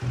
Hello,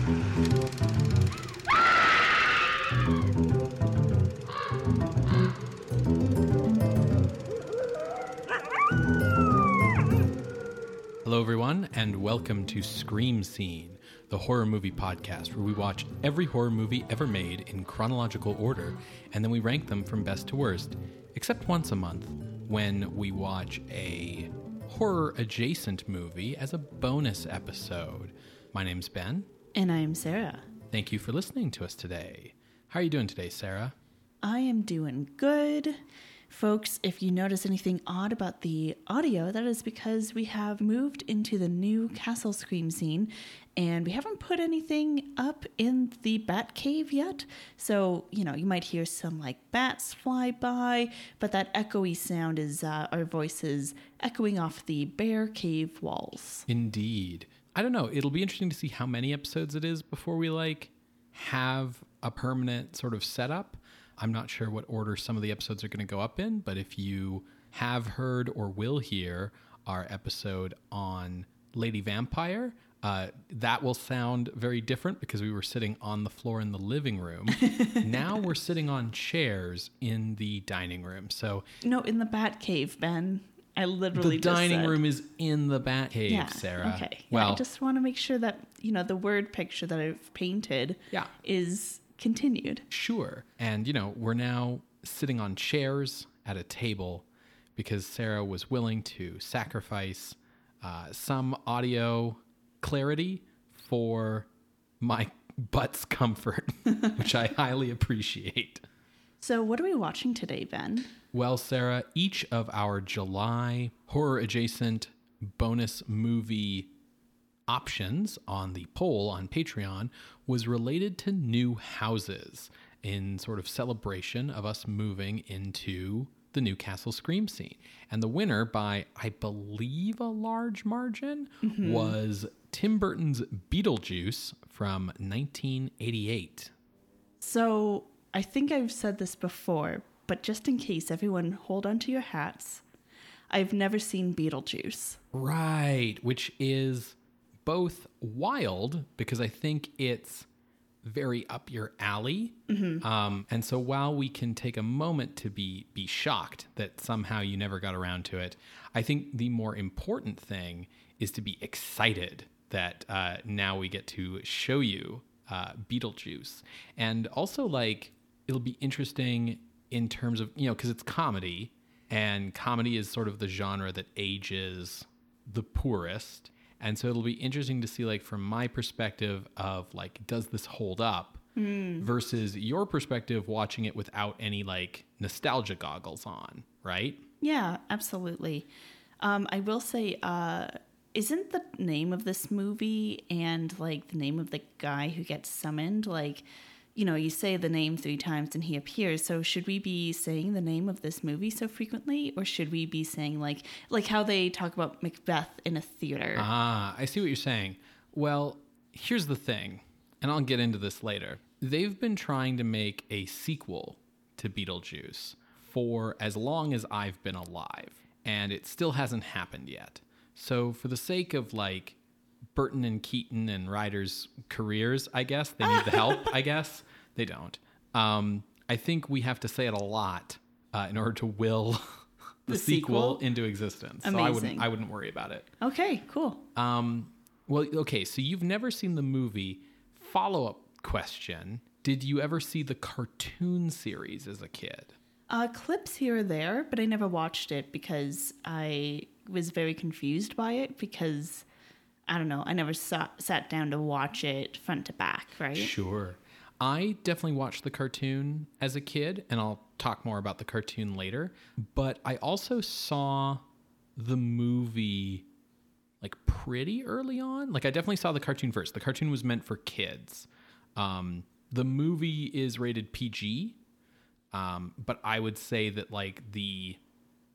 everyone, and welcome to Scream Scene, the horror movie podcast where we watch every horror movie ever made in chronological order and then we rank them from best to worst, except once a month when we watch a horror adjacent movie as a bonus episode. My name's Ben. And I am Sarah. Thank you for listening to us today. How are you doing today, Sarah? I am doing good. Folks, if you notice anything odd about the audio, that is because we have moved into the new castle scream scene and we haven't put anything up in the bat cave yet. So, you know, you might hear some like bats fly by, but that echoey sound is uh, our voices echoing off the bear cave walls. Indeed. I don't know. It'll be interesting to see how many episodes it is before we like have a permanent sort of setup. I'm not sure what order some of the episodes are going to go up in, but if you have heard or will hear our episode on Lady Vampire, uh, that will sound very different because we were sitting on the floor in the living room. now we're sitting on chairs in the dining room. So No, in the bat cave, Ben. I literally the just dining said- room is in the bat cave, Yeah. Sarah. Okay. Yeah, Well, I just want to make sure that you know the word picture that I've painted. Yeah. Is continued. Sure. And, you know, we're now sitting on chairs at a table because Sarah was willing to sacrifice uh, some audio clarity for my butt's comfort, which I highly appreciate. So, what are we watching today, Ben? Well, Sarah, each of our July horror adjacent bonus movie options on the poll on Patreon was related to new houses in sort of celebration of us moving into the Newcastle Scream scene. And the winner, by I believe a large margin, mm-hmm. was Tim Burton's Beetlejuice from 1988. So, I think I've said this before, but just in case, everyone hold on to your hats. I've never seen Beetlejuice. Right, which is both wild because I think it's very up your alley. Um, and so while we can take a moment to be be shocked that somehow you never got around to it, I think the more important thing is to be excited that uh, now we get to show you uh, Beetlejuice, and also like it'll be interesting in terms of you know because it's comedy and comedy is sort of the genre that ages the poorest. And so it'll be interesting to see like from my perspective of like does this hold up versus your perspective watching it without any like nostalgia goggles on right? Yeah, absolutely. Um, I will say, uh, isn't the name of this movie and like the name of the guy who gets summoned like, you know, you say the name three times and he appears. So should we be saying the name of this movie so frequently, or should we be saying like like how they talk about Macbeth in a theater? Ah, I see what you're saying. Well, here's the thing, and I'll get into this later. They've been trying to make a sequel to Beetlejuice for as long as I've been alive, and it still hasn't happened yet. So, for the sake of like Burton and Keaton and Ryder's careers, I guess they need the help. I guess they don't. Um, I think we have to say it a lot uh, in order to will the, The sequel? sequel? into existence. So I wouldn't. Amazing. I wouldn't worry about it. okay, cool. Um, well, okay, so you've never seen the movie. Follow up question Did you ever see the cartoon series as a kid? Uh, clips here or there, but I never watched it because I was very confused by it because I don't know, I never sat, sat down to watch it front to back, right? Sure. I definitely watched the cartoon as a kid, and I'll talk more about the cartoon later. But I also saw the movie like pretty early on. Like I definitely saw the cartoon first. The cartoon was meant for kids. Um, the movie is rated PG, um, but I would say that like the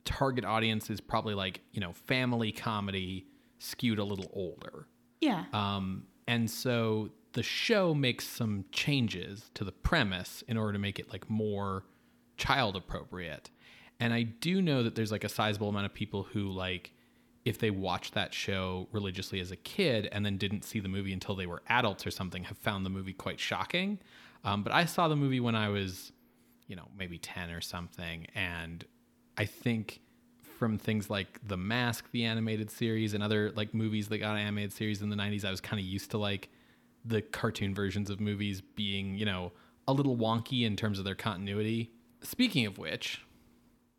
target audience is probably like you know family comedy skewed a little older. Yeah. Um, and so the show makes some changes to the premise in order to make it like more child appropriate. And I do know that there's like a sizable amount of people who like if they watched that show religiously as a kid and then didn't see the movie until they were adults or something have found the movie quite shocking. Um, but I saw the movie when I was, you know, maybe 10 or something. And I think from things like The Mask, the animated series, and other like movies that got animated series in the 90s, I was kind of used to like the cartoon versions of movies being, you know, a little wonky in terms of their continuity. Speaking of which,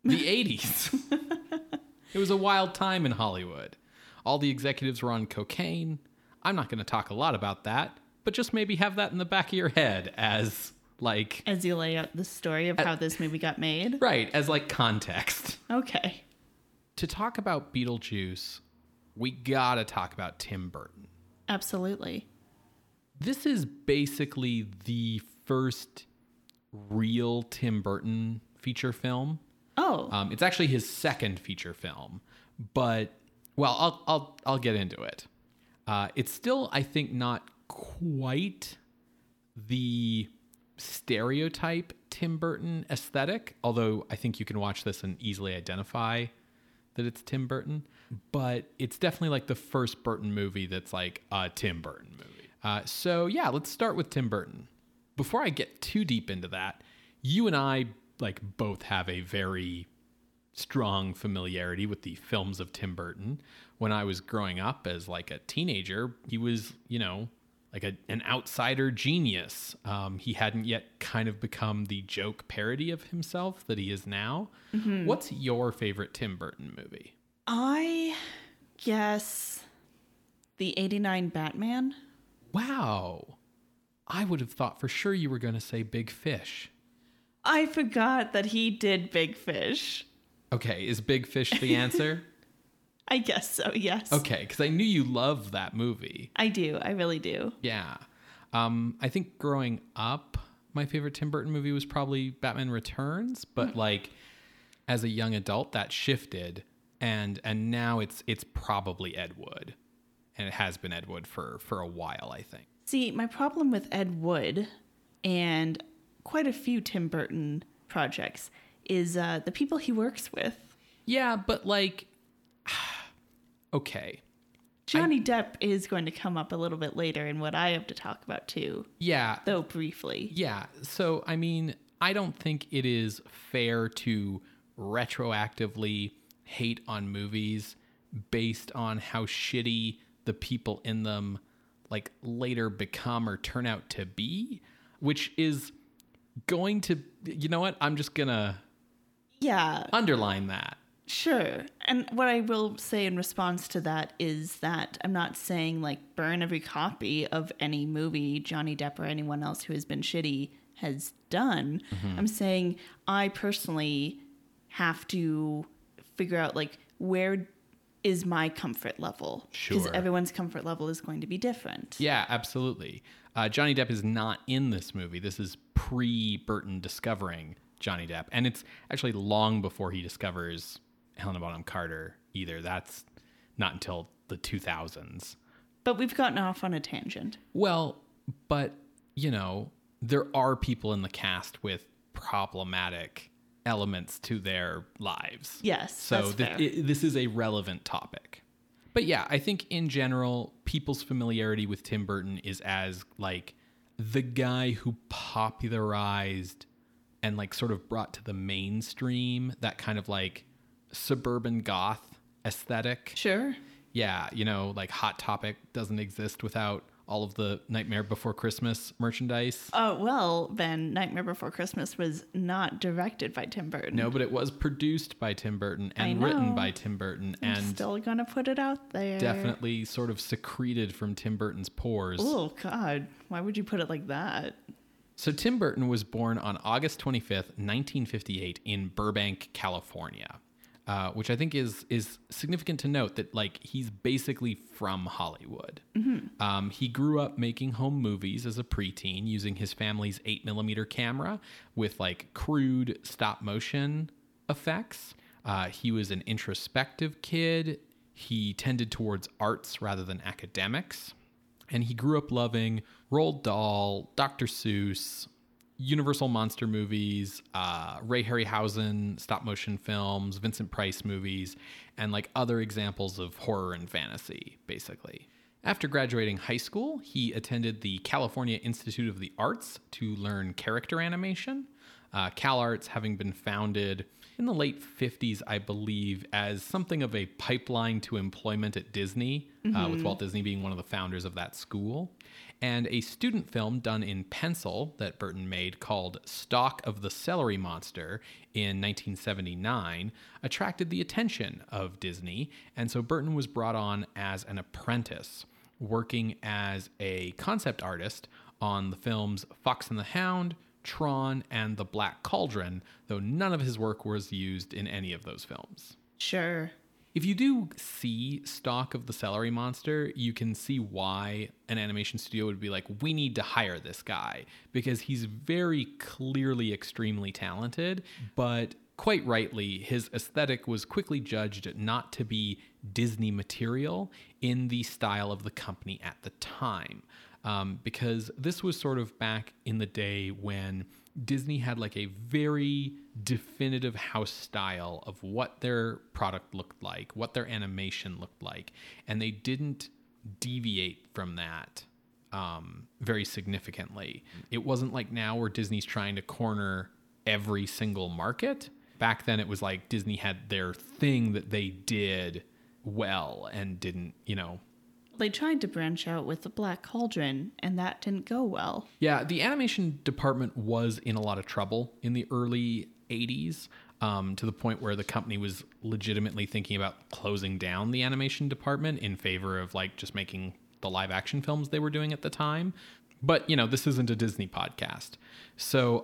the 80s. It was a wild time in Hollywood. All the executives were on cocaine. I'm not going to talk a lot about that, but just maybe have that in the back of your head as like As you lay out the story of how this movie got made. right, as like context. Okay. To talk about Beetlejuice, we got to talk about Tim Burton. Absolutely. This is basically the first real Tim Burton feature film. Oh, Um, it's actually his second feature film, but well, I'll I'll I'll get into it. Uh, it's still, I think, not quite the stereotype Tim Burton aesthetic. Although I think you can watch this and easily identify that it's Tim Burton. But it's definitely like the first Burton movie that's like a Tim Burton movie. Uh, so yeah, let's start with Tim Burton. Before I get too deep into that, you and I like both have a very strong familiarity with the films of Tim Burton. When I was growing up as like a teenager, he was, you know, like a, an outsider genius. Um, he hadn't yet kind of become the joke parody of himself that he is now. What's your favorite Tim Burton movie? I guess the 89 Batman. Wow. I would have thought for sure you were going to say Big Fish. I forgot that he did Big Fish. Okay, is Big Fish the answer? I guess so, yes. okay, because I knew you love that movie. I do. I really do. Yeah. Um, I think growing up, my favorite Tim Burton movie was probably Batman Returns, but like as a young adult, that shifted, and and now it's it's probably Ed Wood, and it has been Ed Wood for for a while, I think. See, my problem with Ed Wood and quite a few Tim Burton projects is uh, the people he works with. Yeah, but like, okay, Johnny Depp is going to come up a little bit later in what I have to talk about too, yeah, though briefly. Yeah. So, I mean, I don't think it is fair to retroactively hate on movies based on how shitty the people in them like later become or turn out to be, which is going to you know what? I'm just going to Yeah, underline that. Sure. And what I will say in response to that is that I'm not saying like burn every copy of any movie Johnny Depp or anyone else who has been shitty has done. I'm saying I personally have to figure out like where is my comfort level because Sure. everyone's comfort level is going to be different. Yeah, absolutely. Uh, Johnny Depp is not in this movie. This is pre Burton discovering Johnny Depp, and it's actually long before he discovers Helena Bonham Carter. Either that's not until the 2000s. But we've gotten off on a tangent. Well, but you know, there are people in the cast with problematic elements to their lives. Yes, So fair. it- this is a relevant topic. But yeah, I think in general, people's familiarity with Tim Burton is as like the guy who popularized and like sort of brought to the mainstream that kind of like suburban goth aesthetic. Sure. Yeah, you know, like Hot Topic doesn't exist without all of the Nightmare Before Christmas merchandise. Oh, well, then Nightmare Before Christmas was not directed by Tim Burton. No, but it was produced by Tim Burton and written by Tim Burton I'm and still gonna put it out there. definitely sort of secreted from Tim Burton's pores. Oh God, why would you put it like that? So Tim Burton was born on August 25th, 1958 in Burbank, California. Uh, which I think is is significant to note that like he's basically from Hollywood. Um, he grew up making home movies as a preteen using his family's eight millimeter camera with like crude stop motion effects. Uh, he was an introspective kid. He tended towards arts rather than academics and he grew up loving Roald Dahl, Dr. Seuss, Universal monster movies, uh, Ray Harryhausen stop motion films, Vincent Price movies, and like other examples of horror and fantasy, basically. After graduating high school, he attended the California Institute of the Arts to learn character animation. Uh, CalArts having been founded in the late 50s, I believe, as something of a pipeline to employment at Disney, uh, with Walt Disney being one of the founders of that school. And a student film done in pencil that Burton made called Stalk of the Celery Monster in 1979 attracted the attention of Disney. And so Burton was brought on as an apprentice, working as a concept artist on the films Fox and the Hound, Tron, and The Black Cauldron, though none of his work was used in any of those films. Sure. If you do see Stalk of the Celery Monster, you can see why an animation studio would be like, we need to hire this guy because he's very clearly extremely talented, but quite rightly, his aesthetic was quickly judged not to be Disney material in the style of the company at the time. Um, because this was sort of back in the day when Disney had like a very definitive house style of what their product looked like, what their animation looked like, and they didn't deviate from that um, very significantly. It wasn't like now where Disney's trying to corner every single market. Back then, it was like Disney had their thing that they did well and didn't, you know, They tried to branch out with the Black Cauldron, and that didn't go well. Yeah, the animation department was in a lot of trouble in the early 80s um, to the point where the company was legitimately thinking about closing down the animation department in favor of like just making the live action films they were doing at the time. But, you know, this isn't a Disney podcast. So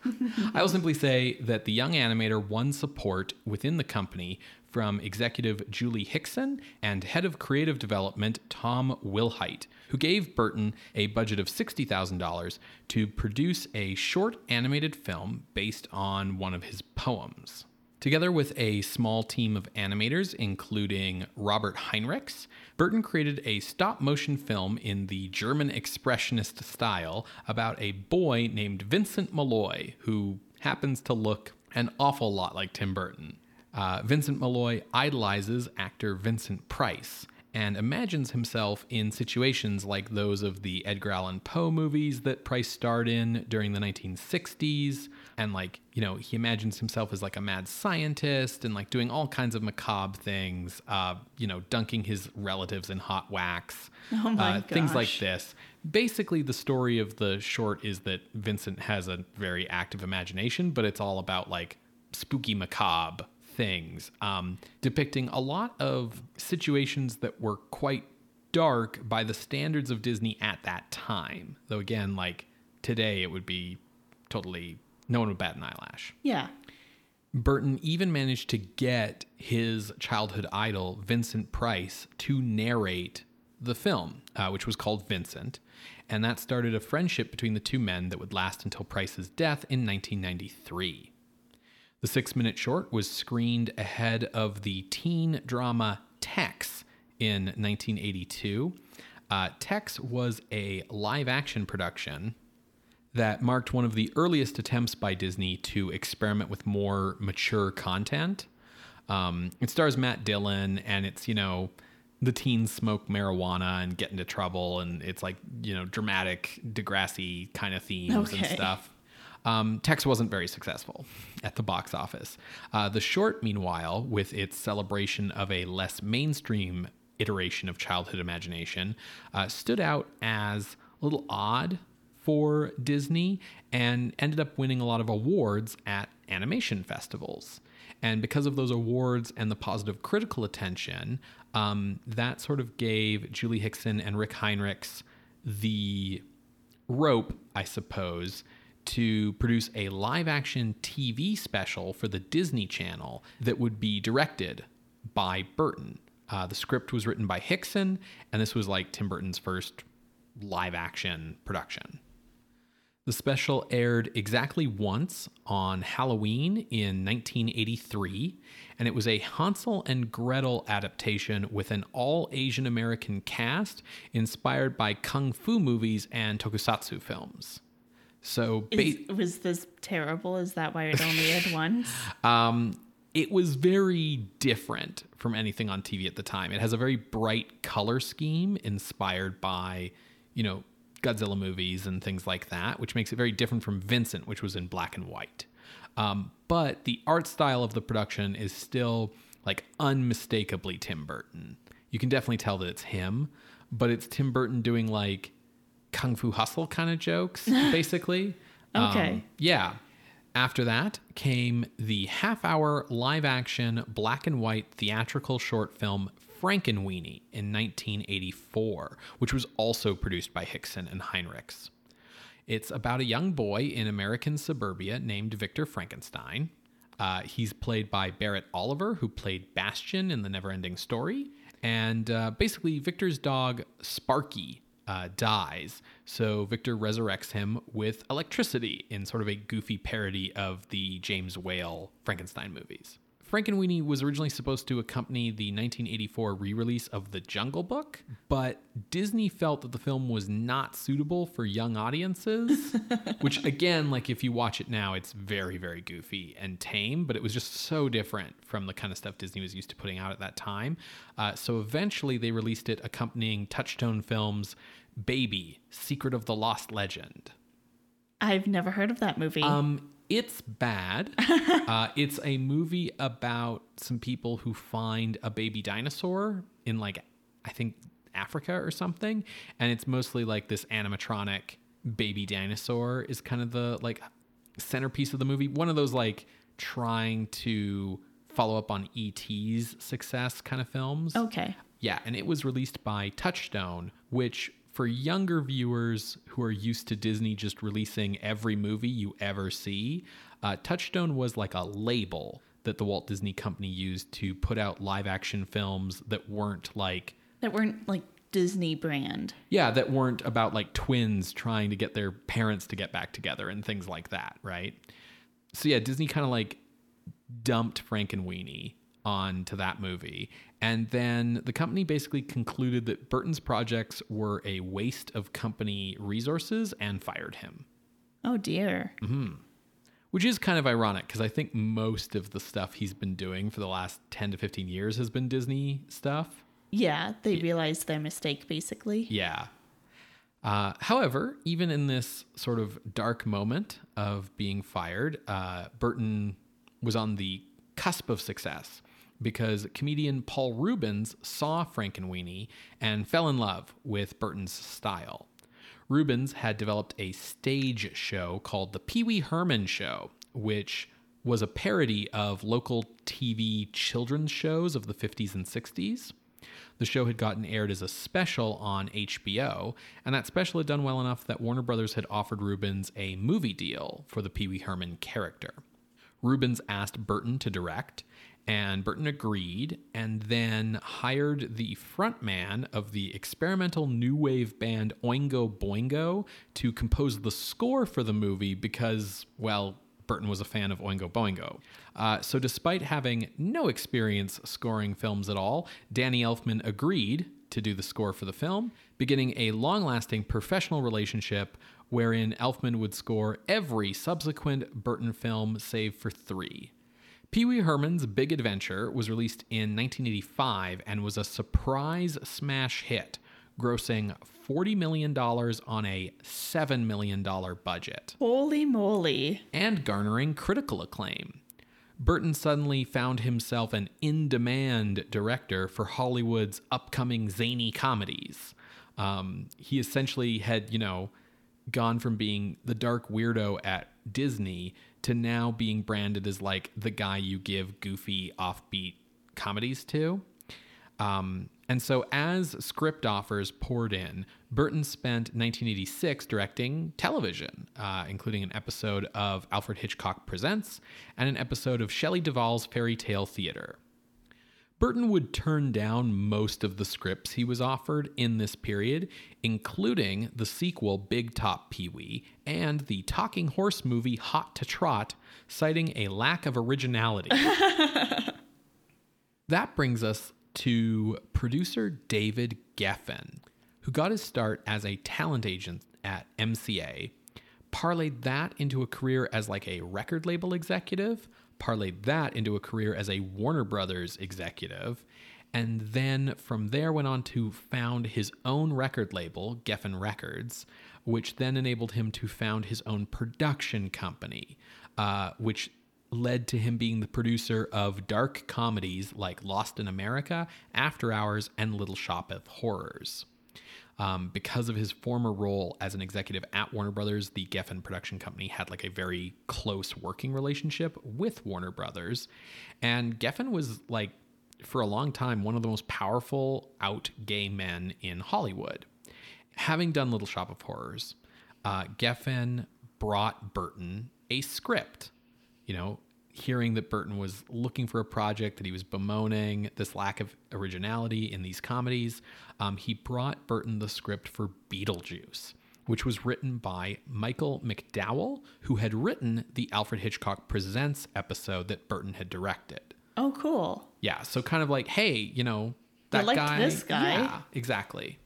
I will simply say that the young animator won support within the company from executive Julie Hickson and head of creative development Tom Wilhite, who gave Burton a budget of $60,000 to produce a short animated film based on one of his poems. Together with a small team of animators, including Robert Heinrichs, Burton created a stop motion film in the German expressionist style about a boy named Vincent Malloy, who happens to look an awful lot like Tim Burton. Uh, Vincent Malloy idolizes actor Vincent Price and imagines himself in situations like those of the Edgar Allan Poe movies that Price starred in during the 1960s. And, like, you know, he imagines himself as like a mad scientist and like doing all kinds of macabre things, uh, you know, dunking his relatives in hot wax, Oh my uh, things like this. Basically, the story of the short is that Vincent has a very active imagination, but it's all about like spooky macabre things, um, depicting a lot of situations that were quite dark by the standards of Disney at that time. Though, again, like today, it would be totally no one would bat an eyelash. Yeah. Burton even managed to get his childhood idol, Vincent Price, to narrate the film, uh, which was called Vincent. And that started a friendship between the two men that would last until Price's death in 1993. The six minute short was screened ahead of the teen drama Tex in 1982. Uh, Tex was a live action production that marked one of the earliest attempts by Disney to experiment with more mature content. Um, it stars Matt Dillon, and it's, you know, the teens smoke marijuana and get into trouble, and it's like, you know, dramatic Degrassi kind of themes and stuff. Um, Tex wasn't very successful at the box office. Uh, the short, meanwhile, with its celebration of a less mainstream iteration of childhood imagination, uh, stood out as a little odd for Disney and ended up winning a lot of awards at animation festivals. And because of those awards and the positive critical attention, um, that sort of gave Julie Hickson and Rick Heinrichs the rope, I suppose, to produce a live action TV special for the Disney Channel that would be directed by Burton. Uh, the script was written by Hickson, and this was like Tim Burton's first live action production. The special aired exactly once on Halloween in 1983, and it was a Hansel and Gretel adaptation with an all Asian American cast inspired by kung fu movies and tokusatsu films. So Is, was this terrible? Is that why it only had one? um, it was very different from anything on TV at the time. It has a very bright color scheme inspired by, you know, Godzilla movies and things like that, which makes it very different from Vincent, which was in black and white. Um, but the art style of the production is still like unmistakably Tim Burton. You can definitely tell that it's him, but it's Tim Burton doing like kung fu hustle kind of jokes, basically. Okay. Um, yeah. After that came the half hour live action black and white theatrical short film Frankenweenie in 1984, which was also produced by Hickson and Heinrichs. It's about a young boy in American suburbia named Victor Frankenstein. Uh, he's played by Barrett Oliver, who played Bastian in The Neverending Story. And uh, basically, Victor's dog, Sparky, uh, dies. So Victor resurrects him with electricity in sort of a goofy parody of the James Whale Frankenstein movies. Frankenweenie was originally supposed to accompany the 1984 re release of The Jungle Book, but Disney felt that the film was not suitable for young audiences. which, again, like if you watch it now, it's very, very goofy and tame, but it was just so different from the kind of stuff Disney was used to putting out at that time. Uh, so eventually they released it accompanying Touchstone Films' Baby Secret of the Lost Legend. I've never heard of that movie. Um, it's bad. uh, it's a movie about some people who find a baby dinosaur in like I think Africa or something, and it's mostly like this animatronic baby dinosaur is kind of the like centerpiece of the movie. One of those like trying to follow up on ET's success kind of films. okay. Yeah, and it was released by Touchstone, which for younger viewers who are used to Disney just releasing every movie you ever see, uh, Touchstone was like a label that the Walt Disney Company used to put out live action films that weren't like, That weren't like Disney brand. yeah, that weren't about like twins trying to get their parents to get back together and things like that, right? So yeah, Disney kind of like dumped Frankenweenie onto that movie. And then the company basically concluded that Burton's projects were a waste of company resources and fired him. Oh dear. Hmm. Which is kind of ironic because I think most of the stuff he's been doing for the last 10 to 15 years has been Disney stuff. Yeah, they realized their mistake basically. Yeah. Uh, however, even in this sort of dark moment of being fired, uh, Burton was on the cusp of success because comedian Paul Reubens saw Frankenweenie and fell in love with Burton's style. Reubens had developed a stage show called The Pee Wee Herman Show, which was a parody of local TV children's shows of the 50s and 60s. The show had gotten aired as a special on HBO, and that special had done well enough that Warner Brothers had offered Reubens a movie deal for the Pee Wee Herman character. Reubens asked Burton to direct, and Burton agreed, and then hired the frontman of the experimental new wave band Oingo Boingo to compose the score for the movie because, well, Burton was a fan of Oingo Boingo. Uh, so, despite having no experience scoring films at all, Danny Elfman agreed to do the score for the film, beginning a long lasting professional relationship wherein Elfman would score every subsequent Burton film save for three. Pee Wee Herman's Big Adventure was released in 1985 and was a surprise smash hit, grossing $40 million on a $7 million budget Holy moly. and garnering critical acclaim. Burton suddenly found himself an in demand director for Hollywood's upcoming zany comedies. Um, he essentially had, you know, gone from being the dark weirdo at Disney to now being branded as like the guy you give goofy, offbeat comedies to. Um, and so, as script offers poured in, Burton spent 1986 directing television, uh, including an episode of Alfred Hitchcock Presents and an episode of Shelley Duvall's Fairy Tale Theater. Burton would turn down most of the scripts he was offered in this period, including the sequel Big Top Pee Wee and the talking horse movie Hot to Trot, citing a lack of originality. that brings us to producer David Geffen, who got his start as a talent agent at MCA, parlayed that into a career as like a record label executive, parlayed that into a career as a Warner Brothers executive, and then from there went on to found his own record label, Geffen Records, which then enabled him to found his own production company, uh, which led to him being the producer of dark comedies like Lost in America, After Hours, and Little Shop of Horrors. Um, because of his former role as an executive at Warner Brothers, the Geffen production company had like a very close working relationship with Warner Brothers. And Geffen was like, for a long time, one of the most powerful out gay men in Hollywood. Having done Little Shop of Horrors, uh, Geffen brought Burton a script. You know, hearing that Burton was looking for a project, that he was bemoaning this lack of originality in these comedies, um, he brought Burton the script for Beetlejuice, which was written by Michael McDowell, who had written the Alfred Hitchcock Presents episode that Burton had directed. Oh, cool. Yeah, so kind of like, hey, you know, that liked guy. this guy. Yeah, exactly.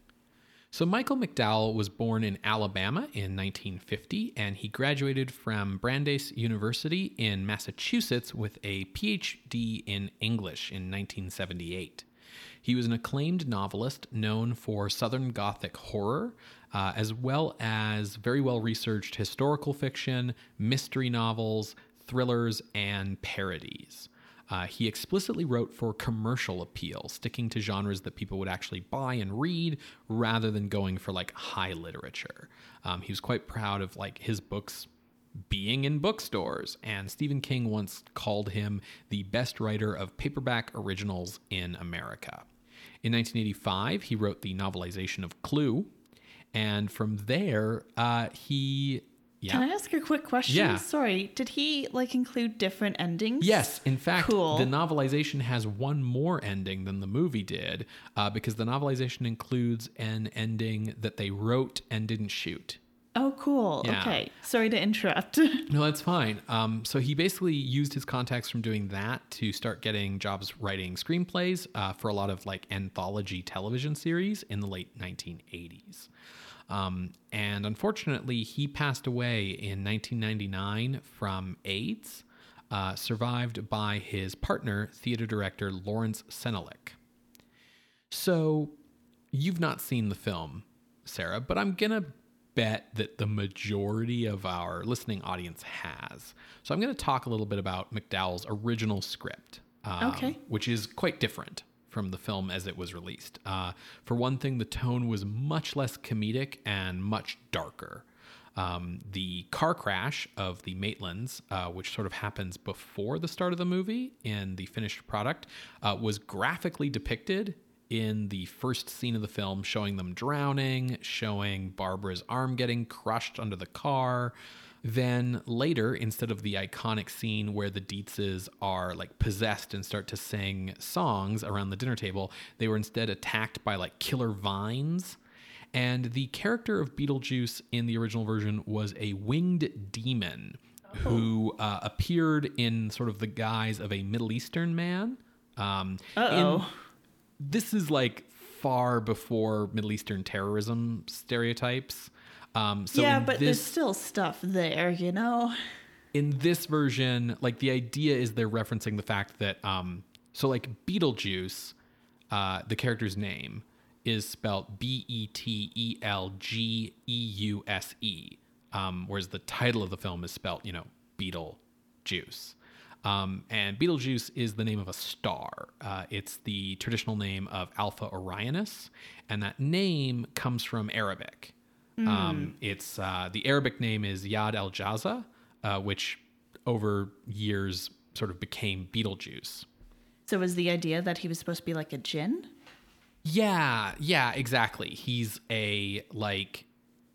So Michael McDowell was born in Alabama in 1950, and he graduated from Brandeis University in Massachusetts with a PhD in English in 1978. He was an acclaimed novelist known for Southern Gothic horror, uh, as well as very well researched historical fiction, mystery novels, thrillers, and parodies. Uh, he explicitly wrote for commercial appeal, sticking to genres that people would actually buy and read rather than going for like high literature. Um, he was quite proud of like his books being in bookstores, and Stephen King once called him the best writer of paperback originals in America. In 1985, he wrote the novelization of Clue, and from there, uh, he yeah. Can I ask a quick question? Yeah. Sorry, did he like include different endings? Yes, in fact, Cool. the novelization has one more ending than the movie did, uh, because the novelization includes an ending that they wrote and didn't shoot. Oh, cool. Yeah. Okay. Sorry to interrupt. No, that's fine. Um, so he basically used his contacts from doing that to start getting jobs writing screenplays uh, for a lot of like anthology television series in the late 1980s. Um, and unfortunately, he passed away in 1999 from AIDS, uh, survived by his partner, theater director Laurence Senelick. So, you've not seen the film, Sarah, but I'm going to bet that the majority of our listening audience has. So, I'm going to talk a little bit about McDowell's original script, um, Okay. which is quite different from the film as it was released. Uh, for one thing, the tone was much less comedic and much darker. Um, the car crash of the Maitlands, uh, which sort of happens before the start of the movie in the finished product, uh, was graphically depicted in the first scene of the film, showing them drowning, showing Barbara's arm getting crushed under the car. Then later, instead of the iconic scene where the Deetzes are like possessed and start to sing songs around the dinner table, they were instead attacked by like killer vines. And the character of Beetlejuice in the original version was a winged demon who uh, appeared in sort of the guise of a Middle Eastern man. Um, Uh-oh. this is like far before Middle Eastern terrorism stereotypes. Um, so yeah, but there's still stuff there, you know? in this version, like the idea is they're referencing the fact that um, so like Beetlejuice, uh, the character's name is spelled B E T E L G E U S E, um, whereas the title of the film is spelled you know Beetlejuice. Um, and Betelgeuse is the name of a star. Uh, it's the traditional name of Alpha Orionis, and that name comes from Arabic. Um, it's uh, the Arabic name is Yad al Jaza, uh, which over years sort of became Beetlejuice. So was the idea that he was supposed to be like a djinn? Yeah, yeah, exactly. He's a like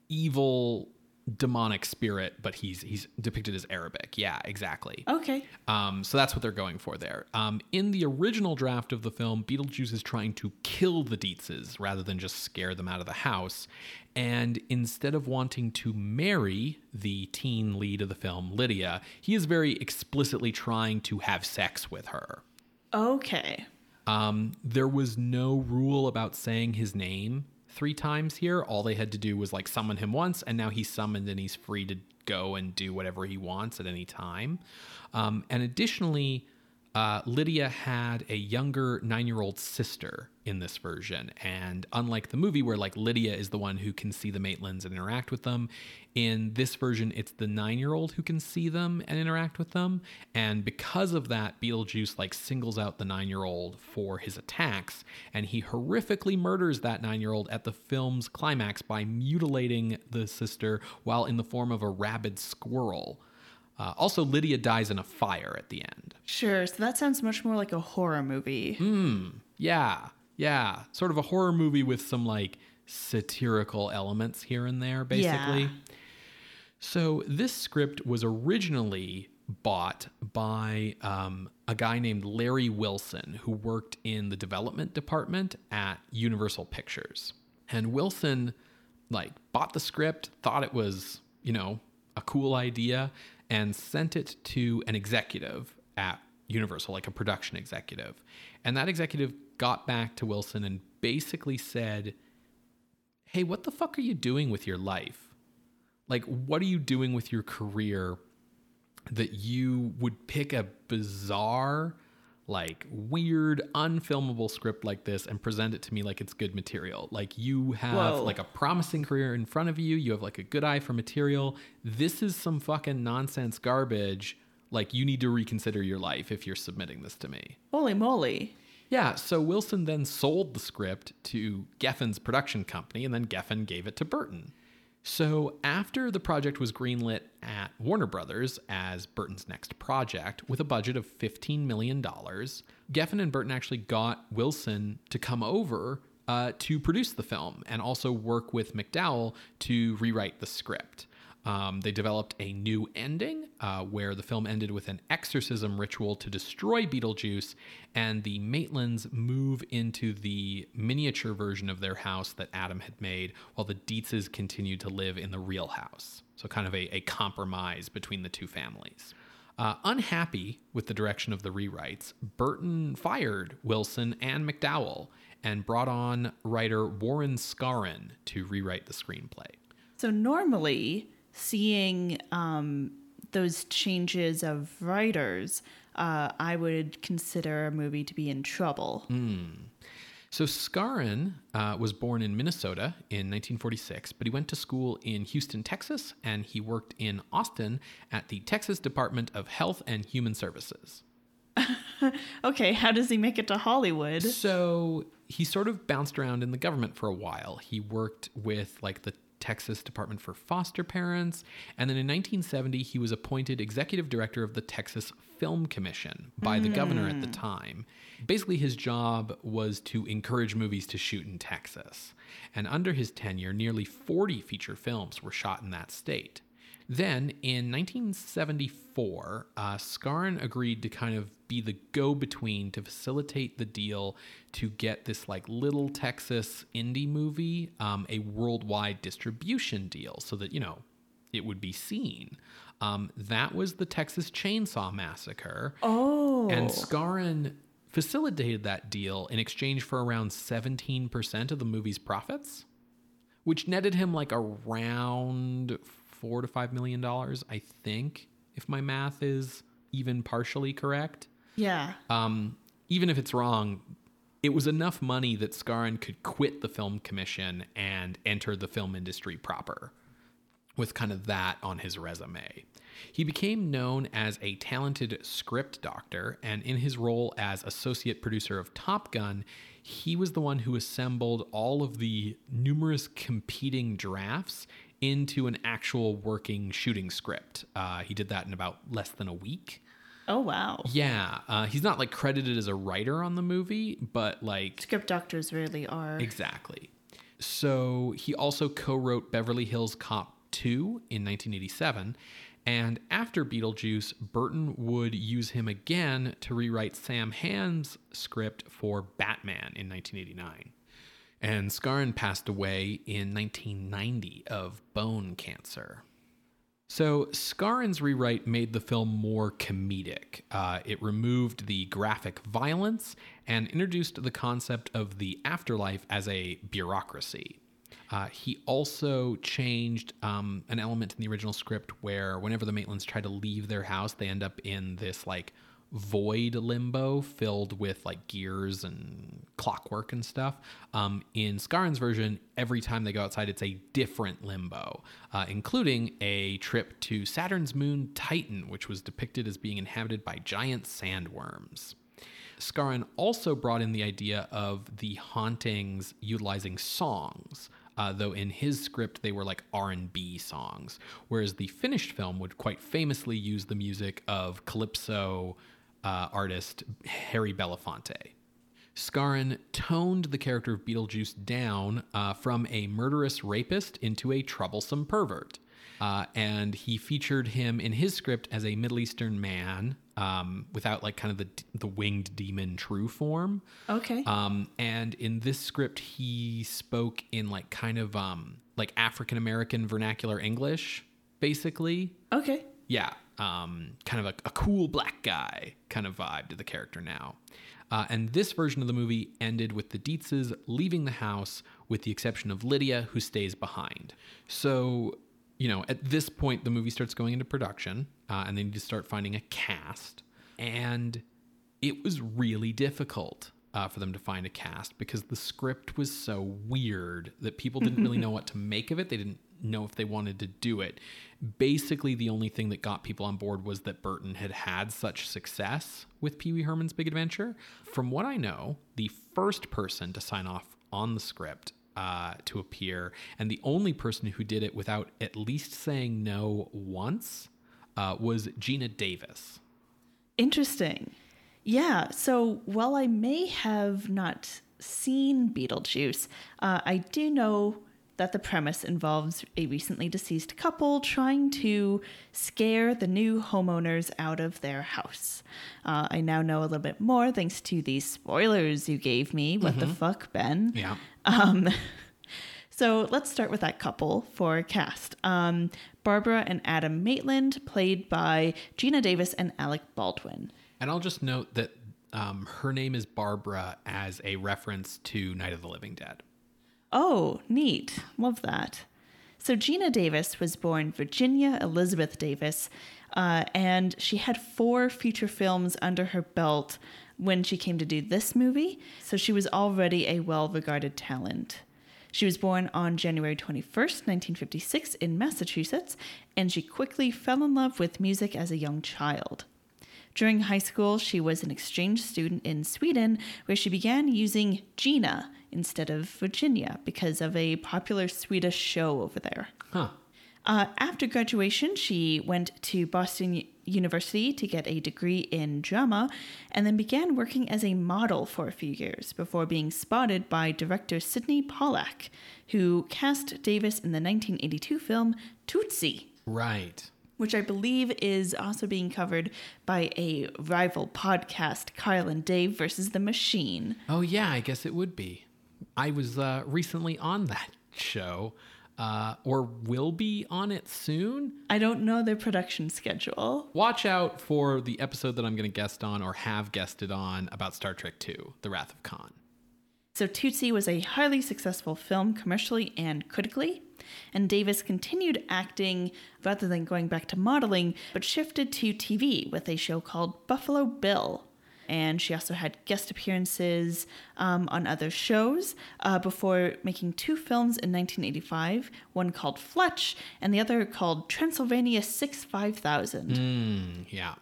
evil demonic spirit, but he's he's depicted as Arabic. Yeah, exactly. Okay. Um, so that's what they're going for there. Um, in the original draft of the film, Beetlejuice is trying to kill the Deetzes rather than just scare them out of the house. And instead of wanting to marry the teen lead of the film, Lydia, he is very explicitly trying to have sex with her. Okay. Um, there was no rule about saying his name three times here. All they had to do was like summon him once, and now he's summoned and he's free to go and do whatever he wants at any time. Um, and additionally, uh, Lydia had a younger nine year old sister in this version. And unlike the movie, where like Lydia is the one who can see the Maitlands and interact with them, in this version, it's the nine year old who can see them and interact with them. And because of that, Beetlejuice like singles out the nine year old for his attacks. And he horrifically murders that nine year old at the film's climax by mutilating the sister while in the form of a rabid squirrel. Uh, also, Lydia dies in a fire at the end. Sure. So that sounds much more like a horror movie. Hmm. Yeah, yeah. Sort of a horror movie with some like satirical elements here and there, basically. Yeah. So, this script was originally bought by um, a guy named Larry Wilson, who worked in the development department at Universal Pictures. And Wilson, like, bought the script, thought it was, you know, a cool idea, and sent it to an executive at Universal, like a production executive. And that executive got back to Wilson and basically said, Hey, what the fuck are you doing with your life? Like, what are you doing with your career that you would pick a bizarre, like weird, unfilmable script like this and present it to me like it's good material? Like, you have Whoa. like a promising career in front of you, you have like a good eye for material. This is some fucking nonsense garbage. Like, you need to reconsider your life if you're submitting this to me. Holy moly. Yeah, so Wilson then sold the script to Geffen's production company, and then Geffen gave it to Burton. So after the project was greenlit at Warner Brothers as Burton's next project, with a budget of $15 million, Geffen and Burton actually got Wilson to come over uh, to produce the film and also work with McDowell to rewrite the script. Um, they developed a new ending uh, where the film ended with an exorcism ritual to destroy Beetlejuice, and the Maitlands move into the miniature version of their house that Adam had made, while the Deetzes continued to live in the real house. So, kind of a, a compromise between the two families. Uh, unhappy with the direction of the rewrites, Burton fired Wilson and McDowell and brought on writer Warren Skaaren to rewrite the screenplay. So normally, seeing um, those changes of writers, uh, I would consider a movie to be in trouble. So Skaaren uh, was born in Minnesota in 1946, but he went to school in Houston, Texas, and he worked in Austin at the Texas Department of Health and Human Services. Okay, how does he make it to Hollywood? So he sort of bounced around in the government for a while. He worked with like the Texas Department for Foster Parents, and then in 1970 he was appointed executive director of the Texas Film Commission by the governor at the hmm. time. Basically, his job was to encourage movies to shoot in Texas. And under his tenure, nearly 40 feature films were shot in that state. Then in 1974, uh, Skaaren agreed to kind of be the go between to facilitate the deal to get this like little Texas indie movie um, a worldwide distribution deal so that, you know, it would be seen. Um, that was the Texas Chainsaw Massacre. Oh. And Skaaren facilitated that deal in exchange for around 17% of the movie's profits, which netted him like around four to five million dollars, I think, if my math is even partially correct. yeah. Um, even if it's wrong, it was enough money that Skaaren could quit the film commission and enter the film industry proper with kind of that on his resume. He became known as a talented script doctor, and in his role as associate producer of Top Gun, he was the one who assembled all of the numerous competing drafts into an actual working shooting script. Uh, he did that in about less than a week. Oh, wow. Yeah, uh, he's not like credited as a writer on the movie, but like Script doctors really are. Exactly. So he also co wrote Beverly Hills Cop 2 in 1987. And after Beetlejuice, Burton would use him again to rewrite Sam Hamm's script for Batman in 1989. And Skaaren passed away in 1990 of bone cancer. So Skaaren's rewrite made the film more comedic. Uh, it removed the graphic violence and introduced the concept of the afterlife as a bureaucracy. Uh, he also changed um, an element in the original script where whenever the Maitlands try to leave their house, they end up in this like void limbo filled with like gears and clockwork and stuff. Um, in Skaaren's version, every time they go outside, it's a different limbo, uh, including a trip to Saturn's moon Titan, which was depicted as being inhabited by giant sandworms. Skaaren also brought in the idea of the hauntings utilizing songs. Uh, though in his script they were like r&b songs whereas the finished film would quite famously use the music of calypso uh, artist harry belafonte Skaaren toned the character of Beetlejuice down uh, from a murderous rapist into a troublesome pervert. Uh, and he featured him in his script as a Middle Eastern man um, without like kind of the the winged demon true form. Okay. Um, and in this script, he spoke in like kind of um, like African American vernacular English, basically. okay. Yeah, um, kind of a, a cool black guy kind of vibe to the character now. Uh, and this version of the movie ended with the Deetzes leaving the house, with the exception of Lydia, who stays behind. So, you know, at this point, the movie starts going into production, uh, and they need to start finding a cast. And it was really difficult uh, for them to find a cast because the script was so weird that people didn't really know what to make of it. They didn't know if they wanted to do it. Basically, the only thing that got people on board was that Burton had had such success with Pee Wee Herman's Big Adventure. From what I know, the first person to sign off on the script uh, to appear, and the only person who did it without at least saying no once, uh, was Geena Davis. Interesting. Yeah. So while I may have not seen Beetlejuice, uh, I do know that the premise involves a recently deceased couple trying to scare the new homeowners out of their house. Uh, I now know a little bit more thanks to the spoilers you gave me. What the fuck, Ben? Yeah. Um, so let's start with that couple for cast. Um, Barbara and Adam Maitland, played by Geena Davis and Alec Baldwin. And I'll just note that um, her name is Barbara as a reference to Night of the Living Dead. Oh, neat. Love that. So Geena Davis was born Virginia Elizabeth Davis, uh, and she had four feature films under her belt when she came to do this movie. So she was already a well regarded talent. She was born on January 21st, 1956, in Massachusetts, and she quickly fell in love with music as a young child. During high school, she was an exchange student in Sweden, where she began using Geena instead of Virginia because of a popular Swedish show over there. Huh. Uh, after graduation, she went to Boston University to get a degree in drama and then began working as a model for a few years before being spotted by director Sydney Pollack, who cast Davis in the 1982 film Tootsie Right. which I believe is also being covered by a rival podcast, Kyle and Dave versus the Machine. Oh, yeah, I guess it would be. I was uh, recently on that show, uh, or will be on it soon. I don't know their production schedule. Watch out for the episode that I'm going to guest on or have guested on about Star Trek II The Wrath of Khan. So Tootsie was a highly successful film commercially and critically, and Davis continued acting rather than going back to modeling, but shifted to TV with a show called Buffalo Bill. And she also had guest appearances um, on other shows uh, before making two films in 1985, one called Fletch and the other called Transylvania 6 5000. Mm, yeah.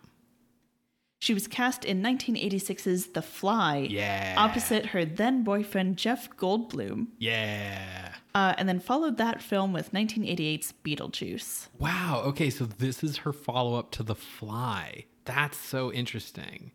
She was cast in 1986's The Fly, Yeah. opposite her then boyfriend Jeff Goldblum, Yeah. uh, and then followed that film with 1988's Beetlejuice. Wow. Okay, so this is her follow up to The Fly. That's so interesting.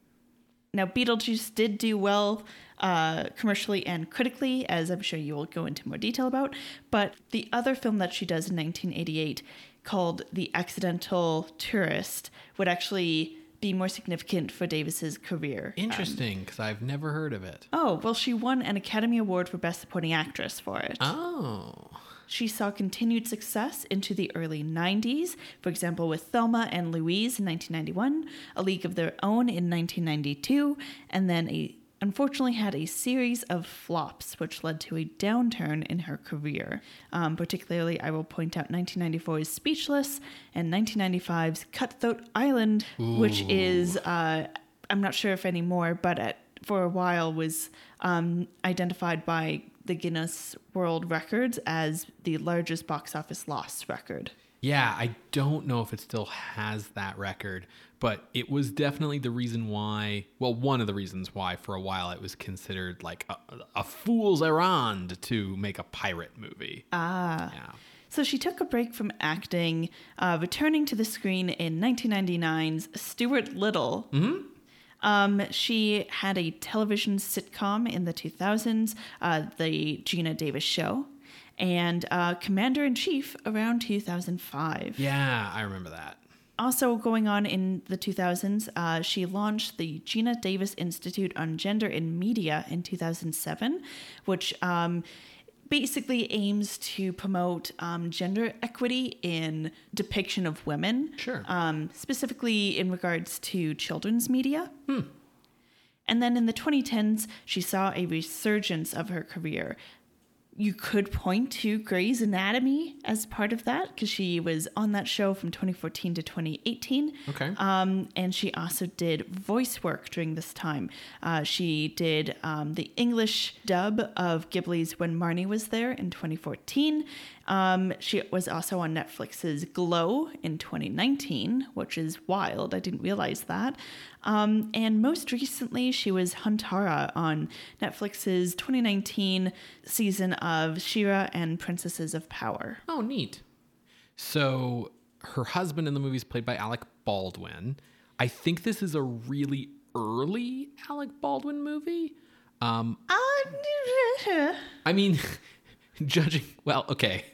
Now, Beetlejuice did do well uh, commercially and critically, as I'm sure you will go into more detail about. But the other film that she does in 1988, called The Accidental Tourist, would actually be more significant for Davis's career. Interesting, because I've never heard of it. Oh, well, she won an Academy Award for Best Supporting Actress for it. Oh. She saw continued success into the early 90s, for example, with Thelma and Louise in 1991, A League of Their Own in 1992, and then a unfortunately had a series of flops, which led to a downturn in her career. Um, particularly, I will point out 1994's Speechless and 1995's Cutthroat Island, which is, uh, I'm not sure if anymore, but at, for a while was um, identified by the Guinness World Records as the largest box office loss record. Yeah, I don't know if it still has that record, but it was definitely the reason why. Well, one of the reasons why for a while it was considered like a, a fool's errand to make a pirate movie. Ah. Yeah. So she took a break from acting, uh, returning to the screen in 1999's Stuart Little. Mm-hmm. Um, she had a television sitcom in the 2000s, uh, The Geena Davis Show, and uh, Commander in Chief around 2005. Yeah, I remember that. Also, going on in the 2000s, uh, she launched the Geena Davis Institute on Gender in Media in 2007, which um, basically aims to promote um, gender equity in depiction of women. Sure. Um, specifically in regards to children's media. And then in the 2010s, she saw a resurgence of her career. You could point to Grey's Anatomy as part of that because she was on that show from 2014 to 2018. Okay. Um, and she also did voice work during this time. Uh, she did um, the English dub of Ghibli's When Marnie Was There in 2014. Um, she was also on Netflix's Glow in 2019, which is wild. I didn't realize that. Um, and most recently, she was Huntara on Netflix's 2019 season of She-Ra and Princesses of Power. Oh, neat. So her husband in the movie is played by Alec Baldwin. I think this is a really early Alec Baldwin movie. Um, Uh, I mean, judging, well, okay,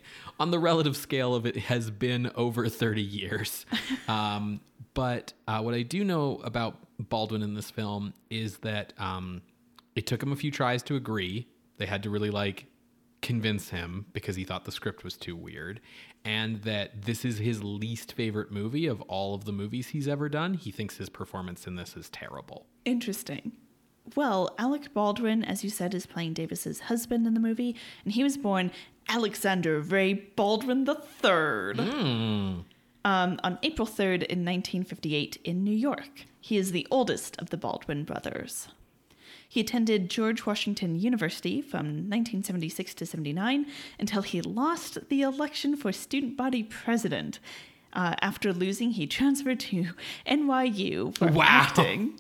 on the relative scale of it has been over 30 years. Um, but uh, what I do know about Baldwin in this film is that um, it took him a few tries to agree. They had to really like convince him because he thought the script was too weird. And that this is his least favorite movie of all of the movies he's ever done. He thinks his performance in this is terrible. Interesting. Well, Alec Baldwin, as you said, is playing Davis's husband in the movie, and he was born Alexander Ray Baldwin III um, on April 3rd in 1958 in New York. He is the oldest of the Baldwin brothers. He attended George Washington University from 1976 to 79 until he lost the election for student body president. Uh, after losing, he transferred to NYU for Wow. acting.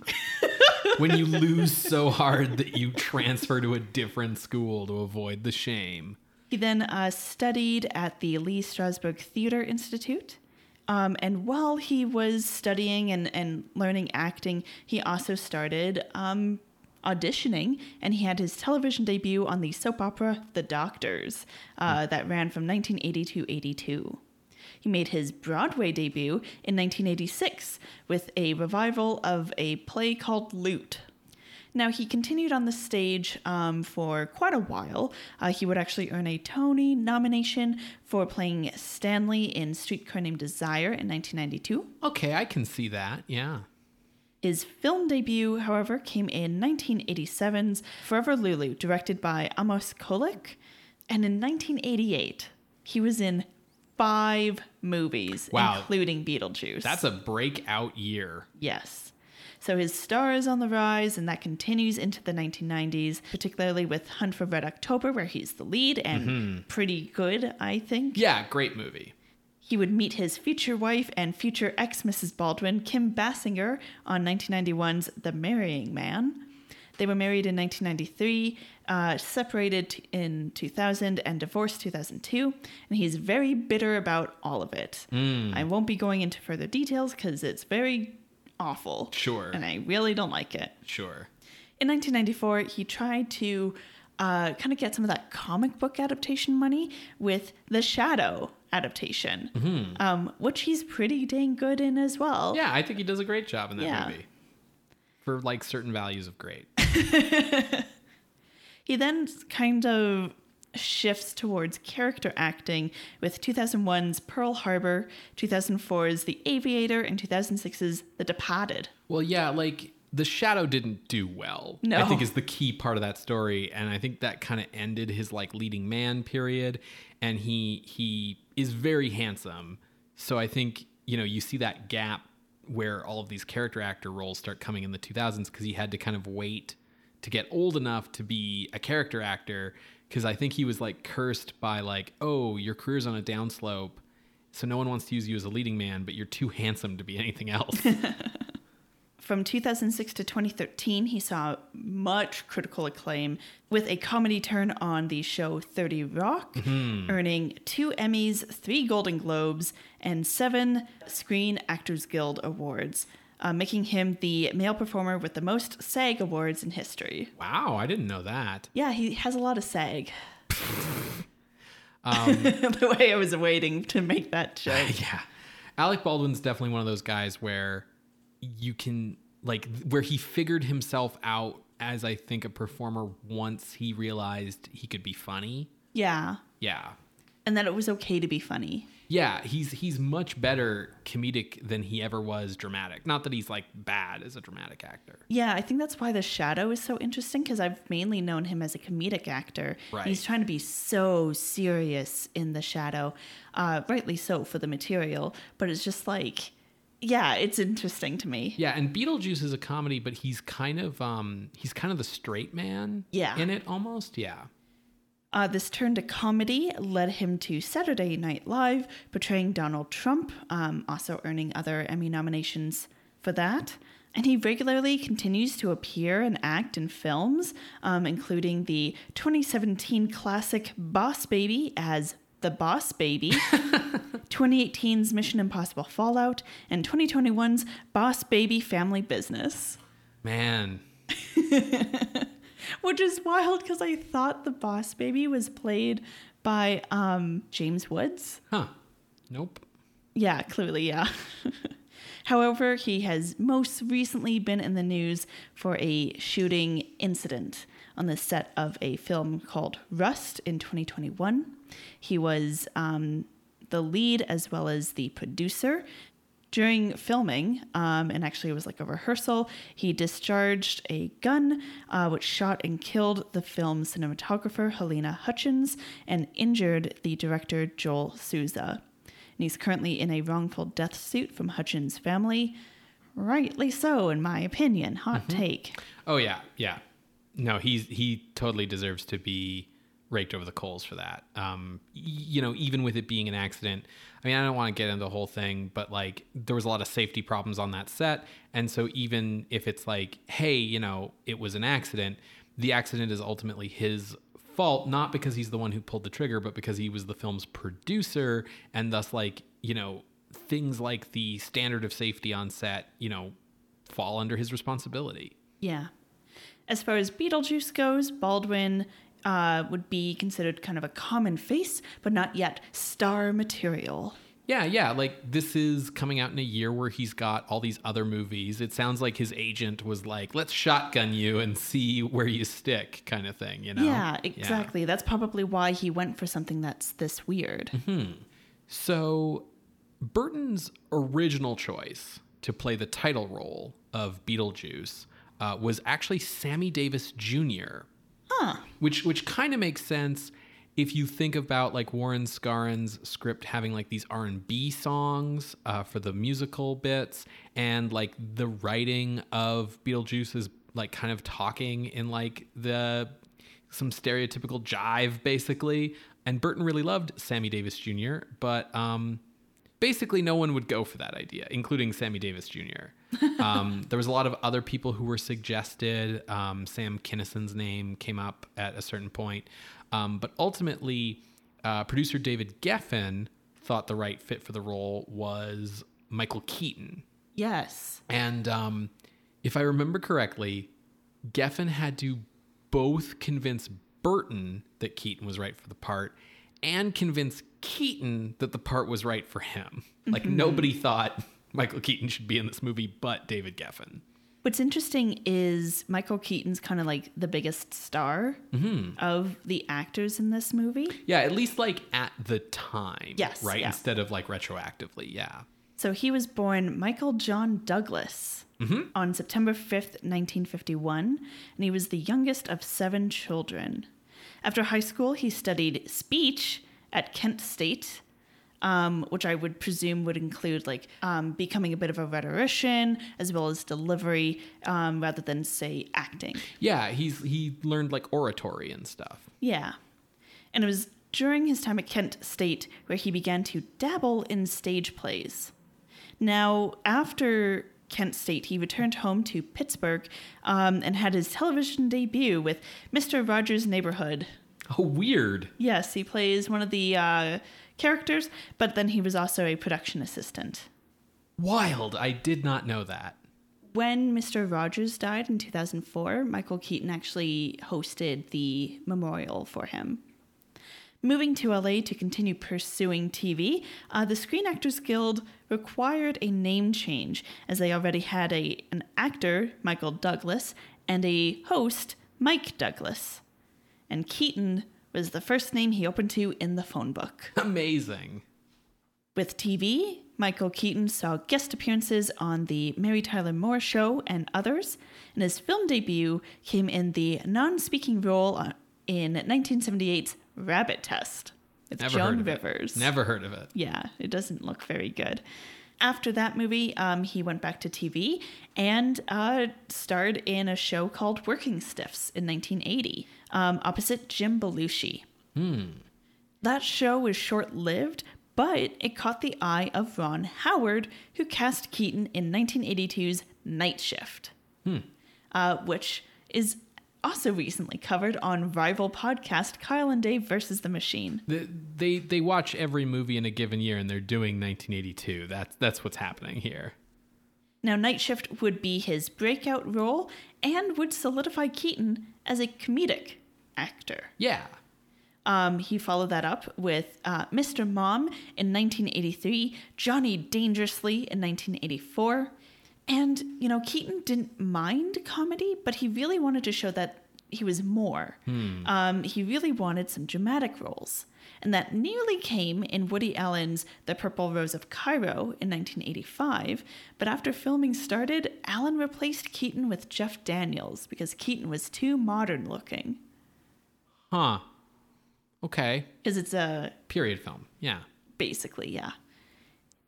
when you lose so hard that you transfer to a different school to avoid the shame. He then uh, studied at the Lee Strasberg Theater Institute. Um, and while he was studying and, and learning acting, he also started um, auditioning, and he had his television debut on the soap opera The Doctors uh, that ran from 1980 to 82. He made his Broadway debut in 1986 with a revival of a play called Loot. Now, he continued on the stage um, for quite a while. Uh, he would actually earn a Tony nomination for playing Stanley in Streetcar Named Desire in 1992. Okay, I can see that. Yeah. His film debut, however, came in 1987's Forever Lulu, directed by Amos Kollek. And in 1988, he was in five movies, Wow. including Beetlejuice. That's a breakout year. Yes. So his star is on the rise, and that continues into the 1990s, particularly with Hunt for Red October, where he's the lead and mm-hmm. pretty good, I think. Yeah, great movie. He would meet his future wife and future ex Mrs. Baldwin, Kim Basinger, on 1991's The Marrying Man. They were married in 1993, uh, separated in 2000, and divorced 2002. And he's very bitter about all of it. I won't be going into further details because it's very awful. Sure. And I really don't like it. Sure. In 1994, he tried to uh, kind of get some of that comic book adaptation money with the Shadow adaptation, um, which he's pretty dang good in as well. Yeah, I think he does a great job in that Yeah. movie. For like certain values of great. He then kind of shifts towards character acting with 2001's Pearl Harbor, 2004's The Aviator, and 2006's The Departed. Well, yeah, like the shadow didn't do well. No. I think is the key part of that story, and I think that kind of ended his like leading man period. And he he is very handsome, so I think you know you see that gap where all of these character actor roles start coming in the 2000s because he had to kind of wait to get old enough to be a character actor because I think he was like cursed by like oh your career's on a downslope. So no one wants to use you as a leading man, but you're too handsome to be anything else. From 2006 to 2013, he saw much critical acclaim with a comedy turn on the show 30 Rock, mm-hmm. earning two Emmys, three Golden Globes, and seven Screen Actors Guild awards, uh, making him the male performer with the most SAG awards in history. wow, I didn't know that. Yeah, he has a lot of SAG. the way I was waiting to make that joke. yeah. Alec Baldwin's definitely one of those guys where you can like where he figured himself out as I think a performer once he realized he could be funny. Yeah. Yeah. And that it was okay to be funny. Yeah, he's he's much better comedic than he ever was dramatic. Not that he's like bad as a dramatic actor. Yeah, I think that's why The Shadow is so interesting because I've mainly known him as a comedic actor. Right. He's trying to be so serious in The Shadow, uh, rightly so for the material, but it's just like, yeah, it's interesting to me. Yeah, and Beetlejuice is a comedy, but he's kind of um he's kind of the straight man Yeah. in it almost. Yeah. Uh, this turn to comedy led him to Saturday Night Live, portraying Donald Trump, um, also earning other Emmy nominations for that. And he regularly continues to appear and act in films, um, including the 2017 classic Boss Baby as the Boss Baby, 2018's Mission Impossible Fallout, and 2021's Boss Baby Family Business. Man. Which is wild because I thought the Boss Baby was played by um, James Woods. Huh. Nope. Yeah, clearly, yeah. However, he has most recently been in the news for a shooting incident on the set of a film called Rust in 2021. He was um, the lead as well as the producer. During filming, um, and actually it was like a rehearsal, he discharged a gun uh, which shot and killed the film's cinematographer Halyna Hutchins and injured the director Joel Souza. And he's currently in a wrongful death suit from Hutchins' family. Rightly so, in my opinion. Hot take. Oh yeah, yeah. No, he's he totally deserves to be raked over the coals for that. Um, you know, even with it being an accident. I mean, I don't want to get into the whole thing, but like there was a lot of safety problems on that set, and so even if it's like, hey, you know, it was an accident, the accident is ultimately his fault, not because he's the one who pulled the trigger, but because he was the film's producer, and thus like you know things like the standard of safety on set, you know, fall under his responsibility. Yeah. As far as Beetlejuice goes, Baldwin uh, would be considered kind of a common face, but not yet star material. Yeah, yeah. Like this is coming out in a year where he's got all these other movies. It sounds like his agent was like, "Let's shotgun you and see where you stick," kind of thing. You know? Yeah, exactly. That's probably why he went for something that's this weird. So, Burton's original choice to play the title role of Beetlejuice uh, was actually Sammy Davis Jr. Huh. which which kind of makes sense if you think about like Warren Skaaren's script having like these R and B songs uh, for the musical bits, and like the writing of Beetlejuice is like kind of talking in like the some stereotypical jive basically. And Burton really loved Sammy Davis Jr., but um, basically no one would go for that idea, including Sammy Davis Jr. um, there was a lot of other people who were suggested. Um, Sam Kinison's name came up at a certain point, um, but ultimately, uh, producer David Geffen thought the right fit for the role was Michael Keaton. Yes. And um, if I remember correctly, Geffen had to both convince Burton that Keaton was right for the part and convince Keaton that the part was right for him. Like mm-hmm. nobody thought Michael Keaton should be in this movie but David Geffen. What's interesting is Michael Keaton's kind of like the biggest star mm-hmm. of the actors in this movie. Yeah, at least like at the time. Yes, Right? yeah. Instead of like retroactively. Yeah. So he was born Michael John Douglas mm-hmm. on September 5th, 1951, and he was the youngest of seven children. After high school, he studied speech at Kent State, um, which I would presume would include like um, becoming a bit of a rhetorician as well as delivery um, rather than, say, acting. Yeah, he's he learned like oratory and stuff. Yeah. And it was during his time at Kent State where he began to dabble in stage plays. Now, after Kent State, he returned home to Pittsburgh um, and had his television debut with Mr. Rogers' Neighborhood. Oh, weird. Yes, he plays one of the uh, characters, but then he was also a production assistant. Wild. I did not know that. When Mr. Rogers died in 2004, Michael Keaton actually hosted the memorial for him. Moving to LA to continue pursuing TV, uh, the Screen Actors Guild required a name change as they already had a an actor, Michael Douglas, and a host, Mike Douglas. And Keaton was the first name he opened to in the phone book. Amazing. With TV, Michael Keaton saw guest appearances on The Mary Tyler Moore Show and others, and his film debut came in the non speaking role in 1978's Rabbit Test with Never Joan of it. Rivers. Never heard of it. Yeah, it doesn't look very good. After that movie, um, he went back to TV and uh, starred in a show called Working Stiffs in 1980, um, opposite Jim Belushi. That show was short lived, but it caught the eye of Ron Howard, who cast Keaton in 1982's Night Shift, uh, which is also recently covered on rival podcast Kyle and Dave versus the Machine. The- They they watch every movie in a given year and they're doing 1982. That's that's what's happening here. Now, Night Shift would be his breakout role and would solidify Keaton as a comedic actor. Yeah. Um, he followed that up with uh, Mr. Mom in 1983, Johnny Dangerously in 1984. And, you know, Keaton didn't mind comedy, but he really wanted to show that he was more. Um, he really wanted some dramatic roles. And that nearly came in Woody Allen's The Purple Rose of Cairo in 1985. But after filming started, Allen replaced Keaton with Jeff Daniels because Keaton was too modern looking. Huh. Okay. Because it's a Period film. Yeah. basically, yeah.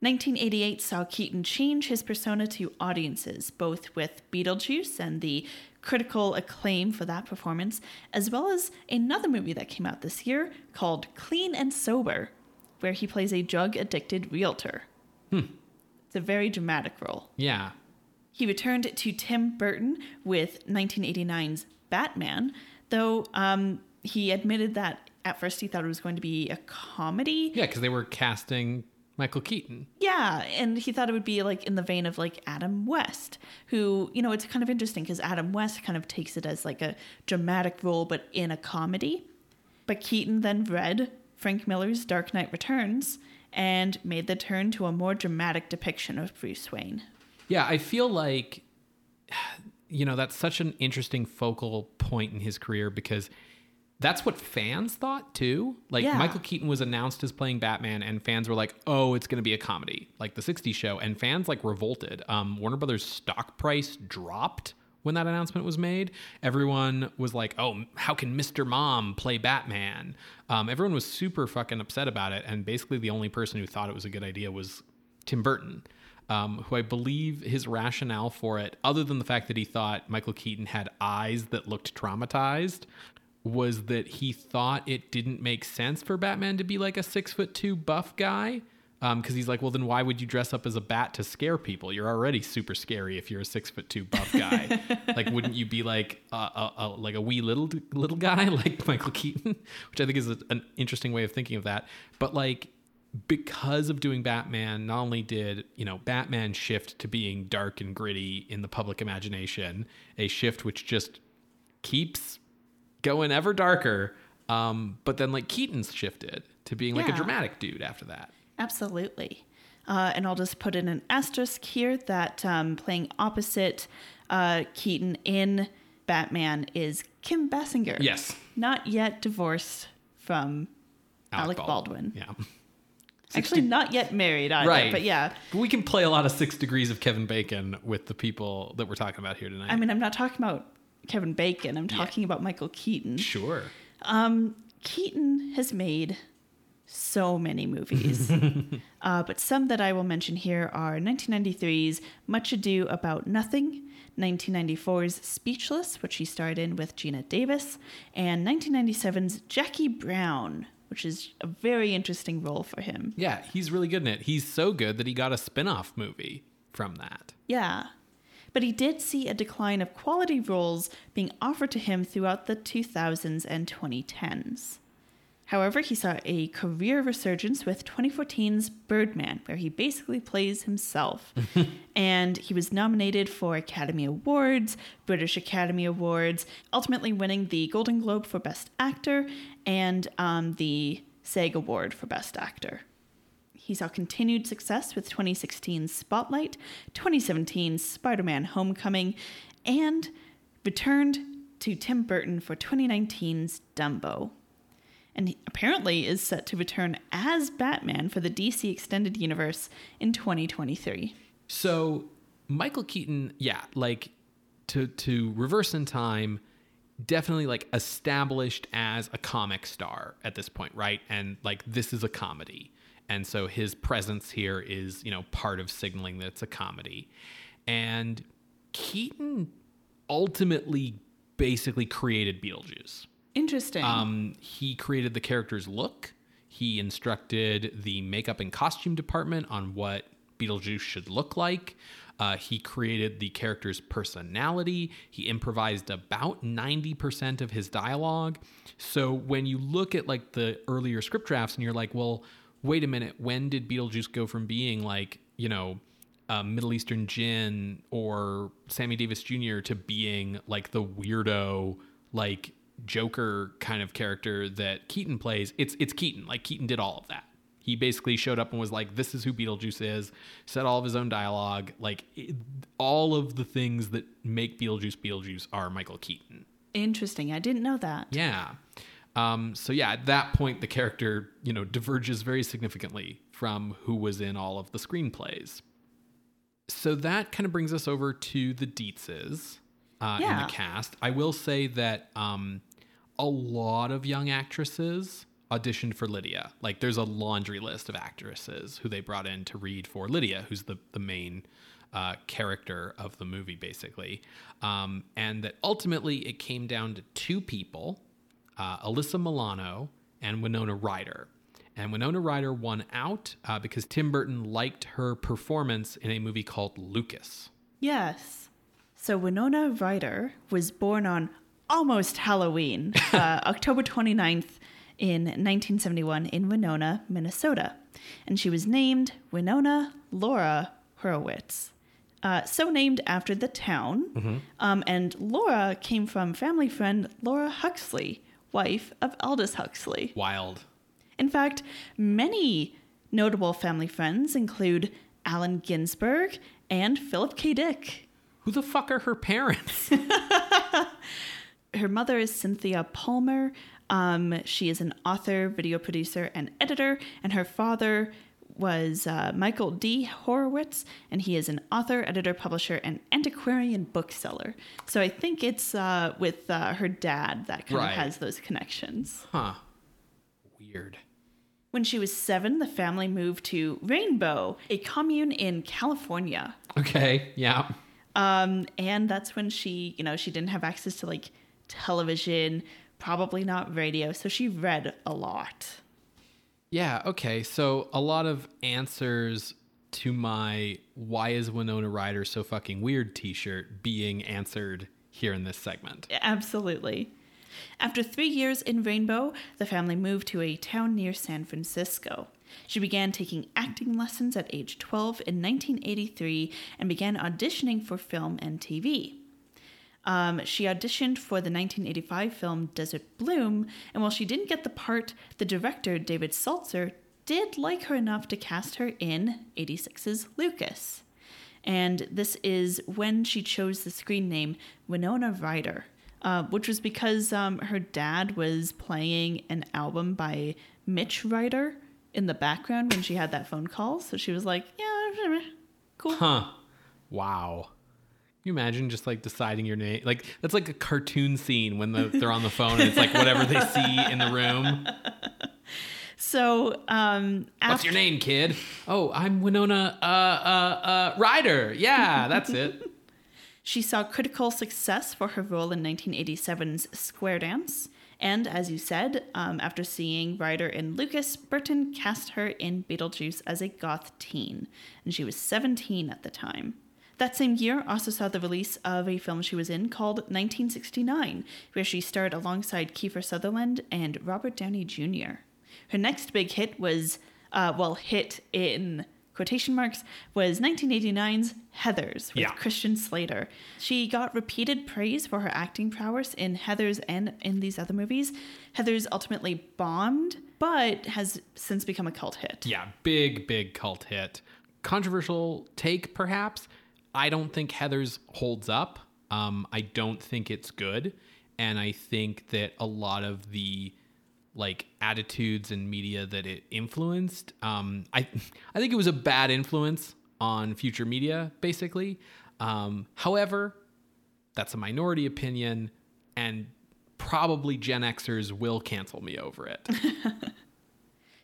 1988 saw Keaton change his persona to audiences, both with Beetlejuice and the critical acclaim for that performance, as well as another movie that came out this year called Clean and Sober, where he plays a drug addicted realtor. Hmm. It's a very dramatic role. Yeah. He returned to Tim Burton with 1989's Batman, though um, he admitted that at first he thought it was going to be a comedy. Yeah, because they were casting Michael Keaton. Yeah, and he thought it would be like in the vein of like Adam West, who, you know, it's kind of interesting because Adam West kind of takes it as like a dramatic role, but in a comedy. But Keaton then read Frank Miller's Dark Knight Returns and made the turn to a more dramatic depiction of Bruce Wayne. Yeah, I feel like you know, that's such an interesting focal point in his career because that's what fans thought too. Like Yeah. Michael Keaton was announced as playing Batman and fans were like, "Oh, it's going to be a comedy." Like the 60s show and fans like revolted. Um Warner Brothers stock price dropped when that announcement was made. Everyone was like, "Oh, how can Mr. Mom play Batman?" Um everyone was super fucking upset about it and basically the only person who thought it was a good idea was Tim Burton um, who I believe his rationale for it, other than the fact that he thought Michael Keaton had eyes that looked traumatized, was that he thought it didn't make sense for Batman to be like a six foot two buff guy. Um, because he's like, well, then why would you dress up as a bat to scare people? You're already super scary if you're a six foot two buff guy. like, wouldn't you be like a, a, a like a wee little little guy like Michael Keaton? Which I think is a, an interesting way of thinking of that. But like, because of doing Batman, not only did, you know, Batman shift to being dark and gritty in the public imagination, a shift which just keeps going ever darker. Um, but then like Keaton's shifted to being like a dramatic dude after that. Absolutely. Uh, and I'll just put in an asterisk here that um, playing opposite uh, Keaton in Batman is Kim Basinger. Yes. Not yet divorced from Alec, Baldwin. Yeah. Actually, not yet married either. Right. But yeah. We can play a lot of six degrees of Kevin Bacon with the people that we're talking about here tonight. I mean, I'm not talking about Kevin Bacon. I'm talking about Michael Keaton. sure. Um, Keaton has made so many movies, uh, but some that I will mention here are 1993's Much Ado About Nothing, 1994's Speechless, which he starred in with Geena Davis, and 1997's Jackie Brown, which is a very interesting role for him. Yeah, he's really good in it. He's so good that he got a spin off movie from that. Yeah. But he did see a decline of quality roles being offered to him throughout the 2000s and 2010s. However, he saw a career resurgence with 2014's Birdman, where he basically plays himself. and he was nominated for Academy Awards, British Academy Awards, ultimately winning the Golden Globe for Best Actor and um, the SAG Award for Best Actor. He saw continued success with 2016's Spotlight, 2017's Spider Man Homecoming, and returned to Tim Burton for 2019's Dumbo. And apparently is set to return as Batman for the DC Extended Universe in 2023. So Michael Keaton, yeah, like to to reverse in time, definitely like established as a comic star at this point, right? And like this is a comedy. And so his presence here is, you know, part of signaling that it's a comedy. And Keaton ultimately basically created Beetlejuice. Interesting. Um, he created the character's look. He instructed the makeup and costume department on what Beetlejuice should look like. Uh, he created the character's personality. He improvised about 90% of his dialogue. So when you look at like the earlier script drafts and you're like, well, wait a minute, when did Beetlejuice go from being like, you know, a Middle Eastern djinn or Sammy Davis Jr. to being like the weirdo, like Joker kind of character that Keaton plays? It's it's Keaton. Like Keaton did all of that. He basically showed up and was like, "This is who Beetlejuice is." Said all of his own dialogue. Like it, all of the things that make Beetlejuice Beetlejuice are Michael Keaton. Interesting. I didn't know that. Yeah. Um, so yeah, at that point, the character you know diverges very significantly from who was in all of the screenplays. So that kind of brings us over to the Deetzes uh, in the cast. I will say that um, a lot of young actresses auditioned for Lydia. Like, there's a laundry list of actresses who they brought in to read for Lydia, who's the the main uh, character of the movie, basically. Um, and that ultimately it came down to two people uh, Alyssa Milano and Winona Ryder. And Winona Ryder won out uh, because Tim Burton liked her performance in a movie called Lucas. Yes. So Winona Ryder was born on almost Halloween, uh, October 29th in 1971 in Winona, Minnesota. And she was named Winona Laura Horowitz. Uh, so named after the town. Um, and Laura came from family friend Laura Huxley, wife of Aldous Huxley. Wild. In fact, many notable family friends include Allen Ginsberg and Philip K. Dick. Who the fuck are her parents? Her mother is Cynthia Palmer. Um, she is an author, video producer, and editor, and her father was uh, Michael D. Horowitz, and he is an author, editor, publisher, and antiquarian bookseller. So I think it's uh, with uh, her dad that kind Right. of has those connections. huh. Weird. When she was seven, the family moved to Rainbow, a commune in California. Okay. Yeah. Um, and that's when she, you know, she didn't have access to like television, probably not radio, so she read a lot. Yeah. Okay. So a lot of answers to my "Why is Winona Ryder so fucking weird?" T-shirt being answered here in this segment. Absolutely. After three years in Rainbow, the family moved to a town near San Francisco. She began taking acting lessons at age 12 in 1983 and began auditioning for film and TV. Um, she auditioned for the 1985 film Desert Bloom, and while she didn't get the part, the director, David Seltzer, did like her enough to cast her in 86's Lucas. And this is when she chose the screen name Winona Ryder, uh, which was because um, her dad was playing an album by Mitch Ryder, in the background when she had that phone call. So she was like, yeah, cool. Huh. Wow. Can you imagine just like deciding your name? Like that's like a cartoon scene when the, they're on the phone and it's like whatever they see in the room. So, um, What's your name, kid? Oh, I'm Winona uh, uh, uh, Ryder. Yeah, that's it. She saw critical success for her role in 1987's Square Dance. And as you said, um, after seeing Ryder in Lucas, Burton cast her in Beetlejuice as a goth teen, and she was 17 at the time. That same year also saw the release of a film she was in called 1969, where she starred alongside Kiefer Sutherland and Robert Downey Jr. Her next big hit was, uh, well, hit in quotation marks, was 1989's Heathers with Yeah. Christian Slater. She got repeated praise for her acting prowess in Heathers and in these other movies. Heathers ultimately bombed, but has since become a cult hit. Yeah, big, big cult hit. Controversial take, perhaps. I don't think Heather's holds up. Um, I don't think it's good. And I think that a lot of the like attitudes and media that it influenced, um, I I think it was a bad influence on future media, basically. Um, however, that's a minority opinion, and probably Gen Xers will cancel me over it.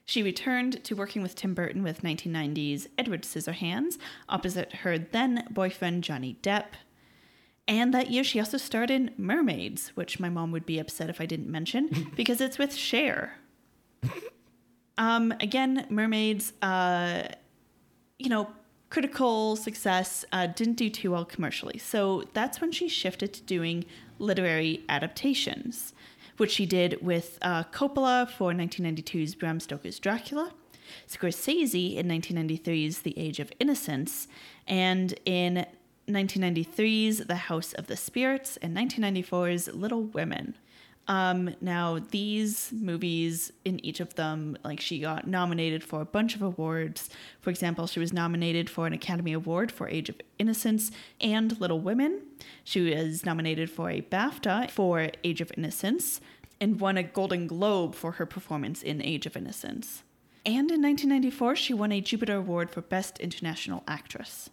She returned to working with Tim Burton with 1990's Edward Scissorhands, opposite her then boyfriend Johnny Depp. And that year, she also starred in Mermaids, which my mom would be upset if I didn't mention because it's with Cher. um, again, Mermaids, uh, you know, critical success, uh, didn't do too well commercially. So that's when she shifted to doing literary adaptations, which she did with uh, Coppola for 1992's Bram Stoker's Dracula, Scorsese in 1993's The Age of Innocence, and in 1993's The House of the Spirits, and 1994's Little Women. Um, now these movies, in each of them, like she got nominated for a bunch of awards. For example, she was nominated for an Academy Award for Age of Innocence and Little Women. She was nominated for a BAFTA for Age of Innocence and won a Golden Globe for her performance in Age of Innocence. And in 1994, she won a Jupiter Award for Best International Actress.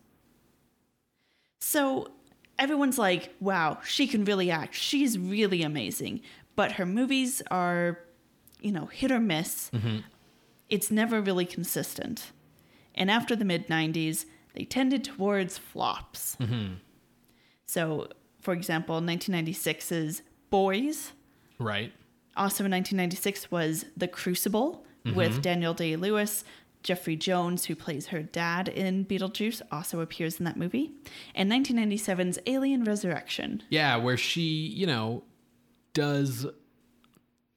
So everyone's like, wow, she can really act. She's really amazing. But her movies are, you know, hit or miss. Mm-hmm. It's never really consistent. And after the mid 90s, they tended towards flops. Mm-hmm. So, for example, 1996's Boys. right? Also in 1996 was The Crucible mm-hmm. with Daniel Day Lewis. Jeffrey Jones, who plays her dad in Beetlejuice, also appears in that movie. And 1997's Alien Resurrection. Yeah, where she, you know, does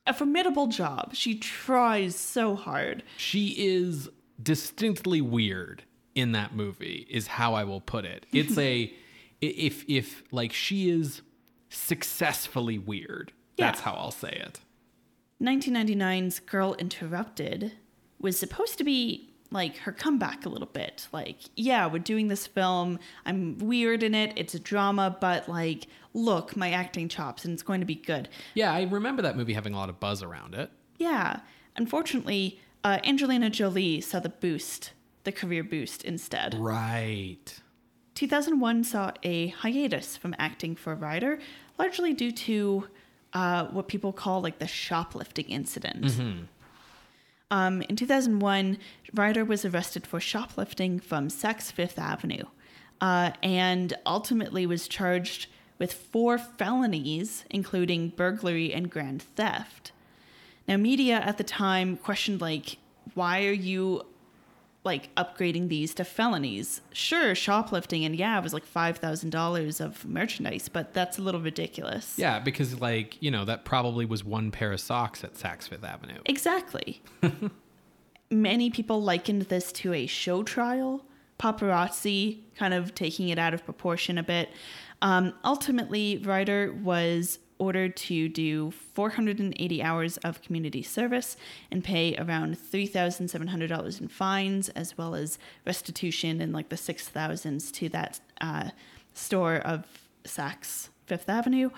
A formidable job. She tries so hard. she is distinctly weird in that movie is how I will put it. It's a if if like she is successfully weird. That's Yeah. how I'll say it. 1999's Girl Interrupted was supposed to be like her comeback a little bit. Like, yeah, we're doing this film. I'm weird in it. It's a drama, but like, look, my acting chops, and it's going to be good. Yeah, I remember that movie having a lot of buzz around it. Yeah. Unfortunately, uh, Angelina Jolie saw the boost, the career boost instead. Right. 2001 saw a hiatus from acting for Ryder, largely due to uh, what people call like the shoplifting incident. Um, in 2001, Ryder was arrested for shoplifting from Saks Fifth Avenue uh, and ultimately was charged with four felonies, including burglary and grand theft. Now, media at the time questioned, like, why are you like upgrading these to felonies? Sure, shoplifting, and yeah, it was like five thousand dollars of merchandise, but that's a little ridiculous. Yeah, because like, you know, that probably was one pair of socks at Saks Fifth Avenue. Exactly. Many people likened this to a show trial, paparazzi kind of taking it out of proportion a bit. Um, ultimately, Ryder was ordered to do 480 hours of community service and pay around $3,700 in fines, as well as restitution in like the 6,000s to that uh, store of Saks Fifth Avenue.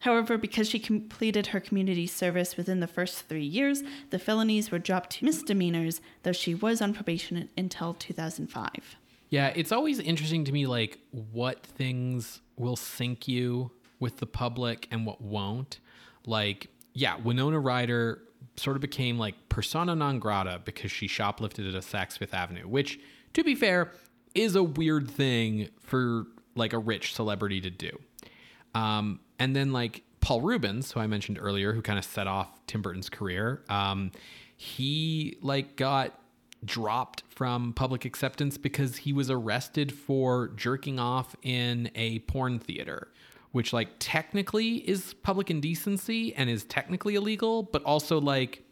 However, because she completed her community service within the first three years, the felonies were dropped to misdemeanors, though she was on probation until 2005. Yeah, it's always interesting to me, like what things will sink you with the public and what won't. Like, yeah, Winona Ryder sort of became like persona non grata because she shoplifted at a Saks Fifth Avenue, which, to be fair, is a weird thing for like a rich celebrity to do. Um, and then like Paul Reubens, who I mentioned earlier, who kind of set off Tim Burton's career, um, he like got dropped from public acceptance because he was arrested for jerking off in a porn theater which like technically is public indecency and is technically illegal but also like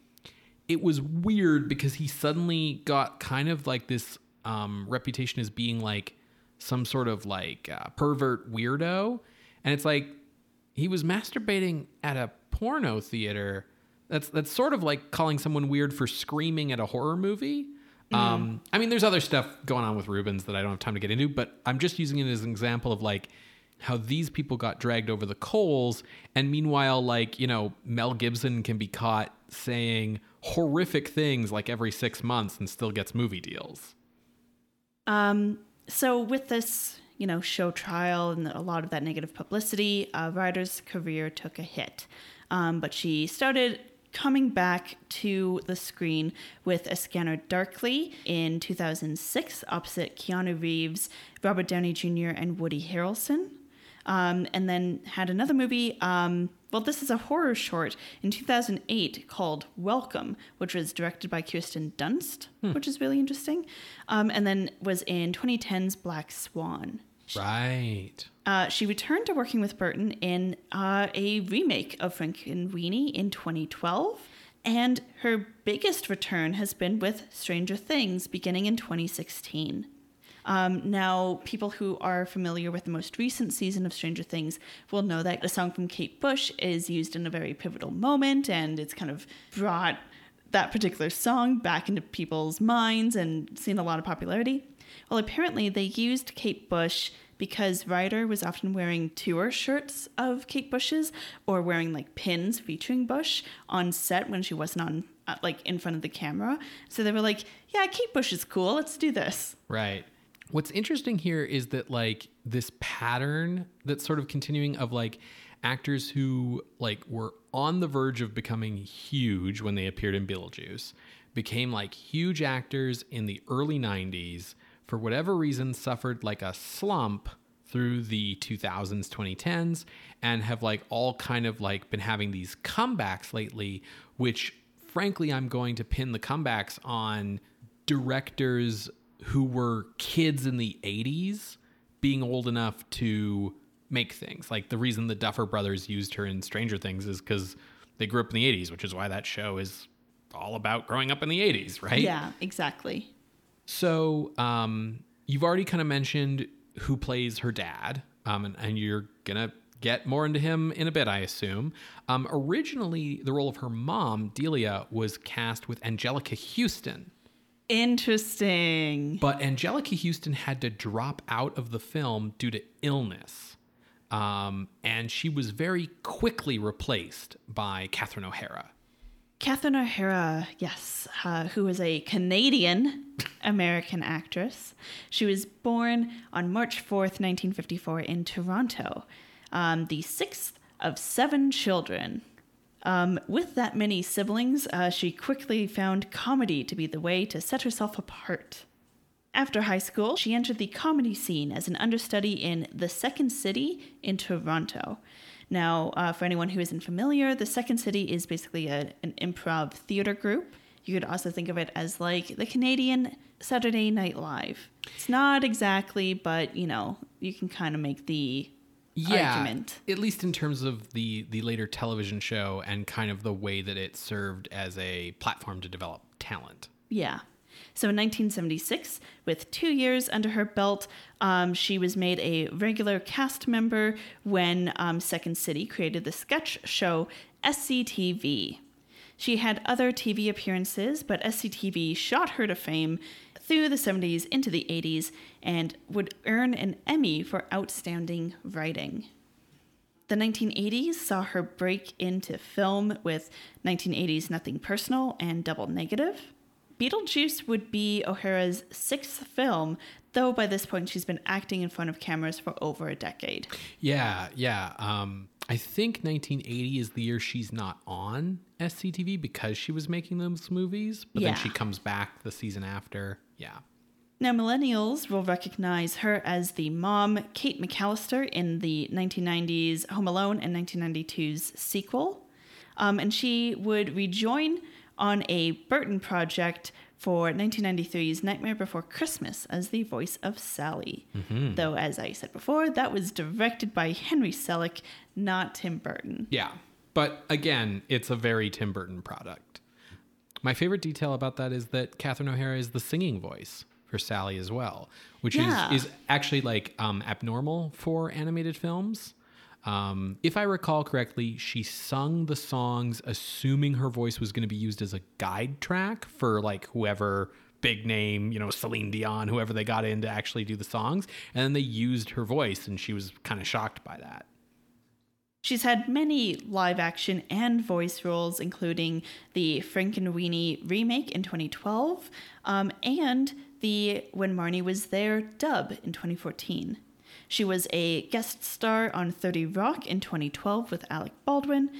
it was weird because he suddenly got kind of like this um, reputation as being like some sort of like uh, pervert weirdo. And it's like he was masturbating at a porno theater. That's that's sort of like calling someone weird for screaming at a horror movie. Um, I mean, there's other stuff going on with Reubens that I don't have time to get into, but I'm just using it as an example of like how these people got dragged over the coals. And meanwhile, like, you know, Mel Gibson can be caught saying horrific things like every six months and still gets movie deals. Um, so with this, you know, show trial and a lot of that negative publicity, uh, Ryder's career took a hit. Um, but she started coming back to the screen with A Scanner Darkly in 2006, opposite Keanu Reeves, Robert Downey Jr., and Woody Harrelson. Um, and then had another movie. Um, well, this is a horror short in 2008 called Welcome, which was directed by Kirsten Dunst, hmm. which is really interesting. Um, and then was in 2010's Black Swan. Right. Uh, she returned to working with Burton in uh, a remake of Frankenweenie in 2012. And her biggest return has been with Stranger Things beginning in 2016. Um, now, people who are familiar with the most recent season of Stranger Things will know that a song from Kate Bush is used in a very pivotal moment and it's kind of brought that particular song back into people's minds and seen a lot of popularity. Well, apparently, they used Kate Bush because Ryder was often wearing tour shirts of Kate Bush's or wearing like pins featuring Bush on set when she wasn't on uh, like in front of the camera. So they were like, "Yeah, Kate Bush is cool. Let's do this." Right. What's interesting here is that like this pattern that's sort of continuing of like actors who like were on the verge of becoming huge when they appeared in Beetlejuice became like huge actors in the early 90s for whatever reason suffered like a slump through the 2000s 2010s and have like all kind of like been having these comebacks lately which frankly i'm going to pin the comebacks on directors who were kids in the 80s being old enough to make things like the reason the duffer brothers used her in stranger things is because they grew up in the 80s which is why that show is all about growing up in the 80s right yeah exactly so um, you've already kind of mentioned who plays her dad, um, and, and, you're gonna get more into him in a bit, I assume. Um, originally, the role of her mom, Delia, was cast with Anjelica Huston. Interesting. But Anjelica Huston had to drop out of the film due to illness. Um, and she was very quickly replaced by Catherine O'Hara. Catherine O'Hara, yes, uh, who is a Canadian American actress. She was born on March 4th, 1954, in Toronto, um, the sixth of seven children. Um, with that many siblings, uh, she quickly found comedy to be the way to set herself apart. After high school, she entered the comedy scene as an understudy in The Second City in Toronto. Now, uh, for anyone who isn't familiar, the Second City is basically a, an improv theater group. You could also think of it as like the Canadian Saturday Night Live. It's not exactly, but you know, you can kind of make the yeah, argument. At least in terms of the the later television show and kind of the way that it served as a platform to develop talent. Yeah. So in 1976, with two years under her belt, um, she was made a regular cast member when um, Second City created the sketch show SCTV. She had other TV appearances, but SCTV shot her to fame through the 70s into the 80s and would earn an Emmy for outstanding writing. The 1980s saw her break into film with 1980's Nothing Personal and Double Negative. Beetlejuice would be O'Hara's sixth film, though by this point she's been acting in front of cameras for over a decade. Yeah, yeah. Um, I think 1980 is the year she's not on SCTV because she was making those movies, but Yeah. then she comes back the season after. Yeah. Now, millennials will recognize her as the mom, Kate McCallister, in the 1990s Home Alone and 1992's sequel. Um, and she would rejoin on a Burton project for 1993's Nightmare Before Christmas as the voice of Sally. Though, as I said before, that was directed by Henry Selick, not Tim Burton. Yeah. But again, it's a very Tim Burton product. My favorite detail about that is that Catherine O'Hara is the singing voice for Sally as well, which Yeah. is, is actually like um, abnormal for animated films. Um, if I recall correctly, she sung the songs assuming her voice was going to be used as a guide track for like whoever big name, you know, Celine Dion, whoever they got in to actually do the songs. And then they used her voice, and she was kind of shocked by that. She's had many live action and voice roles, including the Frankenweenie remake in 2012 um, and the When Marnie Was There dub in 2014. She was a guest star on 30 Rock in 2012 with Alec Baldwin.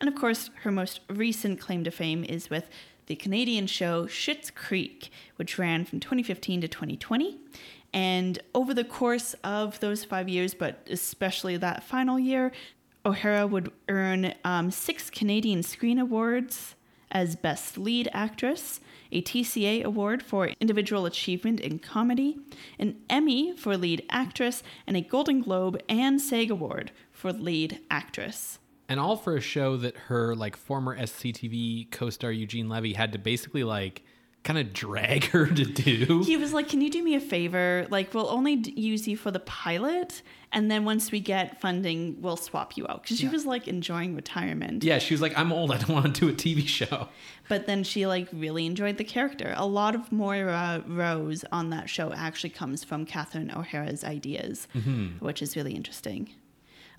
And of course, her most recent claim to fame is with the Canadian show Schitt's Creek, which ran from 2015 to 2020. And over the course of those five years, but especially that final year, O'Hara would earn um, six Canadian Screen Awards as Best Lead Actress, a TCA Award for Individual Achievement in Comedy, an Emmy for Lead Actress, and a Golden Globe and SAG Award for Lead Actress. and all for a show that her like former SCTV co-star Eugene Levy had to basically like kind of drag her to do. He was like, Can you do me a favor? Like, we'll only d- use you for the pilot, and then once we get funding, we'll swap you out. Because she was like enjoying retirement. Yeah, she was like, "I'm old. I don't want to do a TV show." but then she like really enjoyed the character. A lot of Moira Rose on that show actually comes from Catherine O'Hara's ideas, which is really interesting.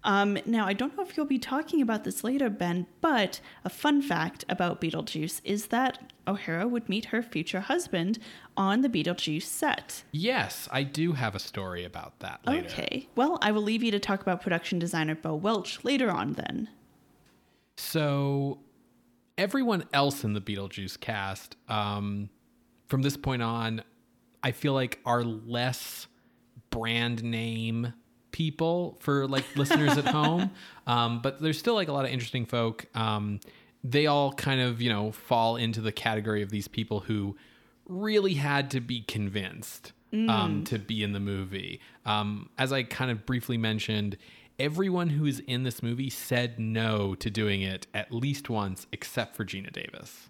Um, now, I don't know if you'll be talking about this later, Ben, but a fun fact about Beetlejuice is that O'Hara would meet her future husband on the Beetlejuice set. Yes, I do have a story about that later. Okay. Well, I will leave you to talk about production designer Bo Welch later on then. So, everyone else in the Beetlejuice cast, um, from this point on, I feel like are less brand name people for like listeners at home. Um, but there's still like a lot of interesting folk. Um, they all kind of, you know, fall into the category of these people who really had to be convinced um, to be in the movie. Um, as I kind of briefly mentioned, everyone who is in this movie said no to doing it at least once, except for Geena Davis.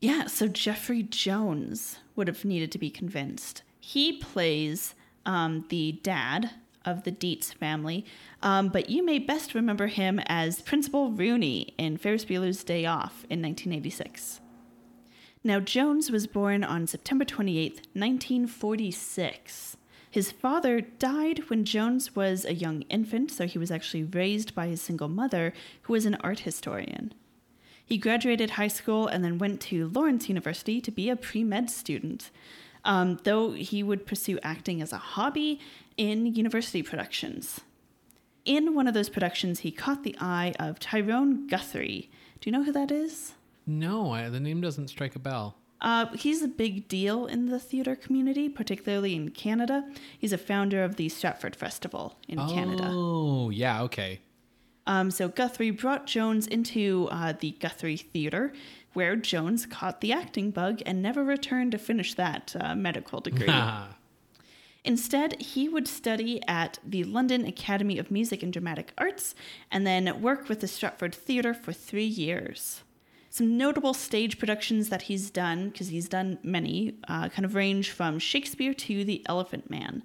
Yeah, so Jeffrey Jones would have needed to be convinced. He plays um, the dad of the Deetz family, um, but you may best remember him as Principal Rooney in Ferris Bueller's Day Off in 1986. Now, Jones was born on September 28, 1946. His father died when Jones was a young infant, so he was actually raised by his single mother, who was an art historian. He graduated high school and then went to Lawrence University to be a pre med student, um, though he would pursue acting as a hobby in university productions. In one of those productions, he caught the eye of Tyrone Guthrie. Do you know who that is? No, I, the name doesn't strike a bell. Uh, he's a big deal in the theater community, particularly in Canada. He's a founder of the Stratford Festival in Canada. Oh, yeah, okay. Um, so Guthrie brought Jones into uh, the Guthrie Theater, where Jones caught the acting bug and never returned to finish that uh, medical degree. Instead, he would study at the London Academy of Music and Dramatic Arts and then work with the Stratford Theatre for three years. Some notable stage productions that he's done, because he's done many, uh, kind of range from Shakespeare to The Elephant Man.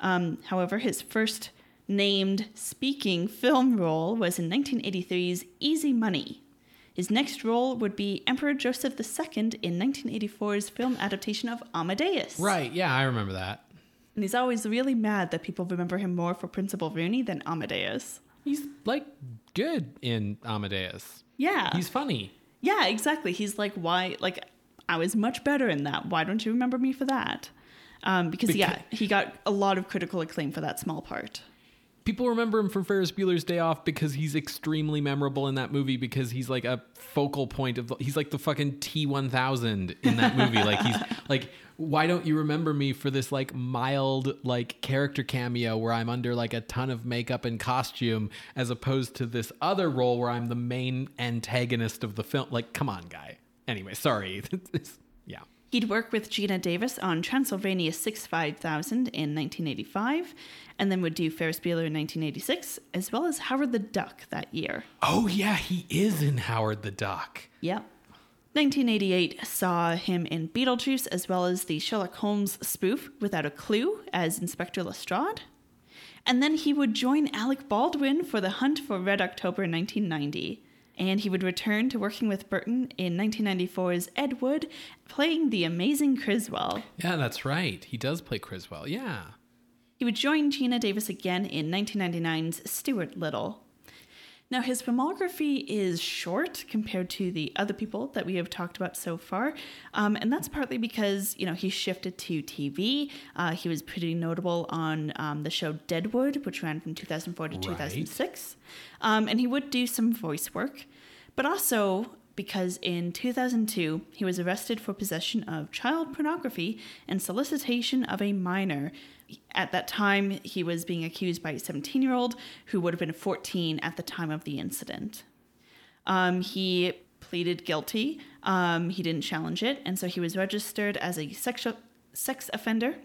Um, however, his first named speaking film role was in 1983's Easy Money. His next role would be Emperor Joseph II in 1984's film adaptation of Amadeus. Right, yeah, I remember that. And he's always really mad that people remember him more for Principal Rooney than Amadeus. He's like good in Amadeus. Yeah. He's funny. yeah, exactly. He's like, why? Like, I was much better in that. Why don't you remember me for that? Um, because, yeah, he got a lot of critical acclaim for that small part. People remember him from Ferris Bueller's Day Off because he's extremely memorable in that movie because he's like a focal point of the, he's like the fucking T1000 in that movie. Like he's like why don't you remember me for this like mild like character cameo where I'm under like a ton of makeup and costume as opposed to this other role where I'm the main antagonist of the film? Like come on guy. Anyway sorry. Yeah. He'd work with Geena Davis on Transylvania 65000 in 1985, and then would do Ferris Bueller in 1986, as well as Howard the Duck that year. oh yeah he is in Howard the Duck Yep. 1988 saw him in Beetlejuice, as well as the Sherlock Holmes spoof Without a Clue as Inspector Lestrade. And then he would join Alec Baldwin for The Hunt for Red October in 1990. And he would return to working with Burton in 1994's Ed Wood, playing the amazing Criswell. yeah that's right he does play Criswell yeah He would join Geena Davis again in 1999's Stuart Little. Now, his filmography is short compared to the other people that we have talked about so far, um, and that's partly because you know he shifted to TV. Uh, he was pretty notable on um, the show Deadwood, which ran from 2004 to Right. 2006, um, and he would do some voice work, but also because in 2002 he was arrested for possession of child pornography and solicitation of a minor. At that time, he was being accused by a 17 year old who would have been 14 at the time of the incident. Um, he pleaded guilty. Um, he didn't challenge it, and so he was registered as a sexual sex offender.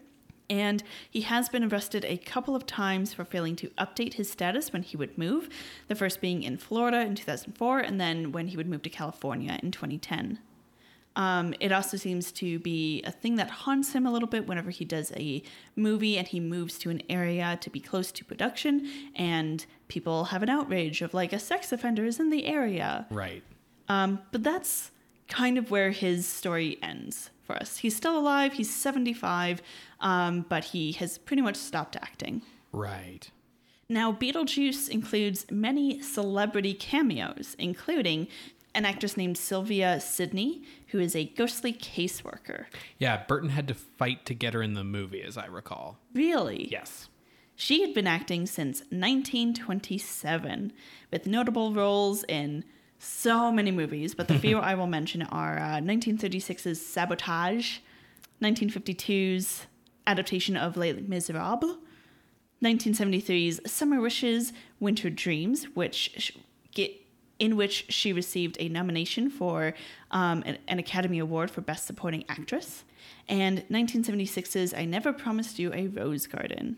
And he has been arrested a couple of times for failing to update his status when he would move. The first being in Florida in 2004, and then when he would move to California in 2010. Um, it also seems to be a thing that haunts him a little bit whenever he does a movie and he moves to an area to be close to production, and people have an outrage of like a sex offender is in the area. right Um, but that's kind of where his story ends for us. He's still alive, he's 75, um, but he has pretty much stopped acting. right Now, Beetlejuice includes many celebrity cameos, including an actress named Sylvia Sidney, who is a ghostly caseworker. Yeah, Burton had to fight to get her in the movie, as I recall. Really? Yes. She had been acting since 1927, with notable roles in so many movies, but the few I will mention are uh, 1936's Sabotage, 1952's adaptation of Les Miserables, 1973's Summer Wishes, Winter Dreams, which get in which she received a nomination for um, an, an Academy Award for Best Supporting Actress, and 1976's I Never Promised You a Rose Garden.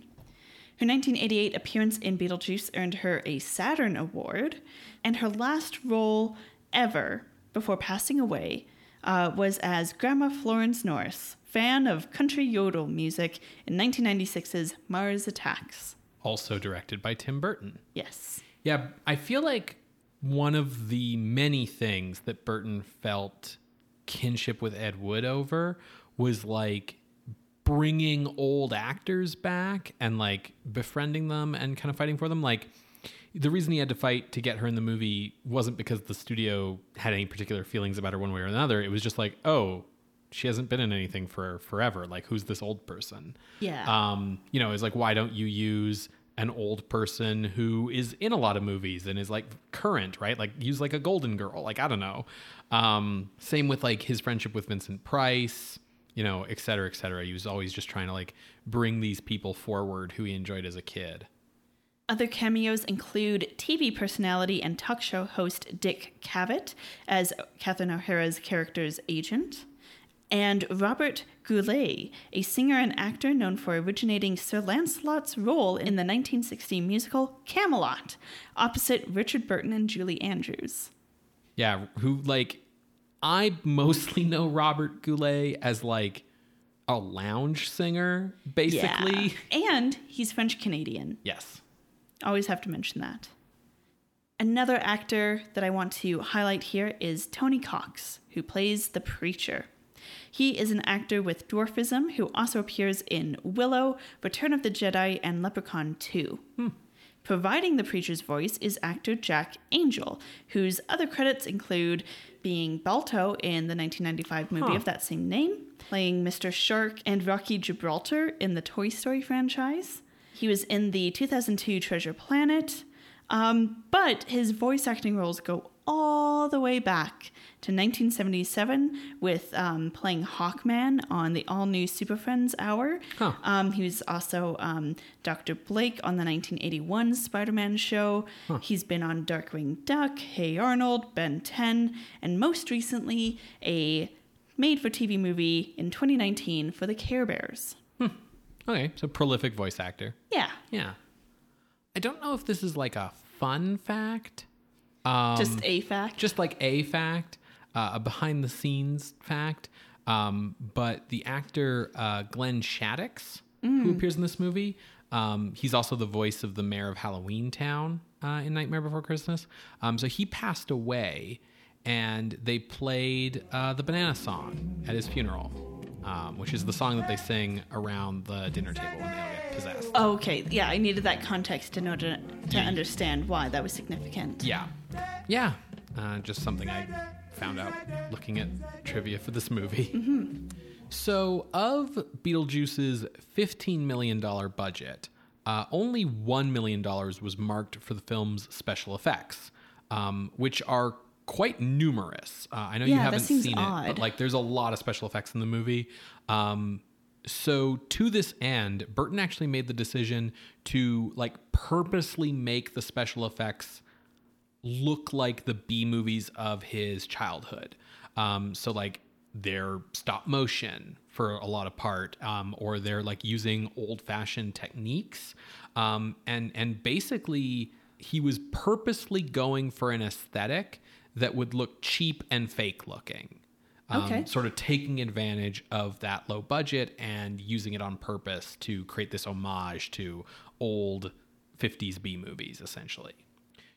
Her 1988 appearance in Beetlejuice earned her a Saturn Award, and her last role ever before passing away uh, was as Grandma Florence Norris, fan of country yodel music in 1996's Mars Attacks. Also directed by Tim Burton. Yes. Yeah, I feel like one of the many things that Burton felt kinship with Ed Wood over was like bringing old actors back and like befriending them and kind of fighting for them. Like the reason he had to fight to get her in the movie wasn't because the studio had any particular feelings about her one way or another. It was just like, oh, she hasn't been in anything for forever. Like, who's this old person? Yeah. um, you know, is like, why don't you use an old person who is in a lot of movies and is like current, right? Like, use like a Golden Girl, like I don't know. Um, same with like his friendship with Vincent Price, you know, et cetera, et cetera. He was always just trying to like bring these people forward who he enjoyed as a kid. Other cameos include TV personality and talk show host Dick Cavett as Catherine O'Hara's character's agent, and Robert Goulet, a singer and actor known for originating Sir Lancelot's role in the 1960 musical Camelot, opposite Richard Burton and Julie Andrews. Yeah, who like I mostly know Robert Goulet as like a lounge singer, basically. Yeah. And he's French Canadian. Yes. Always have to mention that. Another actor that I want to highlight here is Tony Cox, who plays the preacher. He is an actor with dwarfism who also appears in Willow, Return of the Jedi, and Leprechaun 2. Providing the preacher's voice is actor Jack Angel, whose other credits include being Balto in the 1995 movie Huh. of that same name, playing Mr. Shark and Rocky Gibraltar in the Toy Story franchise. He was in the 2002 Treasure Planet, um, but his voice acting roles go all the way back to 1977 with um, playing Hawkman on the all new Super Friends Hour. Huh. Um, he was also um, Dr. Blake on the 1981 Spider Man show. He's been on Darkwing Duck, Hey Arnold, Ben 10, and most recently, a made for TV movie in 2019 for the Care Bears. Okay, so prolific voice actor. Yeah, Yeah. I don't know if this is like a fun fact. Um, just a fact. just like a fact, uh, a behind the scenes fact. Um, but the actor uh, Glenn Shadix, who appears in this movie, um, he's also the voice of the mayor of Halloween Town uh, in Nightmare Before Christmas. Um, so he passed away, and they played uh, the Banana Song at his funeral, um, which is the song that they sing around the dinner table when they all get possessed. Okay, yeah, I needed that context in order to, to understand why that was significant. Yeah. Yeah. Uh, just something I found out looking at trivia for this movie. So, of Beetlejuice's $15 million budget, uh, only $1 million was marked for the film's special effects, um, which are quite numerous. Uh, I know you Yeah, that haven't seen it, but like there's a lot of special effects in the movie. Um, so to this end, Burton actually made the decision to like purposely make the special effects look like the B movies of his childhood. Um, so like they're stop motion for a lot of part, um, or they're like using old fashioned techniques, um, and and basically he was purposely going for an aesthetic that would look cheap and fake looking. Um, Okay. Sort of taking advantage of that low budget and using it on purpose to create this homage to old 50s B movies, essentially.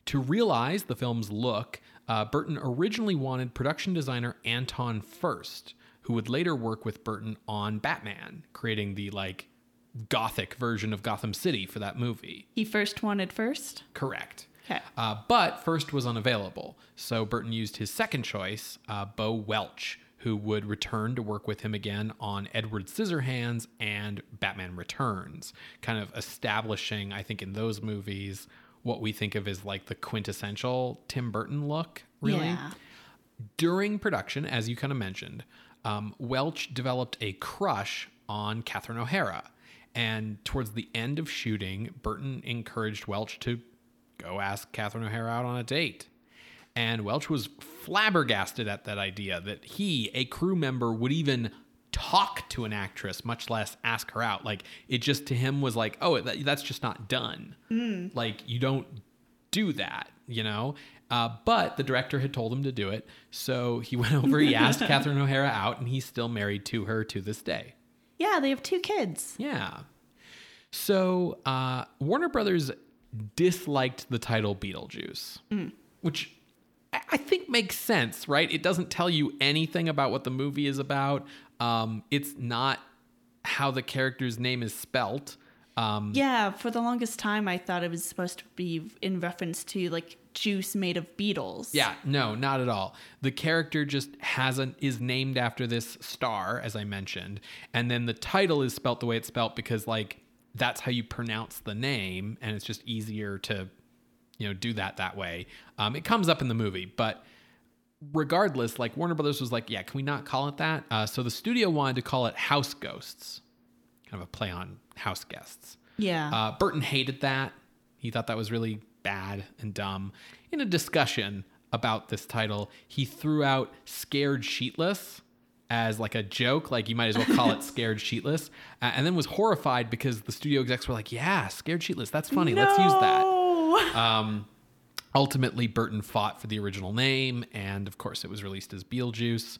To realize the film's look, uh, Burton originally wanted production designer Anton Furst, who would later work with Burton on Batman, creating the like gothic version of Gotham City for that movie. He first wanted first. Correct. Okay. Uh, but Furst was unavailable, so Burton used his second choice, uh, Bo Welch, who would return to work with him again on Edward Scissorhands and Batman Returns, kind of establishing, I think, in those movies, what we think of as like the quintessential Tim Burton look, really. Yeah. During production, as you kind of mentioned, um, Welch developed a crush on Catherine O'Hara. And towards the end of shooting, Burton encouraged Welch to go ask Catherine O'Hara out on a date. And Welch was flabbergasted at that idea that he, a crew member, would even talk to an actress, much less ask her out. Like, it just to him was like, oh, that, that's just not done. Like, you don't do that, you know? Uh, but the director had told him to do it. So he went over, he asked Catherine O'Hara out, and he's still married to her to this day. Yeah, they have two kids. Yeah. So uh, Warner Brothers disliked the title Beetlejuice, which I I think makes sense, right? It doesn't tell you anything about what the movie is about. Um, it's not how the character's name is spelt. Um, Yeah, for the longest time, I thought it was supposed to be in reference to like juice made of beetles. Yeah, no, not at all. The character just has an is named after this star, as I mentioned, and then the title is spelt the way it's spelt because like that's how you pronounce the name, and it's just easier to you know do that that way. Um, it comes up in the movie, but regardless, like Warner Brothers was like, yeah, can we not call it that? Uh, so the studio wanted to call it House Ghosts, kind of a play on house guests. Yeah. Uh, Burton hated that. He thought that was really bad and dumb. In a discussion about this title, he threw out Scared Sheetless as like a joke, like you might as well call it Scared Sheetless, uh, and then was horrified because the studio execs were like, "Yeah, Scared Sheetless, that's funny. Let's use that." Um, ultimately, Burton fought for the original name, and of course, it was released as Beetlejuice.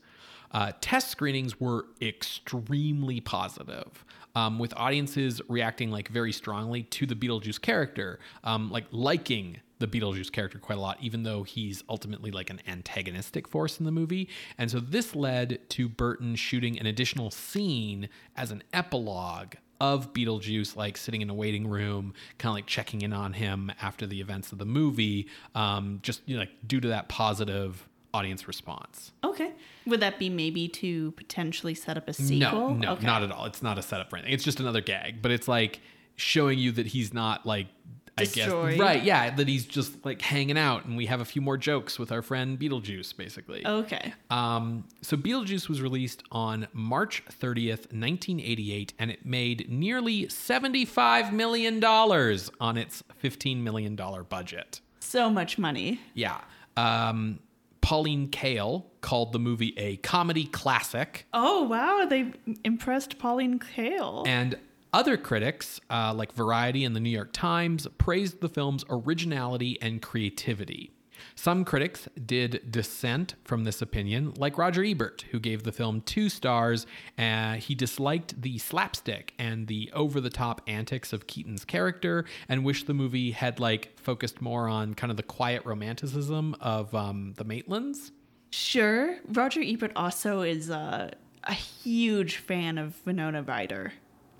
Uh, test screenings were extremely positive, um, with audiences reacting like very strongly to the Beetlejuice character, um, like liking the Beetlejuice character quite a lot, even though he's ultimately like an antagonistic force in the movie. And so this led to Burton shooting an additional scene as an epilogue of Beetlejuice, like sitting in a waiting room, kind of like checking in on him after the events of the movie, um, just you know, like due to that positive audience response. Okay. Would that be maybe to potentially set up a sequel? No, no, okay. not at all. It's not a setup for anything. It's just another gag, but it's like showing you that he's not like I guess right, yeah, that he's just like hanging out, and we have a few more jokes with our friend Beetlejuice, basically. Okay. Um, so Beetlejuice was released on March 30th, 1988, and it made nearly $75 million on its $15 million budget. So much money. Yeah. Um, Pauline Kael called the movie a comedy classic, Oh wow, they impressed Pauline Kael. and other critics, uh, like Variety and the New York Times, praised the film's originality and creativity. Some critics did dissent from this opinion, like Roger Ebert, who gave the film two stars. Uh, he disliked the slapstick and the over the top antics of Keaton's character and wished the movie had like focused more on kind of the quiet romanticism of um, the Maitlands. Sure. Roger Ebert also is uh, a huge fan of Winona Ryder.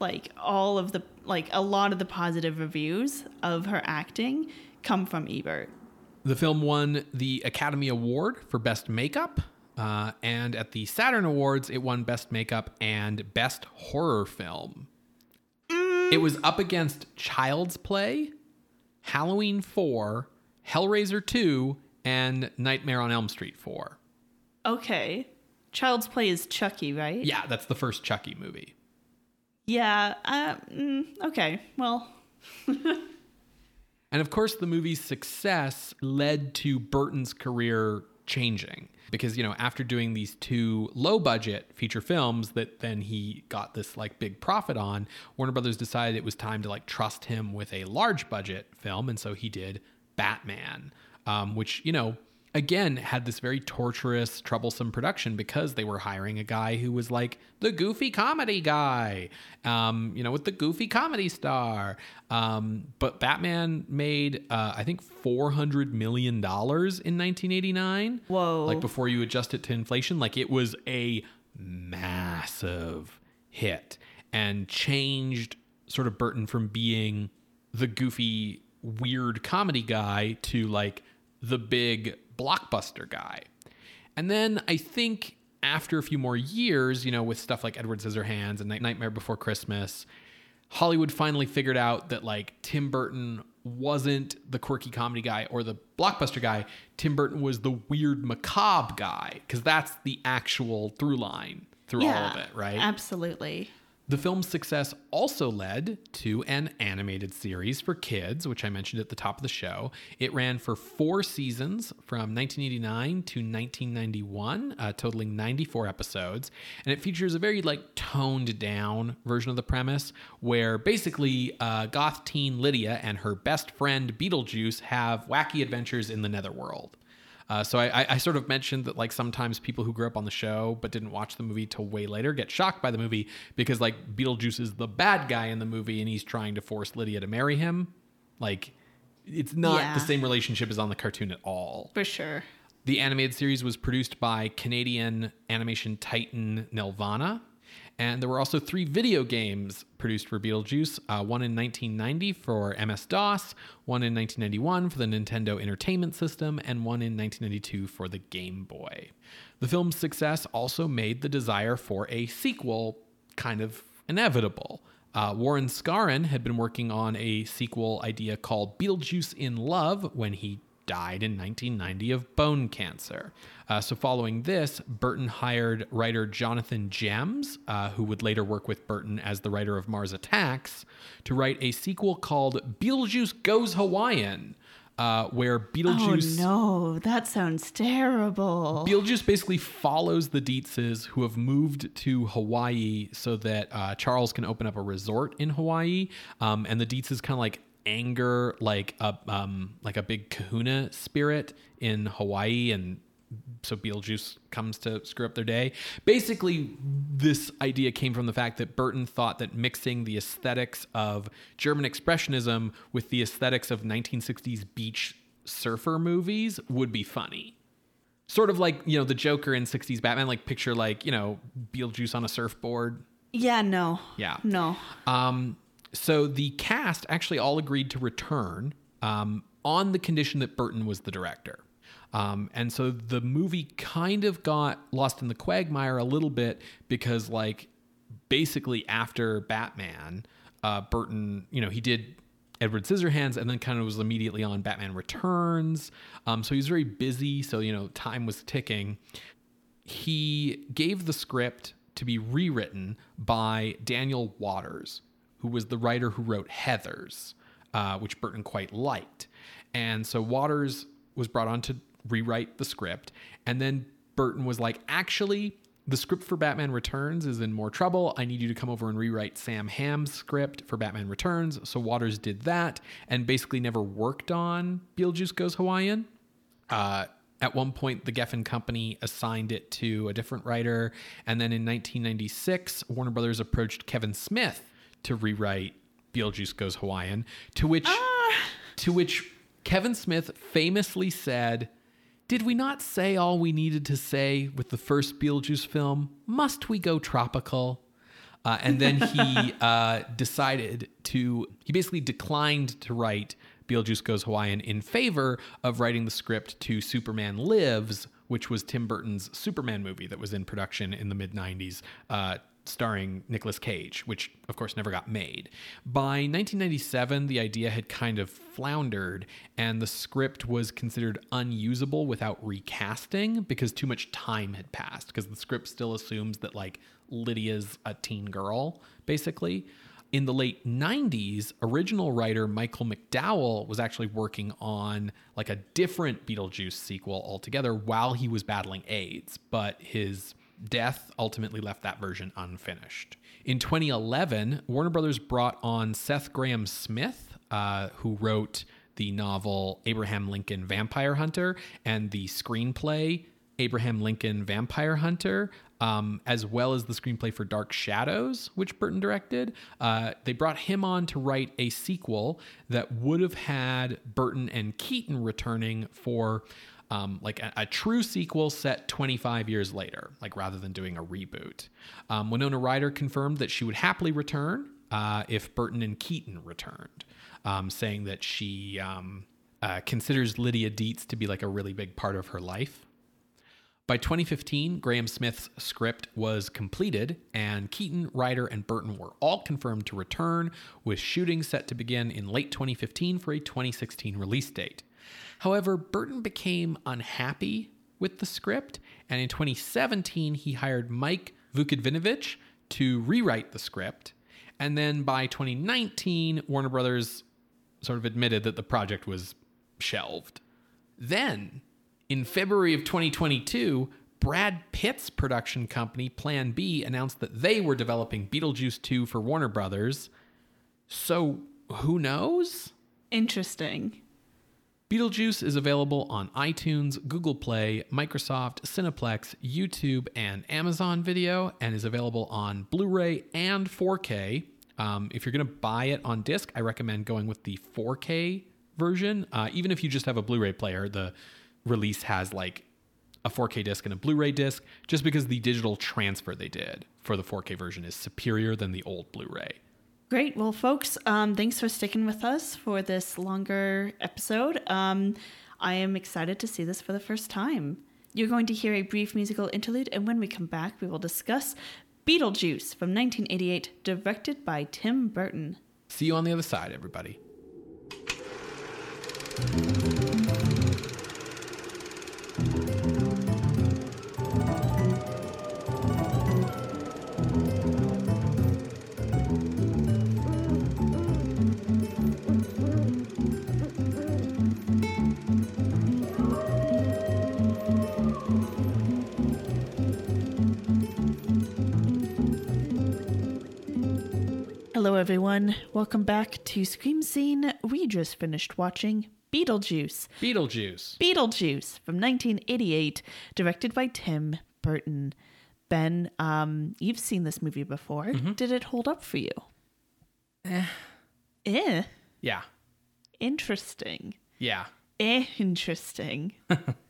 Like all of the like a lot of the positive reviews of her acting come from Ebert. The film won the Academy Award for Best Makeup. Uh, and at the Saturn Awards, it won Best Makeup and Best Horror Film. It was up against Child's Play, Halloween 4, Hellraiser 2, and Nightmare on Elm Street 4. Okay. Child's Play is Chucky, right? Yeah, that's the first Chucky movie. Yeah. Uh, mm, okay. Well, And of course, the movie's success led to Burton's career changing because, you know, after doing these two low budget feature films that then he got this like big profit on, Warner Brothers decided it was time to like trust him with a large budget film. And so he did Batman, um, which, you know, again had this very torturous, troublesome production because they were hiring a guy who was like the goofy comedy guy, um, you know, with the goofy comedy star. Um, but Batman made, uh, I think, four hundred million dollars in nineteen eighty nine. Whoa. Like before you adjust it to inflation, like it was a massive hit and changed sort of Burton from being the goofy, weird comedy guy to like the big blockbuster guy. And then I think after a few more years, you know, with stuff like Edward Scissorhands and Nightmare Before Christmas, Hollywood finally figured out that like Tim Burton wasn't the quirky comedy guy or the blockbuster guy. Tim Burton was the weird macabre guy because that's the actual through line through all of it, right? Absolutely. The film's success also led to an animated series for kids, which I mentioned at the top of the show. It ran for four seasons from 1989 to 1991, uh, totaling 94 episodes, and it features a very like toned down version of the premise, where basically uh, goth teen Lydia and her best friend Beetlejuice have wacky adventures in the Netherworld. Uh, so I, I, sort of mentioned that like sometimes people who grew up on the show but didn't watch the movie till way later get shocked by the movie because like Beetlejuice is the bad guy in the movie and he's trying to force Lydia to marry him. Like it's not Yeah. the same relationship as on the cartoon at all. For sure. The animated series was produced by Canadian animation titan Nelvana. And there were also three video games produced for Beetlejuice uh, one in 1990 for MS DOS, one in 1991 for the Nintendo Entertainment System, and one in 1992 for the Game Boy. The film's success also made the desire for a sequel kind of inevitable. Uh, Warren Skaaren had been working on a sequel idea called Beetlejuice in Love when he died in 1990 of bone cancer. Uh, so, following this, Burton hired writer Jonathan Gems, uh, who would later work with Burton as the writer of Mars Attacks, to write a sequel called Beetlejuice Goes Hawaiian, uh, where Beetlejuice. Oh no, that sounds terrible. Beetlejuice basically follows the Deetzes who have moved to Hawaii so that uh, Charles can open up a resort in Hawaii. Um, and the Deetzes kind of like anger like a um, like a big kahuna spirit in Hawaii and so Beetlejuice comes to screw up their day. Basically, this idea came from the fact that Burton thought that mixing the aesthetics of German Expressionism with the aesthetics of 1960s beach surfer movies would be funny sort of like you know the Joker in '60s Batman. Like picture like you know Beetlejuice on a surfboard, Yeah, no. Yeah. No. Um, so the cast actually all agreed to return um, on the condition that Burton was the director. Um, and so the movie kind of got lost in the quagmire a little bit because, like, basically after Batman, uh, Burton, you know, he did Edward Scissorhands and then kind of was immediately on Batman Returns. Um, so he was very busy. So, you know, time was ticking. He gave the script to be rewritten by Daniel Waters, who was the writer who wrote Heathers, uh, which Burton quite liked. And so Waters was brought on to rewrite the script. And then Burton was like, actually, the script for Batman Returns is in more trouble. I need you to come over and rewrite Sam Hamm's script for Batman Returns. So Waters did that and basically never worked on Beetlejuice Goes Hawaiian. Uh, at one point, the Geffen Company assigned it to a different writer. And then in 1996, Warner Brothers approached Kevin Smith to rewrite Beetlejuice Goes Hawaiian, to which, to which Kevin Smith famously said, did we not say all we needed to say with the first Beetlejuice film? Must we go tropical? Uh, and then he uh, decided to, he basically declined to write Beetlejuice Goes Hawaiian in favor of writing the script to Superman Lives, which was Tim Burton's Superman movie that was in production in the mid 90s. Uh, starring Nicolas Cage, which of course never got made. By 1997, the idea had kind of floundered, and the script was considered unusable without recasting because too much time had passed. Because the script still assumes that, like, Lydia's a teen girl, basically. In the late 90s, original writer Michael McDowell was actually working on like a different Beetlejuice sequel altogether while he was battling AIDS, but his death ultimately left that version unfinished. In 2011, Warner Brothers brought on Seth Grahame-Smith, uh, who wrote the novel Abraham Lincoln Vampire Hunter and the screenplay Abraham Lincoln Vampire Hunter, um, as well as the screenplay for Dark Shadows, which Burton directed. Uh, they brought him on to write a sequel that would have had Burton and Keaton returning for um, like a, a, true sequel set 25 years later, like rather than doing a reboot. Um, Winona Ryder confirmed that she would happily return uh, if Burton and Keaton returned, um, saying that she um, uh, considers Lydia Deetz to be like a really big part of her life. By 2015, Grahame-Smith's script was completed, and Keaton, Ryder, and Burton were all confirmed to return, with shooting set to begin in late 2015 for a 2016 release date. However, Burton became unhappy with the script, and in 2017, he hired Mike Vukadinovich to rewrite the script. And then by 2019, Warner Brothers sort of admitted that the project was shelved. Then, in February of 2022, Brad Pitt's production company, Plan B, announced that they were developing Beetlejuice 2 for Warner Brothers. So, who knows? Interesting. Beetlejuice is available on iTunes, Google Play, Microsoft, Cineplex, YouTube, and Amazon Video, and is available on Blu ray and 4K. Um, if you're going to buy it on disc, I recommend going with the 4K version. Uh, even if you just have a Blu ray player, the release has like a 4K disc and a Blu ray disc, just because the digital transfer they did for the 4K version is superior than the old Blu ray. Great. Well, folks, um, thanks for sticking with us for this longer episode. Um, I am excited to see this for the first time. You're going to hear a brief musical interlude, and when we come back, we will discuss Beetlejuice from 1988, directed by Tim Burton. See you on the other side, everybody. Hello, everyone. Welcome back to Scream Scene. We just finished watching Beetlejuice. Beetlejuice. Beetlejuice from 1988, directed by Tim Burton. Ben, um, you've seen this movie before. Mm-hmm. Did it hold up for you? Eh. Eh. Yeah. Interesting. Yeah. Eh, interesting.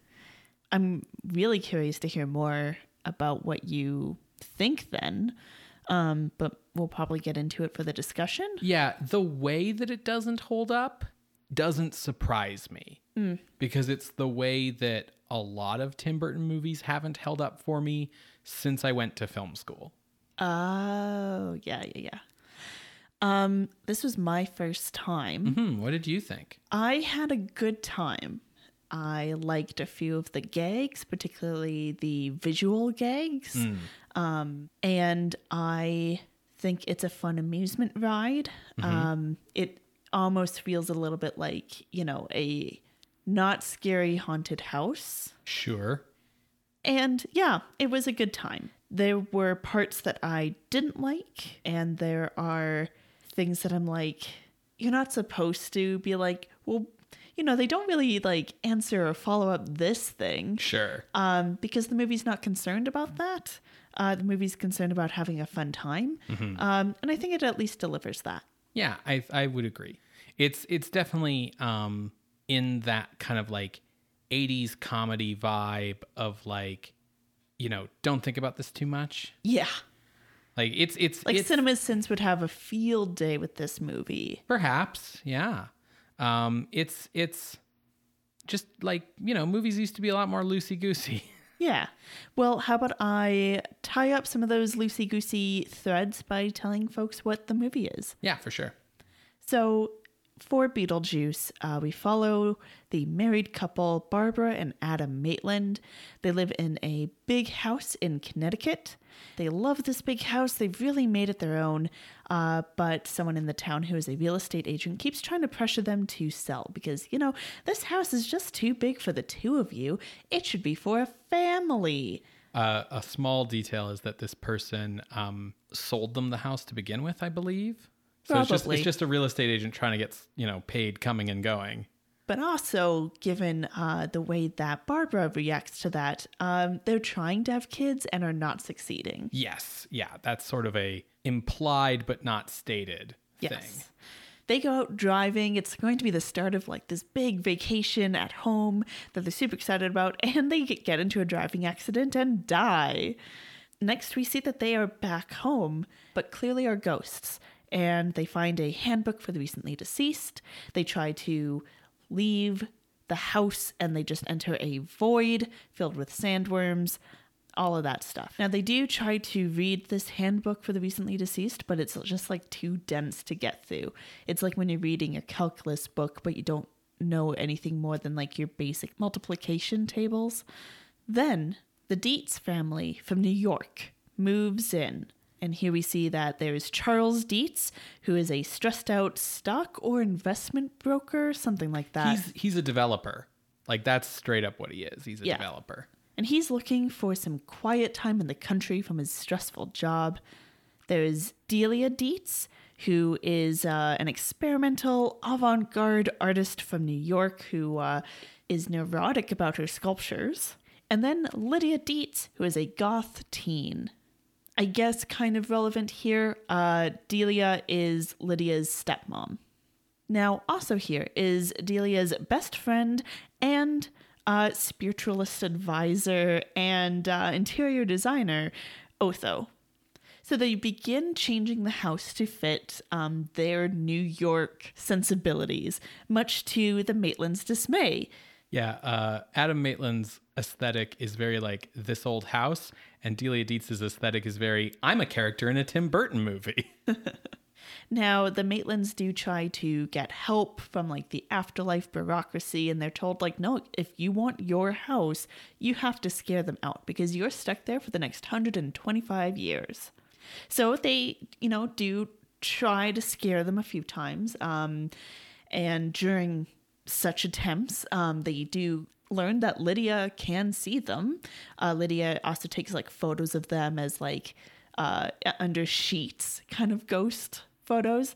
I'm really curious to hear more about what you think then. Um, but we'll probably get into it for the discussion. Yeah, the way that it doesn't hold up doesn't surprise me because it's the way that a lot of Tim Burton movies haven't held up for me since I went to film school. Oh, yeah, yeah, yeah. Um, this was my first time. Hmm, what did you think? I had a good time. I liked a few of the gags, particularly the visual gags. Um, and I think it's a fun amusement ride. Um, it almost feels a little bit like, you know, a not scary haunted house. Sure. And yeah, it was a good time. There were parts that I didn't like, and there are things that I'm like, you're not supposed to be like, well, you know, they don't really like answer or follow up this thing. Sure. Um, because the movie's not concerned about that. Uh, the movie's concerned about having a fun time. Um, and I think it at least delivers that. Yeah, I I would agree. It's it's definitely um in that kind of like 80s comedy vibe of like you know, don't think about this too much. Yeah. Like it's it's Like it's, Cinema Sins would have a field day with this movie. Perhaps, yeah. Um, it's it's just like you know, movies used to be a lot more loosey goosey. Yeah. Well, how about I tie up some of those loosey goosey threads by telling folks what the movie is? yeah, for sure. So, for Beetlejuice, uh, we follow the married couple, Barbara and Adam Maitland. They live in a big house in Connecticut. They love this big house. They've really made it their own. Uh, but someone in the town who is a real estate agent keeps trying to pressure them to sell because, you know, this house is just too big for the two of you. It should be for a family. Uh, a small detail is that this person um, sold them the house to begin with, I believe. So it's just it's just a real estate agent trying to get you know paid coming and going. But also, given uh, the way that Barbara reacts to that, um, they're trying to have kids and are not succeeding. Yes, yeah, that's sort of a implied but not stated Yes. thing. They go out driving. It's going to be the start of like this big vacation at home that they're super excited about, and they get get into a driving accident and die. Next, we see that they are back home, but clearly are ghosts. And they find a handbook for the recently deceased. They try to leave the house and they just enter a void filled with sandworms, all of that stuff. Now, they do try to read this handbook for the recently deceased, but it's just like too dense to get through. It's like when you're reading a calculus book, but you don't know anything more than like your basic multiplication tables. Then the Deetz family from New York moves in. And here we see that there's Charles Deetz, who is a stressed out stock or investment broker, something like that. He's he's a developer. Like that's straight up what he is. He's a Yeah. developer. and he's looking for some quiet time in the country from his stressful job. There's Delia Deetz, who is uh, an experimental avant garde artist from New York who uh, is neurotic about her sculptures. And then Lydia Deetz, who is a goth teen. I guess kind of relevant here, uh, Delia is Lydia's stepmom. Now, also here is Delia's best friend and uh, spiritualist advisor and uh, interior designer, Otho. So they begin changing the house to fit um, their New York sensibilities, much to the Maitland's dismay. Yeah, uh, Adam Maitland's aesthetic is very like this old house, and Delia Deetz's aesthetic is very I'm a character in a Tim Burton movie. Now, the Maitlands do try to get help from like the afterlife bureaucracy, and they're told, like, no, if you want your house, you have to scare them out because you're stuck there for the next 125 years. So they, you know, do try to scare them a few times. Um, and during such attempts, um, they do learn that Lydia can see them. Uh, Lydia also takes like photos of them as like uh, under sheets, kind of ghost photos.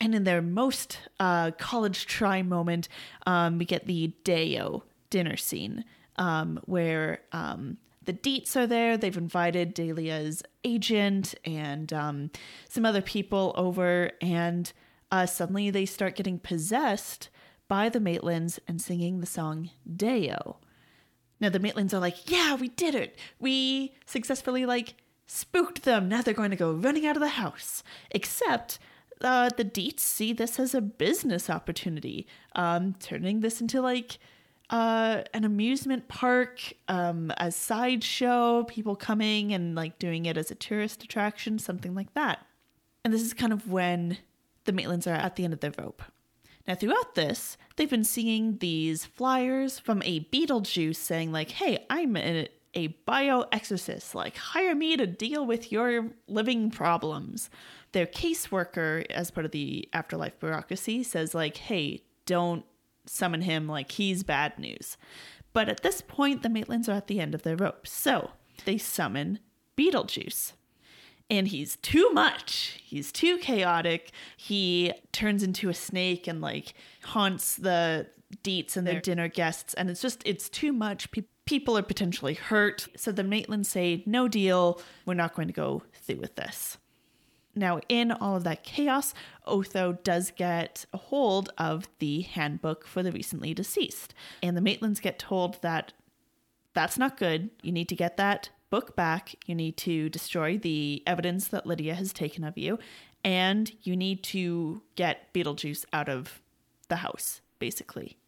And in their most uh, college try moment, um, we get the Day-O dinner scene um, where um, the Deetz are there. They've invited Delia's agent and um, some other people over, and uh, suddenly they start getting possessed by the Maitlands and singing the song Day-O. Now the Maitlands are like, "Yeah, we did it. We successfully like spooked them. Now they're going to go running out of the house. Except uh, the Deetz see this as a business opportunity, um, turning this into like uh, an amusement park, um, a sideshow, people coming and like doing it as a tourist attraction, something like that. And this is kind of when the Maitlands are at the end of their rope. Now, throughout this, they've been seeing these flyers from a Beetlejuice saying, like, hey, I'm a, a bioexorcist. Like, hire me to deal with your living problems. Their caseworker, as part of the afterlife bureaucracy, says, like, hey, don't summon him. Like, he's bad news. But at this point, the Maitlands are at the end of their rope. So they summon Beetlejuice and he's too much. He's too chaotic. He turns into a snake and like haunts the Deetz and their dinner guests, and it's just it's too much. Pe- people are potentially hurt. So the Maitlands say, "No deal. We're not going to go through with this." Now, in all of that chaos, Otho does get a hold of the handbook for the recently deceased, and the Maitlands get told that that's not good. You need to get that book back. You need to destroy the evidence that Lydia has taken of you, and you need to get Beetlejuice out of the house, basically.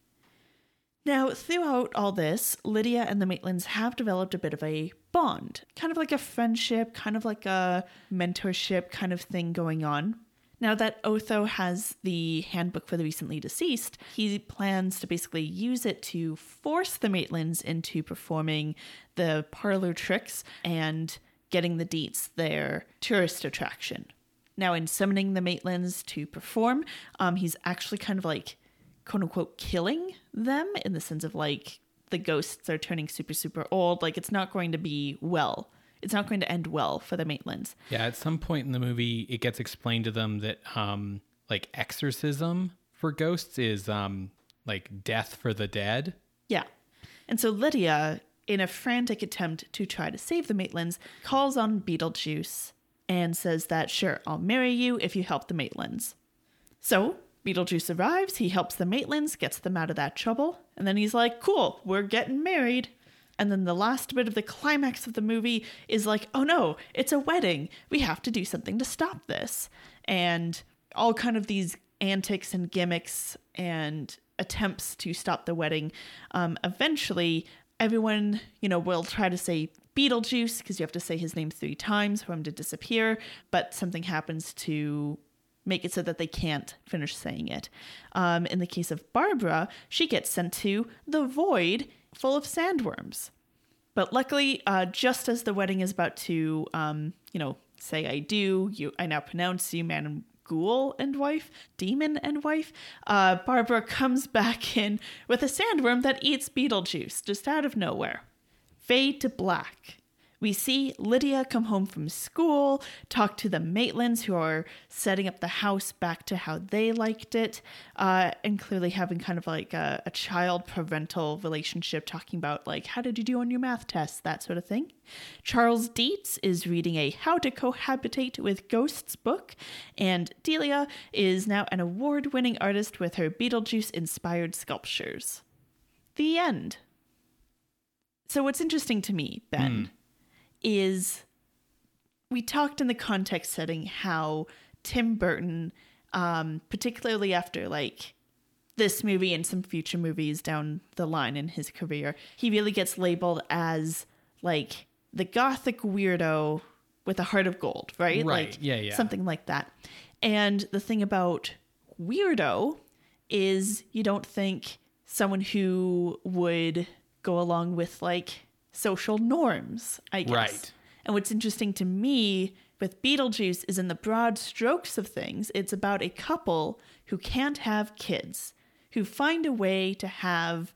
Now, throughout all this, Lydia and the Maitlands have developed a bit of a bond, kind of like a friendship, kind of like a mentorship kind of thing going on. Now that Otho has the handbook for the recently deceased, he plans to basically use it to force the Maitlands into performing the parlor tricks and getting the Deetz their tourist attraction. Now, in summoning the Maitlands to perform, um, he's actually kind of like, quote unquote, killing them in the sense of like the ghosts are turning super, super old. Like, it's not going to be well it's not going to end well for the Maitlands. Yeah, at some point in the movie, it gets explained to them that um, like exorcism for ghosts is um, like death for the dead. Yeah. And so Lydia, in a frantic attempt to try to save the Maitlands, calls on Beetlejuice and says that, sure, I'll marry you if you help the Maitlands. So Beetlejuice arrives, he helps the Maitlands, gets them out of that trouble, and then he's like, cool, we're getting married. And then the last bit of the climax of the movie is like, oh no, it's a wedding. We have to do something to stop this. And all kind of these antics and gimmicks and attempts to stop the wedding. Um, eventually, everyone, you know, will try to say Beetlejuice because you have to say his name three times for him to disappear, but something happens to make it so that they can't finish saying it. Um, in the case of Barbara, she gets sent to the void full of sandworms. But luckily, uh, just as the wedding is about to, um, you know, say I do, you, I now pronounce you man and ghoul and wife, demon and wife, uh, Barbara comes back in with a sandworm that eats Beetlejuice just out of nowhere. Fade to black. We see Lydia come home from school, talk to the Maitlands who are setting up the house back to how they liked it, uh, and clearly having kind of like a, a child parental relationship, talking about like, how did you do on your math test, that sort of thing. Charles Deetz is reading a How to Cohabitate with Ghosts book, and Delia is now an award winning artist with her Beetlejuice inspired sculptures. The end. So, what's interesting to me, Ben, mm is we talked in the context setting how Tim Burton, um, particularly after like this movie and some future movies down the line in his career, he really gets labeled as like the gothic weirdo with a heart of gold, right? Right. Like, yeah, yeah. Something like that. And the thing about weirdo is you don't think someone who would go along with like social norms, I guess. Right. And what's interesting to me with Beetlejuice is in the broad strokes of things, it's about a couple who can't have kids, who find a way to have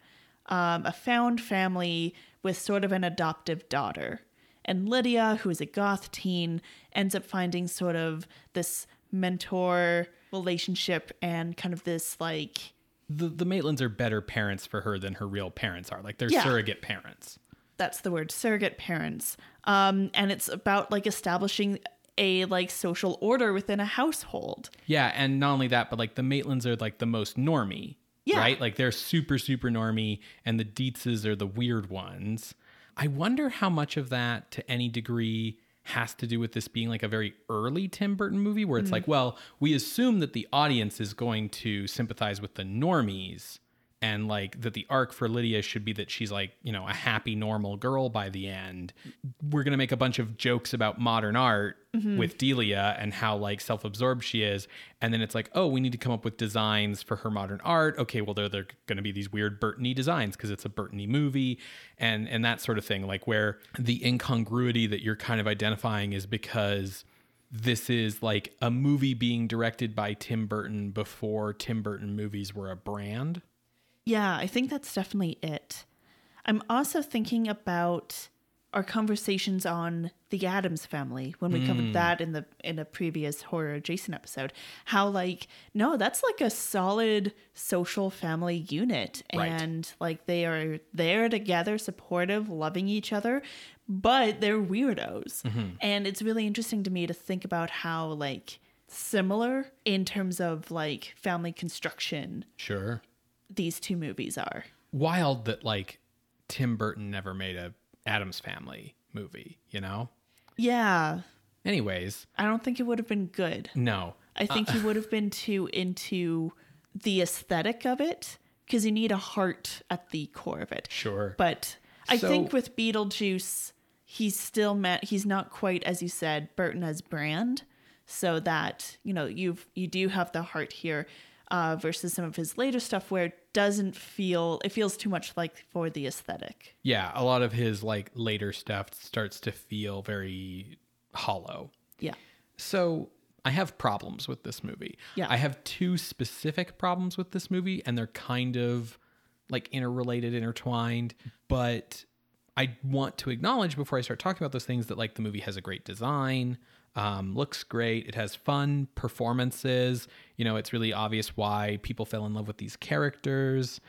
um, a found family with sort of an adoptive daughter. And Lydia, who is a goth teen, ends up finding sort of this mentor relationship and kind of this like. The, the Maitlands are better parents for her than her real parents are. Like they're Yeah. surrogate parents. That's the word surrogate parents um and it's about like establishing a like social order within a household Yeah, and not only that, but like the Maitlands are like the most normy. Yeah. Right? Like they're super, super normy, and the Deetzes are the weird ones. I wonder how much of that, to any degree, has to do with this being like a very early Tim Burton movie where it's like, well, we assume that the audience is going to sympathize with the normies and like that the arc for Lydia should be that she's like, you know, a happy normal girl by the end. We're going to make a bunch of jokes about modern art mm-hmm. with Delia and how like self-absorbed she is and then it's like, "Oh, we need to come up with designs for her modern art." Okay, well they're they're going to be these weird Burtony designs because it's a Burtony movie and and that sort of thing like where the incongruity that you're kind of identifying is because this is like a movie being directed by Tim Burton before Tim Burton movies were a brand. Yeah, I think that's definitely it. I'm also thinking about our conversations on the Addams Family when we covered hmm. that in the in a previous horror adjacent episode. How like no, that's like a solid social family unit Right. and like they are there together, supportive, loving each other, but they're weirdos. Mm-hmm. And it's really interesting to me to think about how like similar in terms of like family construction Sure. These two movies are. Wild that like Tim Burton never made a Addams Family movie, you know? Yeah, Anyways, I don't think it would have been good. no. I think he would have been too into the aesthetic of it because you need a heart at the core of it. Sure. But I So- think with Beetlejuice, he's still met. He's not quite as you said, Burton as brand, so that you know you've you do have the heart here. Uh, versus some of his later stuff where it doesn't feel it feels too much like for the aesthetic. yeah, a lot of his like later stuff starts to feel very hollow. Yeah. So I have problems with this movie. Yeah. I have two specific problems with this movie, and they're kind of like interrelated, intertwined. But I want to acknowledge before I start talking about those things that like the movie has a great design, um, looks great, it has fun performances. You know, it's really obvious why people fell in love with these characters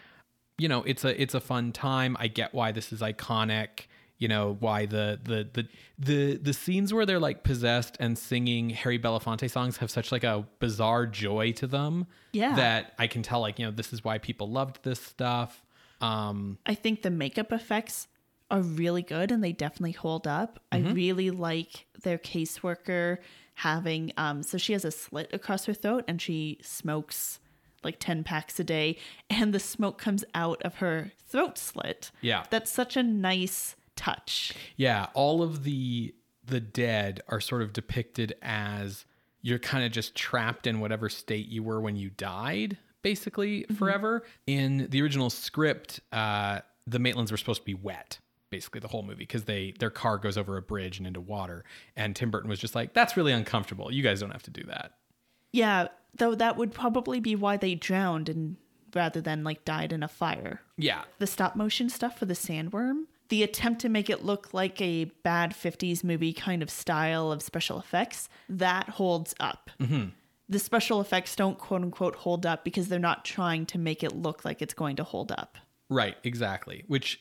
you know it's a it's a fun time i get why this is iconic you know why the the the the the scenes where they're like possessed and singing harry belafonte songs have such like a bizarre joy to them Yeah. that i can tell like you know this is why people loved this stuff um I think the makeup effects are really good and they definitely hold up. I really like their caseworker having um so she has a slit across her throat and she smokes like 10 packs a day and the smoke comes out of her throat slit. Yeah. That's such a nice touch. yeah all of the the dead are sort of depicted as you're kind of just trapped in whatever state you were when you died basically forever in the original script uh the maitlands were supposed to be wet basically the whole movie because they their car goes over a bridge and into water and tim burton was just like that's really uncomfortable you guys don't have to do that Yeah, though that would probably be why they drowned and rather than like died in a fire. yeah the stop motion stuff for the sandworm, the attempt to make it look like a bad 50s movie kind of style of special effects, that holds up. Mm-hmm. The special effects don't quote unquote hold up because they're not trying to make it look like it's going to hold up. right exactly which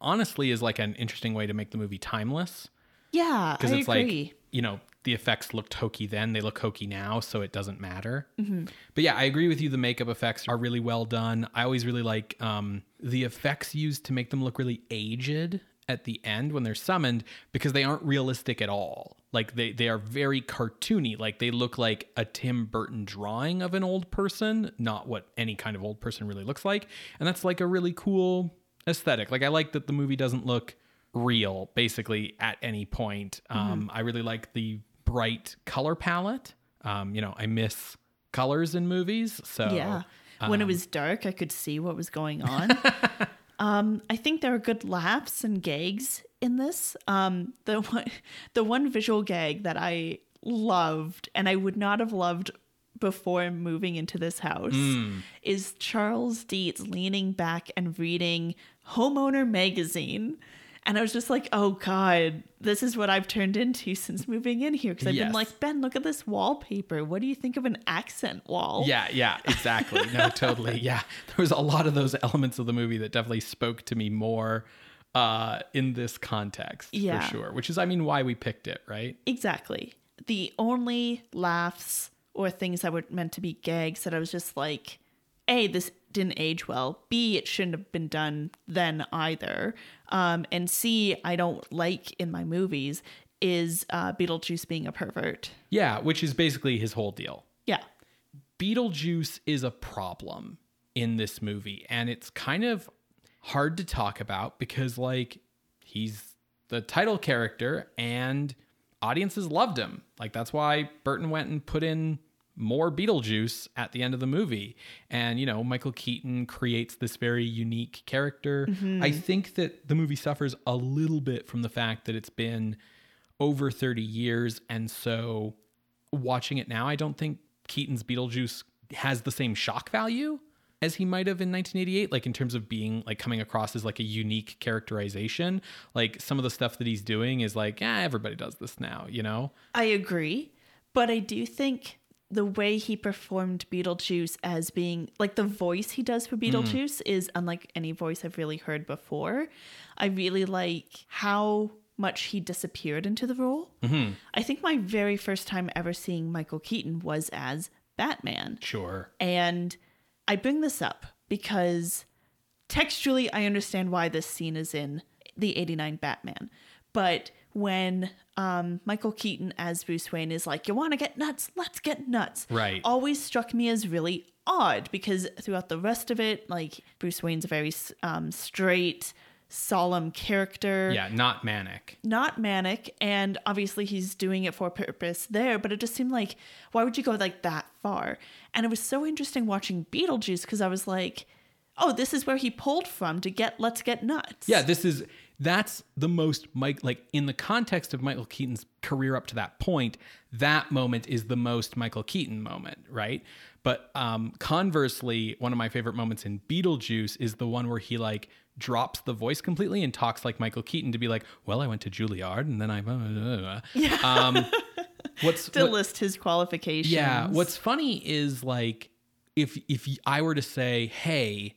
honestly is like an interesting way to make the movie timeless. Yeah, because it's agree. like you know the effects looked hokey then. They look hokey now so it doesn't matter. Mm-hmm. but yeah i agree with you. The makeup effects are really well done. I always really like um, the effects used to make them look really aged at the end when they're summoned because they aren't realistic at all. Like they, they are very cartoony. Like they look like a tim burton drawing of an old person not what any kind of old person really looks like. And that's like a really cool aesthetic like i like that the movie doesn't look real basically at any point. Um, I really like the bright color palette. Um, you know, I miss colors in movies. So yeah. When it was dark, I could see what was going on. um, I think there are good laughs and gags in this. Um, the one, the one visual gag that I loved and I would not have loved before moving into this house is Charles Deetz leaning back and reading Homeowner magazine. And I was just like, oh God, this is what I've turned into since moving in here. Because I've been like, Ben, look at this wallpaper. What do you think of an accent wall? Yeah, yeah, exactly. No, totally. Yeah. There was a lot of those elements of the movie that definitely spoke to me more uh, in this context Yeah. for sure. Which is, I mean, why we picked it, right? Exactly. The only laughs or things that were meant to be gags that I was just like, A, this didn't age well. B, it shouldn't have been done then either. Um, and C, I don't like in my movies is uh, Beetlejuice being a pervert. Yeah, which is basically his whole deal. Yeah. Beetlejuice is a problem in this movie, and it's kind of hard to talk about because, like, he's the title character and audiences loved him. Like, that's why Burton went and put in more Beetlejuice at the end of the movie. And, you know, Michael Keaton creates this very unique character. Mm-hmm. I think that the movie suffers a little bit from the fact that it's been over 30 years. And so watching it now, I don't think Keaton's Beetlejuice has the same shock value as he might have in 1988 like in terms of being like coming across as like a unique characterization like some of the stuff that he's doing is like yeah everybody does this now you know I agree, but I do think the way he performed Beetlejuice as being like the voice he does for hmm. Beetlejuice is unlike any voice I've really heard before. I really like how much he disappeared into the role. Mm-hmm. I think my very first time ever seeing Michael Keaton was as Batman. sure And I bring this up because textually, I understand why this scene is in the 89 Batman. But when um, Michael Keaton as Bruce Wayne is like, You want to get nuts? Let's get nuts. Right. Always struck me as really odd because throughout the rest of it, like, Bruce Wayne's a very um, straight, solemn character yeah not manic not manic and obviously he's doing it for a purpose there but it just seemed like why would you go like that far and it was so interesting watching beetlejuice because i was like oh this is where he pulled from to get let's get nuts yeah this is that's the most mike like in the context of michael keaton's career up to that point that moment is the most michael keaton moment right but um conversely one of my favorite moments in beetlejuice is the one where he like drops the voice completely and talks like michael keaton to be like well i went to juilliard and then i yeah. um what's to what- list his qualifications yeah. What's funny is like if if I were to say, "Hey,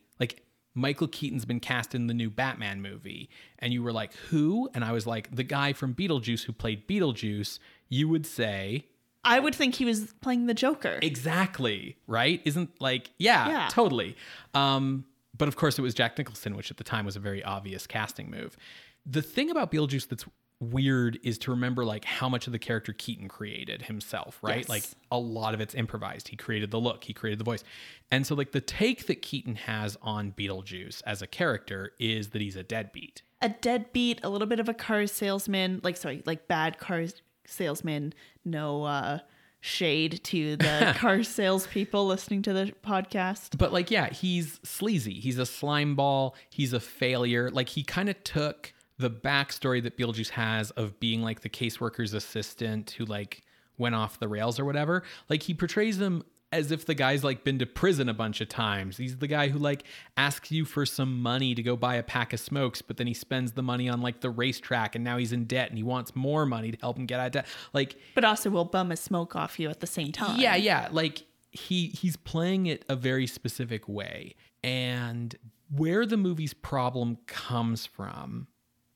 Michael Keaton's been cast in the new Batman movie," and you were like, "Who?" and I was like, "The guy from Beetlejuice who played Beetlejuice," you would say, i would think he was playing the joker "Exactly, right?" Isn't like, yeah, Yeah. totally. Um, but of course, it was Jack Nicholson, which at the time was a very obvious casting move. The thing about Beetlejuice that's weird is to remember like how much of the character Keaton created himself, right? Yes. Like a lot of it's improvised. He created the look, he created the voice. And so like the take that Keaton has on Beetlejuice as a character is that he's a deadbeat. a deadbeat a little bit of a car salesman like sorry like bad car salesman no uh shade to the car salespeople listening to the podcast But like yeah, he's sleazy. He's a slime ball, he's a failure. Like he kind of took the backstory that Beetlejuice has of being like the caseworker's assistant who like went off the rails or whatever. Like he portrays them as if the guy's like been to prison a bunch of times. He's the guy who like asks you for some money to go buy a pack of smokes, but then he spends the money on like the racetrack and now he's in debt and he wants more money to help him get out of debt. Like but also will bum a smoke off you at the same time. yeah, yeah. Like he he's playing it a very specific way. And where the movie's problem comes from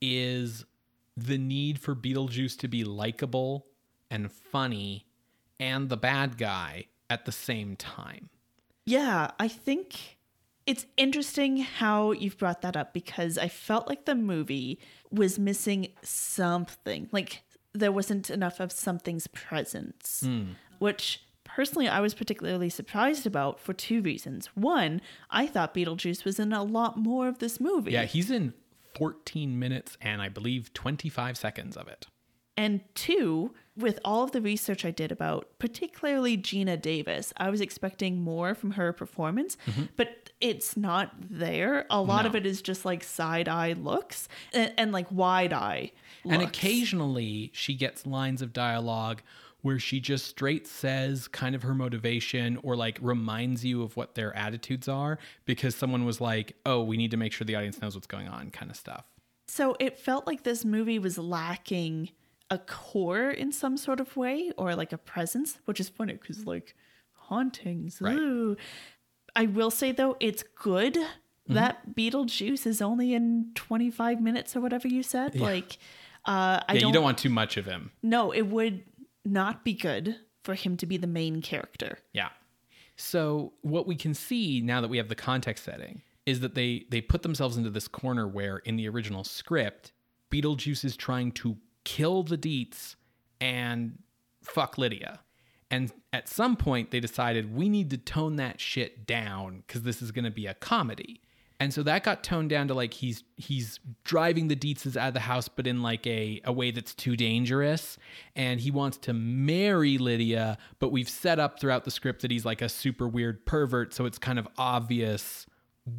is the need for Beetlejuice to be likable and funny and the bad guy at the same time. Yeah, I think it's interesting how you've brought that up because I felt like the movie was missing something. Like there wasn't enough of something's presence, hmm. which personally I was particularly surprised about for two reasons. One, I thought Beetlejuice was in a lot more of this movie. Yeah, he's in 14 minutes and I believe 25 seconds of it. And two, with all of the research I did about particularly Geena Davis, I was expecting more from her performance, mm-hmm. but it's not there. A lot of it is just like side eye looks and, and like wide eye. And occasionally she gets lines of dialogue where she just straight says kind of her motivation or like reminds you of what their attitudes are because someone was like, oh, we need to make sure the audience knows what's going on, kind of stuff. So it felt like this movie was lacking a core in some sort of way or like a presence, which is funny because like hauntings. Right. ooh. I will say though, it's good Mm-hmm. that Beetlejuice is only in 25 minutes or whatever you said. Like, uh, I yeah, don't, you don't want too much of him. no, it would not be good for him to be the main character. Yeah. So what we can see now that we have the context setting is that they they put themselves into this corner where in the original script, Beetlejuice is trying to kill the Deetz and fuck Lydia. And at some point, they decided we need to tone that shit down because this is going to be a comedy. And so that got toned down to like he's he's driving the Deetzes out of the house, but in like a, a way that's too dangerous. And he wants to marry Lydia, but we've set up throughout the script that he's like a super weird pervert, so it's kind of obvious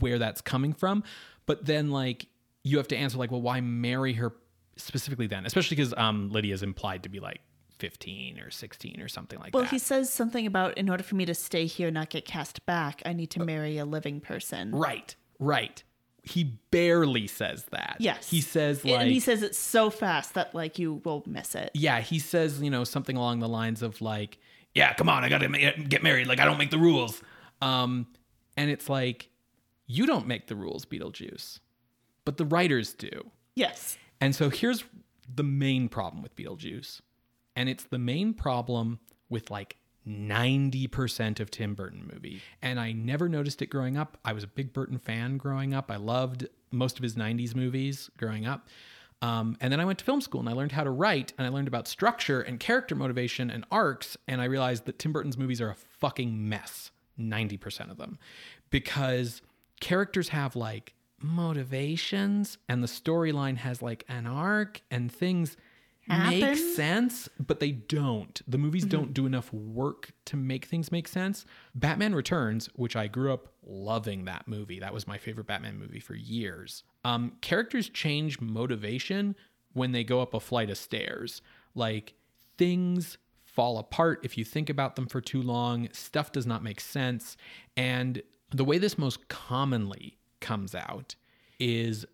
where that's coming from. But then like you have to answer like, well, why marry her specifically then? Especially because um Lydia is implied to be like 15 or 16 or something like Well, that. Well, he says something about in order for me to stay here and not get cast back, I need to Uh, marry a living person. Right, right. He barely says that. Yes. He says like and he says it so fast that like you will miss it. Yeah, he says, you know, something along the lines of like, "Yeah, come on, I got to get married. Like I don't make the rules." Um and it's like you don't make the rules, Beetlejuice. But the writers do. Yes. And so here's the main problem with Beetlejuice. And it's the main problem with like 90% of Tim Burton movie. And I never noticed it growing up. I was a big Burton fan growing up. I loved most of his 90s movies growing up. Um, and then I went to film school and I learned how to write and I learned about structure and character motivation and arcs. And I realized that Tim Burton's movies are a fucking mess, 90% of them, because characters have like motivations and the storyline has like an arc and things make Happen? sense, but they don't. The movies don't do enough work to make things make sense. Batman Returns, which I grew up loving that movie. That was my favorite Batman movie for years. Um, characters change motivation when they go up a flight of stairs. Like things fall apart if you think about them for too long. Stuff does not make sense. And the way this most commonly comes out is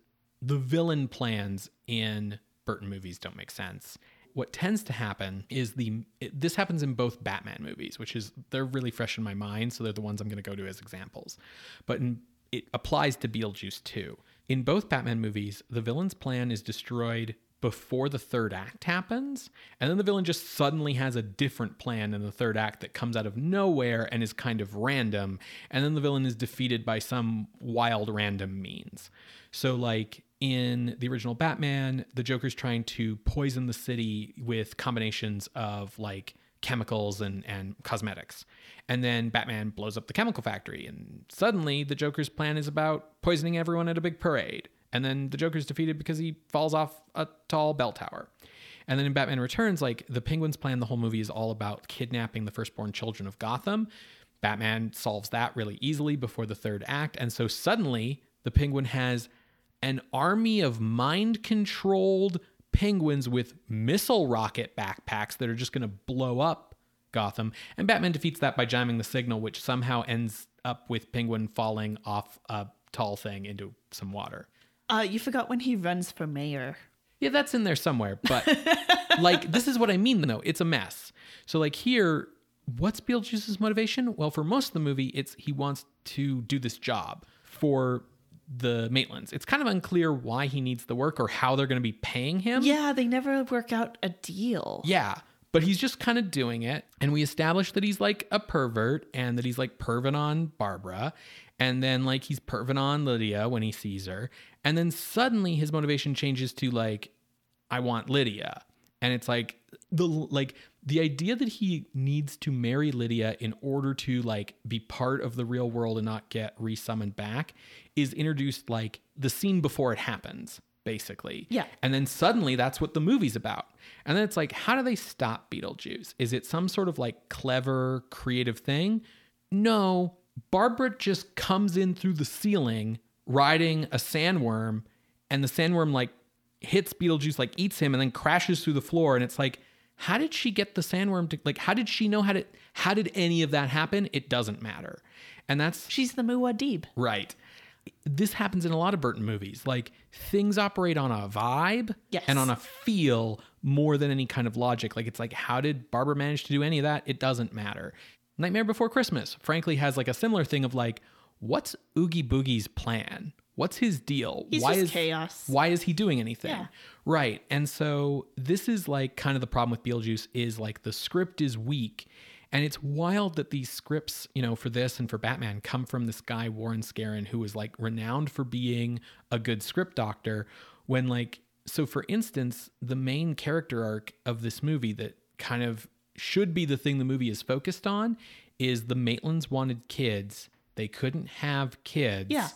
the villain plans in Burton movies don't make sense. What tends to happen is the it, this happens in both Batman movies, which is they're really fresh in my mind, so they're the ones I'm going to go to as examples. But in, it applies to Beetlejuice too. In both Batman movies, the villain's plan is destroyed before the third act happens, and then the villain just suddenly has a different plan in the third act that comes out of nowhere and is kind of random, and then the villain is defeated by some wild random means. So like in the original Batman, the Joker's trying to poison the city with combinations of like chemicals and, and cosmetics. And then Batman blows up the chemical factory, and suddenly the Joker's plan is about poisoning everyone at a big parade. And then the Joker's defeated because he falls off a tall bell tower. And then in Batman Returns, like the Penguin's plan, the whole movie is all about kidnapping the firstborn children of Gotham. Batman solves that really easily before the third act. And so suddenly the Penguin has an army of mind controlled penguins with missile rocket backpacks that are just going to blow up Gotham. And Batman defeats that by jamming the signal, which somehow ends up with Penguin falling off a tall thing into some water. Uh, you forgot when he runs for mayor. Yeah, that's in there somewhere. But like, this is what I mean, though. It's a mess. So, like, here, what's Beetlejuice's motivation? Well, for most of the movie, it's he wants to do this job for the Maitlands. It's kind of unclear why he needs the work or how they're going to be paying him. Yeah, they never work out a deal. Yeah. But he's just kind of doing it. And we establish that he's like a pervert and that he's like perving on Barbara. And then like he's perving on Lydia when he sees her. And then suddenly his motivation changes to like, I want Lydia. And it's like the like the idea that he needs to marry Lydia in order to like be part of the real world and not get resummoned back is introduced like the scene before it happens, basically. Yeah. And then suddenly that's what the movie's about. And then it's like, how do they stop Beetlejuice? Is it some sort of like clever, creative thing? No. Barbara just comes in through the ceiling riding a sandworm, and the sandworm like hits Beetlejuice, like eats him, and then crashes through the floor. And it's like, how did she get the sandworm to like how did she know how to how did any of that happen? It doesn't matter. And that's She's the Muad'Dib. Right. This happens in a lot of Burton movies. Like things operate on a vibe Yes. and on a feel more than any kind of logic. Like it's like, how did Barbara manage to do any of that? It doesn't matter. Nightmare Before Christmas, frankly, has like a similar thing of like, what's Oogie Boogie's plan? What's his deal? He's why just is chaos. why is he doing anything? Yeah. Right. And so this is like kind of the problem with Beetlejuice is like the script is weak. And it's wild that these scripts, you know, for this and for Batman come from this guy, Warren Skaaren, who was like renowned for being a good script doctor when like so for instance, the main character arc of this movie that kind of should be the thing the movie is focused on is the Maitlands wanted kids. They couldn't have kids. Yeah.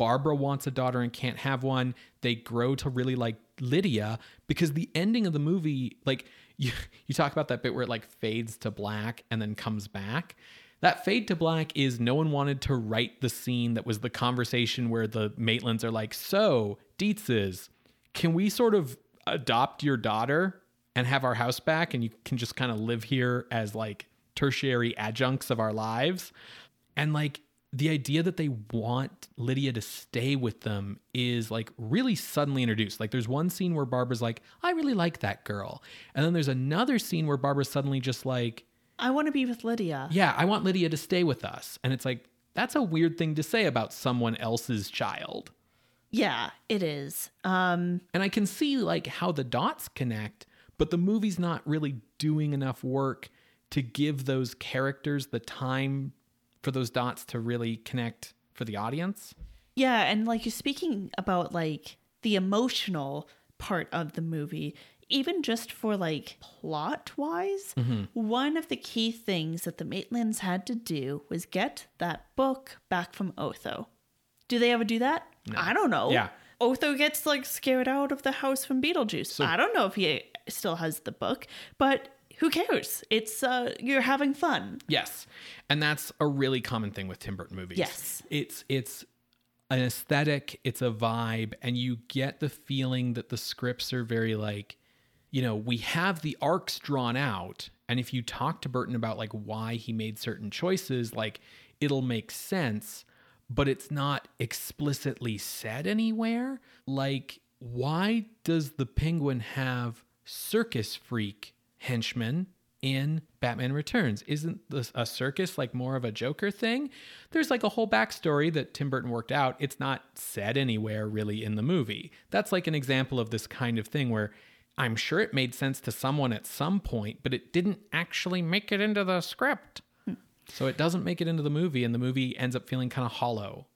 Barbara wants a daughter and can't have one. They grow to really like Lydia because the ending of the movie, like you, you talk about that bit where it like fades to black and then comes back. That fade to black is no one wanted to write the scene that was the conversation where the Maitlands are like, So, Deetzes, can we sort of adopt your daughter and have our house back and you can just kind of live here as like tertiary adjuncts of our lives? And like the idea that they want Lydia to stay with them is like really suddenly introduced. Like there's one scene where Barbara's like, I really like that girl. And then there's another scene where Barbara's suddenly just like, I want to be with Lydia. yeah, I want Lydia to stay with us. And it's like, that's a weird thing to say about someone else's child. Yeah, it is. Um, And I can see like how the dots connect, but the movie's not really doing enough work to give those characters the time for those dots to really connect for the audience. yeah, and like you're speaking about like the emotional part of the movie, even just for like plot wise, mm-hmm. one of the key things that the Maitlands had to do was get that book back from Otho. Do they ever do that? I don't know. Yeah. Otho gets like scared out of the house from Beetlejuice. I don't know if he still has the book, but who cares? It's uh you're having fun. Yes. And that's a really common thing with Tim Burton movies. Yes. It's it's an aesthetic, it's a vibe, and you get the feeling that the scripts are very like, you know, we have the arcs drawn out, and if you talk to Burton about like why he made certain choices, like it'll make sense, but it's not explicitly said anywhere. Like, why does the penguin have circus freak henchmen in Batman Returns? Isn't this a circus like more of a Joker thing? There's like a whole backstory that Tim Burton worked out. It's not said anywhere really in the movie. That's like an example of this kind of thing where I'm sure it made sense to someone at some point, but it didn't actually make it into the script. So it doesn't make it into the movie, and the movie ends up feeling kind of hollow.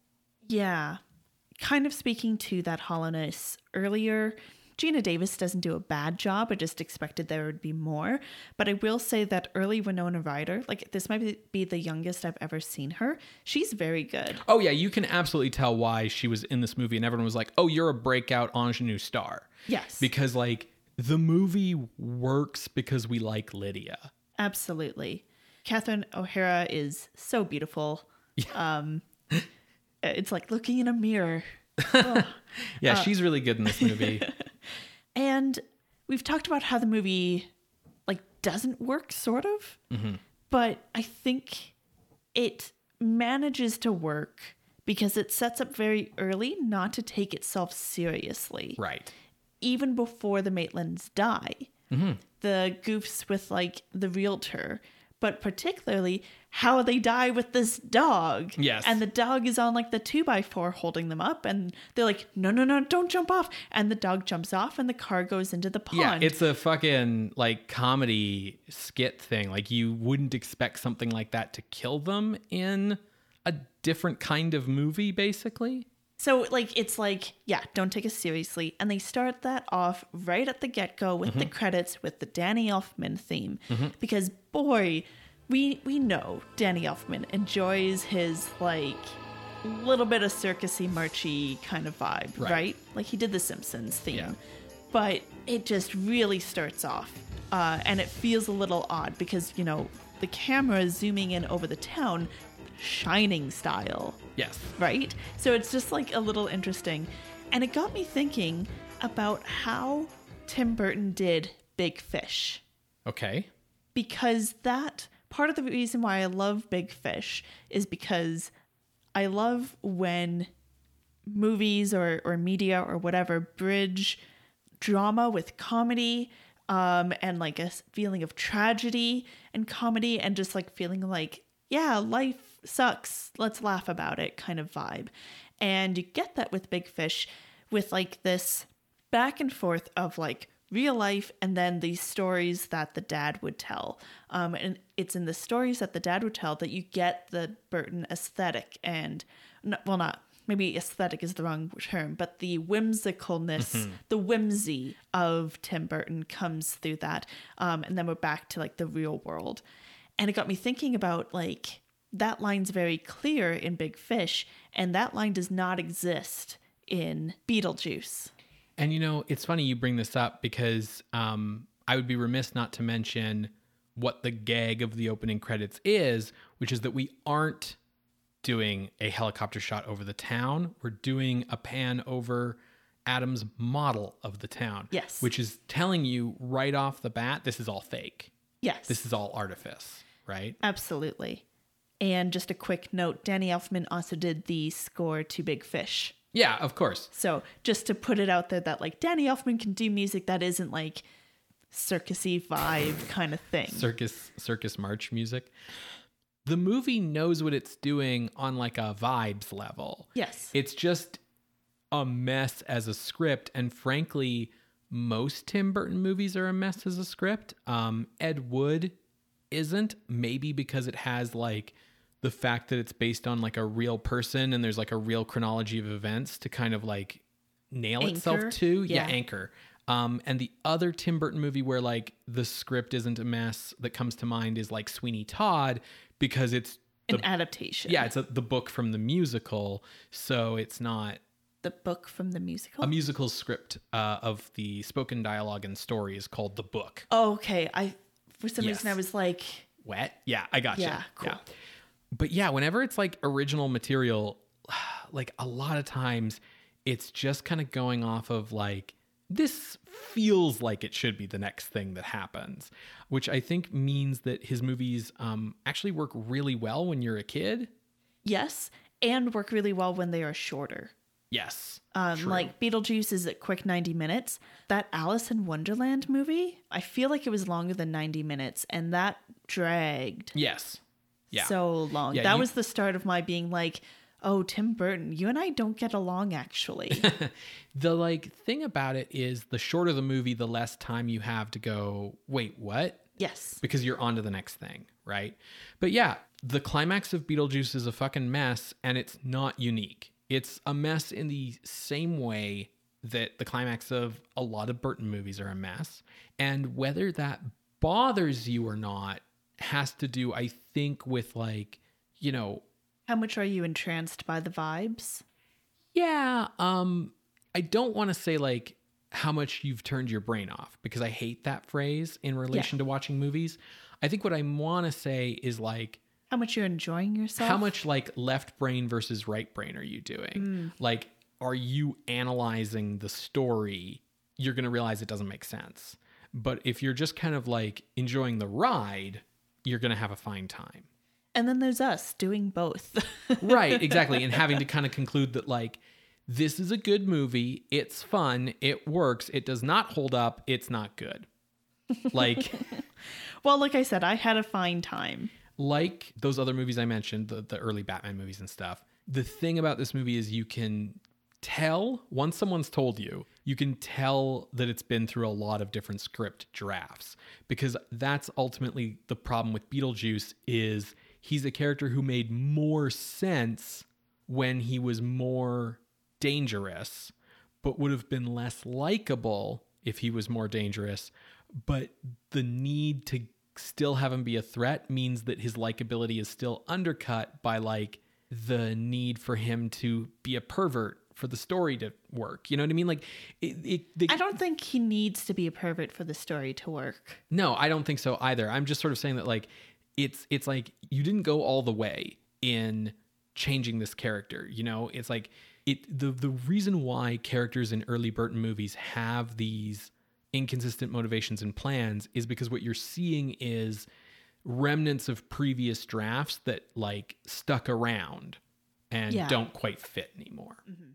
Yeah. Kind of speaking to that hollowness earlier, Geena Davis doesn't do a bad job. I just expected there would be more. But I will say that early Winona Ryder, like this might be- the youngest I've ever seen her. She's very good. Oh yeah, you can absolutely tell why she was in this movie, and everyone was like, "Oh, you're a breakout ingenue star." Yes. because like the movie works because we like Lydia. Absolutely. Catherine O'Hara is so beautiful. Um, it's like looking in a mirror. Yeah, she's really good in this movie. And we've talked about how the movie like doesn't work sort of. But I think it manages to work because it sets up very early not to take itself seriously. right. Even before the Maitlands die. Mm-hmm. The goofs with like the realtor, but particularly how they die with this dog. Yes. And the dog is on like the two by four holding them up, and they're like, no, no, no, don't jump off. And the dog jumps off, and the car goes into the pond. Yeah, it's a fucking like comedy skit thing. Like you wouldn't expect something like that to kill them in a different kind of movie, basically. So like it's like, yeah, don't take us seriously. And they start that off right at the get-go with Mm-hmm. the credits with the Danny Elfman theme. Because boy, we we know Danny Elfman enjoys his like little bit of circusy marchy kind of vibe, Right. right? Like he did the Simpsons theme. Yeah. But it just really starts off. Uh, and it feels a little odd because, you know, the camera is zooming in over the town, shining style Yes. right? So it's just like a little interesting. And it got me thinking about how Tim Burton did Big Fish. Okay. Because that part of the reason why I love Big Fish is because I love when movies or, or media or whatever bridge drama with comedy um, and like a feeling of tragedy and comedy and just like feeling like, yeah, life sucks. Let's laugh about it kind of vibe. And you get that with Big Fish with like this back and forth of like real life and then these stories that the dad would tell. Um, and it's in the stories that the dad would tell that you get the Burton aesthetic and, well, not maybe aesthetic is the wrong term, but the whimsicalness, Mm-hmm. the whimsy of Tim Burton comes through that. Um, and then we're back to like the real world. And it got me thinking about like that line's very clear in Big Fish, and that line does not exist in Beetlejuice. And you know, it's funny you bring this up because um, I would be remiss not to mention what the gag of the opening credits is, which is that we aren't doing a helicopter shot over the town. We're doing a pan over Adam's model of the town. Yes. Which is telling you right off the bat, this is all fake. Yes. This is all artifice, right? Absolutely. And just a quick note Danny Elfman also did the score to Big Fish. Yeah, of course. So just to put it out there that like Danny Elfman can do music that isn't like circusy vibe kind of thing. circus circus march music. The movie knows what it's doing on like a vibes level. yes. It's just a mess as a script and frankly most Tim Burton movies are a mess as a script. Um Ed Wood isn't maybe because it has like the fact that it's based on like a real person and there's like a real chronology of events to kind of like nail Anchor? itself to. Yeah, Yeah. anchor. Um, and the other Tim Burton movie where like the script isn't a mess that comes to mind is like Sweeney Todd because it's An adaptation. yeah, it's a, the book from the musical, so it's not The book from the musical. a musical script uh, of the spoken dialogue and story is called the book. oh, okay. I for some Yes. reason I was like, Wet? Yeah, I got Yeah, you. cool. But yeah, whenever it's like original material, like a lot of times it's just kind of going off of like this feels like it should be the next thing that happens, which I think means that his movies um, actually work really well when you're a kid. yes, and work really well when they are shorter. Yes. Um, like Beetlejuice is a quick 90 minutes. That Alice in Wonderland movie, I feel like it was longer than 90 minutes, and that dragged yes. Yeah. so long. Yeah, that you- was the start of my being like, oh, Tim Burton, you and I don't get along actually. The like thing about it is the shorter the movie, the less time you have to go, wait, what? yes. Because you're on to the next thing, right? But yeah, the climax of Beetlejuice is a fucking mess and it's not unique. It's a mess in the same way that the climax of a lot of Burton movies are a mess. And whether that bothers you or not has to do, I think, with like, you know, How much are you entranced by the vibes? Yeah, um I don't want to say like how much you've turned your brain off because I hate that phrase in relation to watching movies. I think what I want to say is like How much you're enjoying yourself? how much like left brain versus right brain are you doing? Like are you analyzing the story? You're going to realize it doesn't make sense. But if you're just kind of like enjoying the ride, you're going to have a fine time. And then there's us doing both. right exactly and having to kind of conclude that like this is a good movie it's fun it works it does not hold up it's not good like well, like I said, I had a fine time. like those other movies i mentioned the, the early batman movies and stuff the thing about this movie is you can tell once someone's told you you can tell that it's been through a lot of different script drafts because that's ultimately the problem with beetlejuice is he's a character who made more sense when he was more dangerous but would have been less likable if he was more dangerous. But the need to still have him be a threat means that his likability is still undercut by like the need for him to be a pervert for the story to work. You know what I mean? Like, it, it, they, I don't think he needs to be a pervert for the story to work. no, I don't think so either. I'm just sort of saying that like it's it's like you didn't go all the way in changing this character. You know, it's like it the the reason why characters in early Burton movies have these inconsistent motivations and plans is because what you're seeing is remnants of previous drafts that like stuck around and Yeah. don't quite fit anymore. Mm-hmm.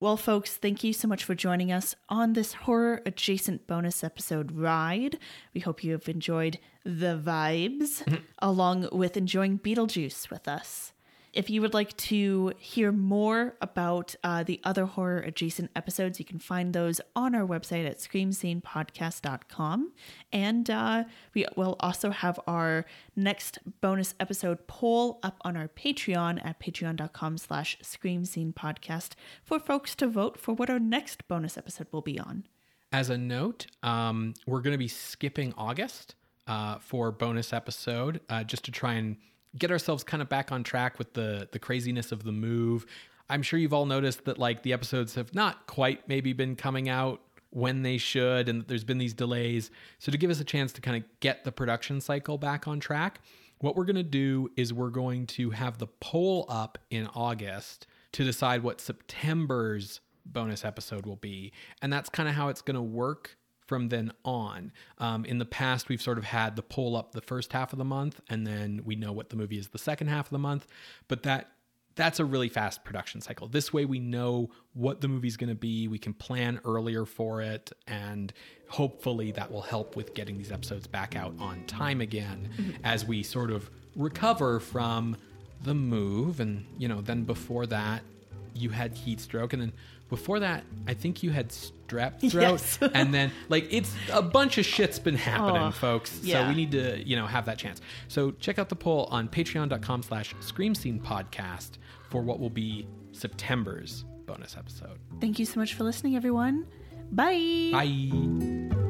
Well, folks, thank you so much for joining us on this horror adjacent bonus episode ride. We hope you have enjoyed the vibes mm-hmm. along with enjoying Beetlejuice with us. If you would like to hear more about uh, the other horror adjacent episodes, you can find those on our website at screamscenepodcast.com. And uh, we will also have our next bonus episode poll up on our Patreon at patreon.com slash screamscenepodcast for folks to vote for what our next bonus episode will be on. As a note, um, we're going to be skipping August uh, for bonus episode uh, just to try and get ourselves kind of back on track with the the craziness of the move. I'm sure you've all noticed that like the episodes have not quite maybe been coming out when they should and there's been these delays. So to give us a chance to kind of get the production cycle back on track, what we're going to do is we're going to have the poll up in August to decide what September's bonus episode will be. And that's kind of how it's going to work from then on. Um, in the past, we've sort of had the pull up the first half of the month, and then we know what the movie is the second half of the month. But that that's a really fast production cycle. This way, we know what the movie's going to be. We can plan earlier for it, and hopefully, that will help with getting these episodes back out on time again mm-hmm. as we sort of recover from the move. And you know, then before that, you had heat stroke, and then before that, I think you had strep throat, yes. and then like it's a bunch of shit's been happening, oh, folks. Yeah. So we need to you know have that chance. So check out the poll on Patreon.com/slash Scream Scene Podcast for what will be September's bonus episode. Thank you so much for listening, everyone. Bye. Bye.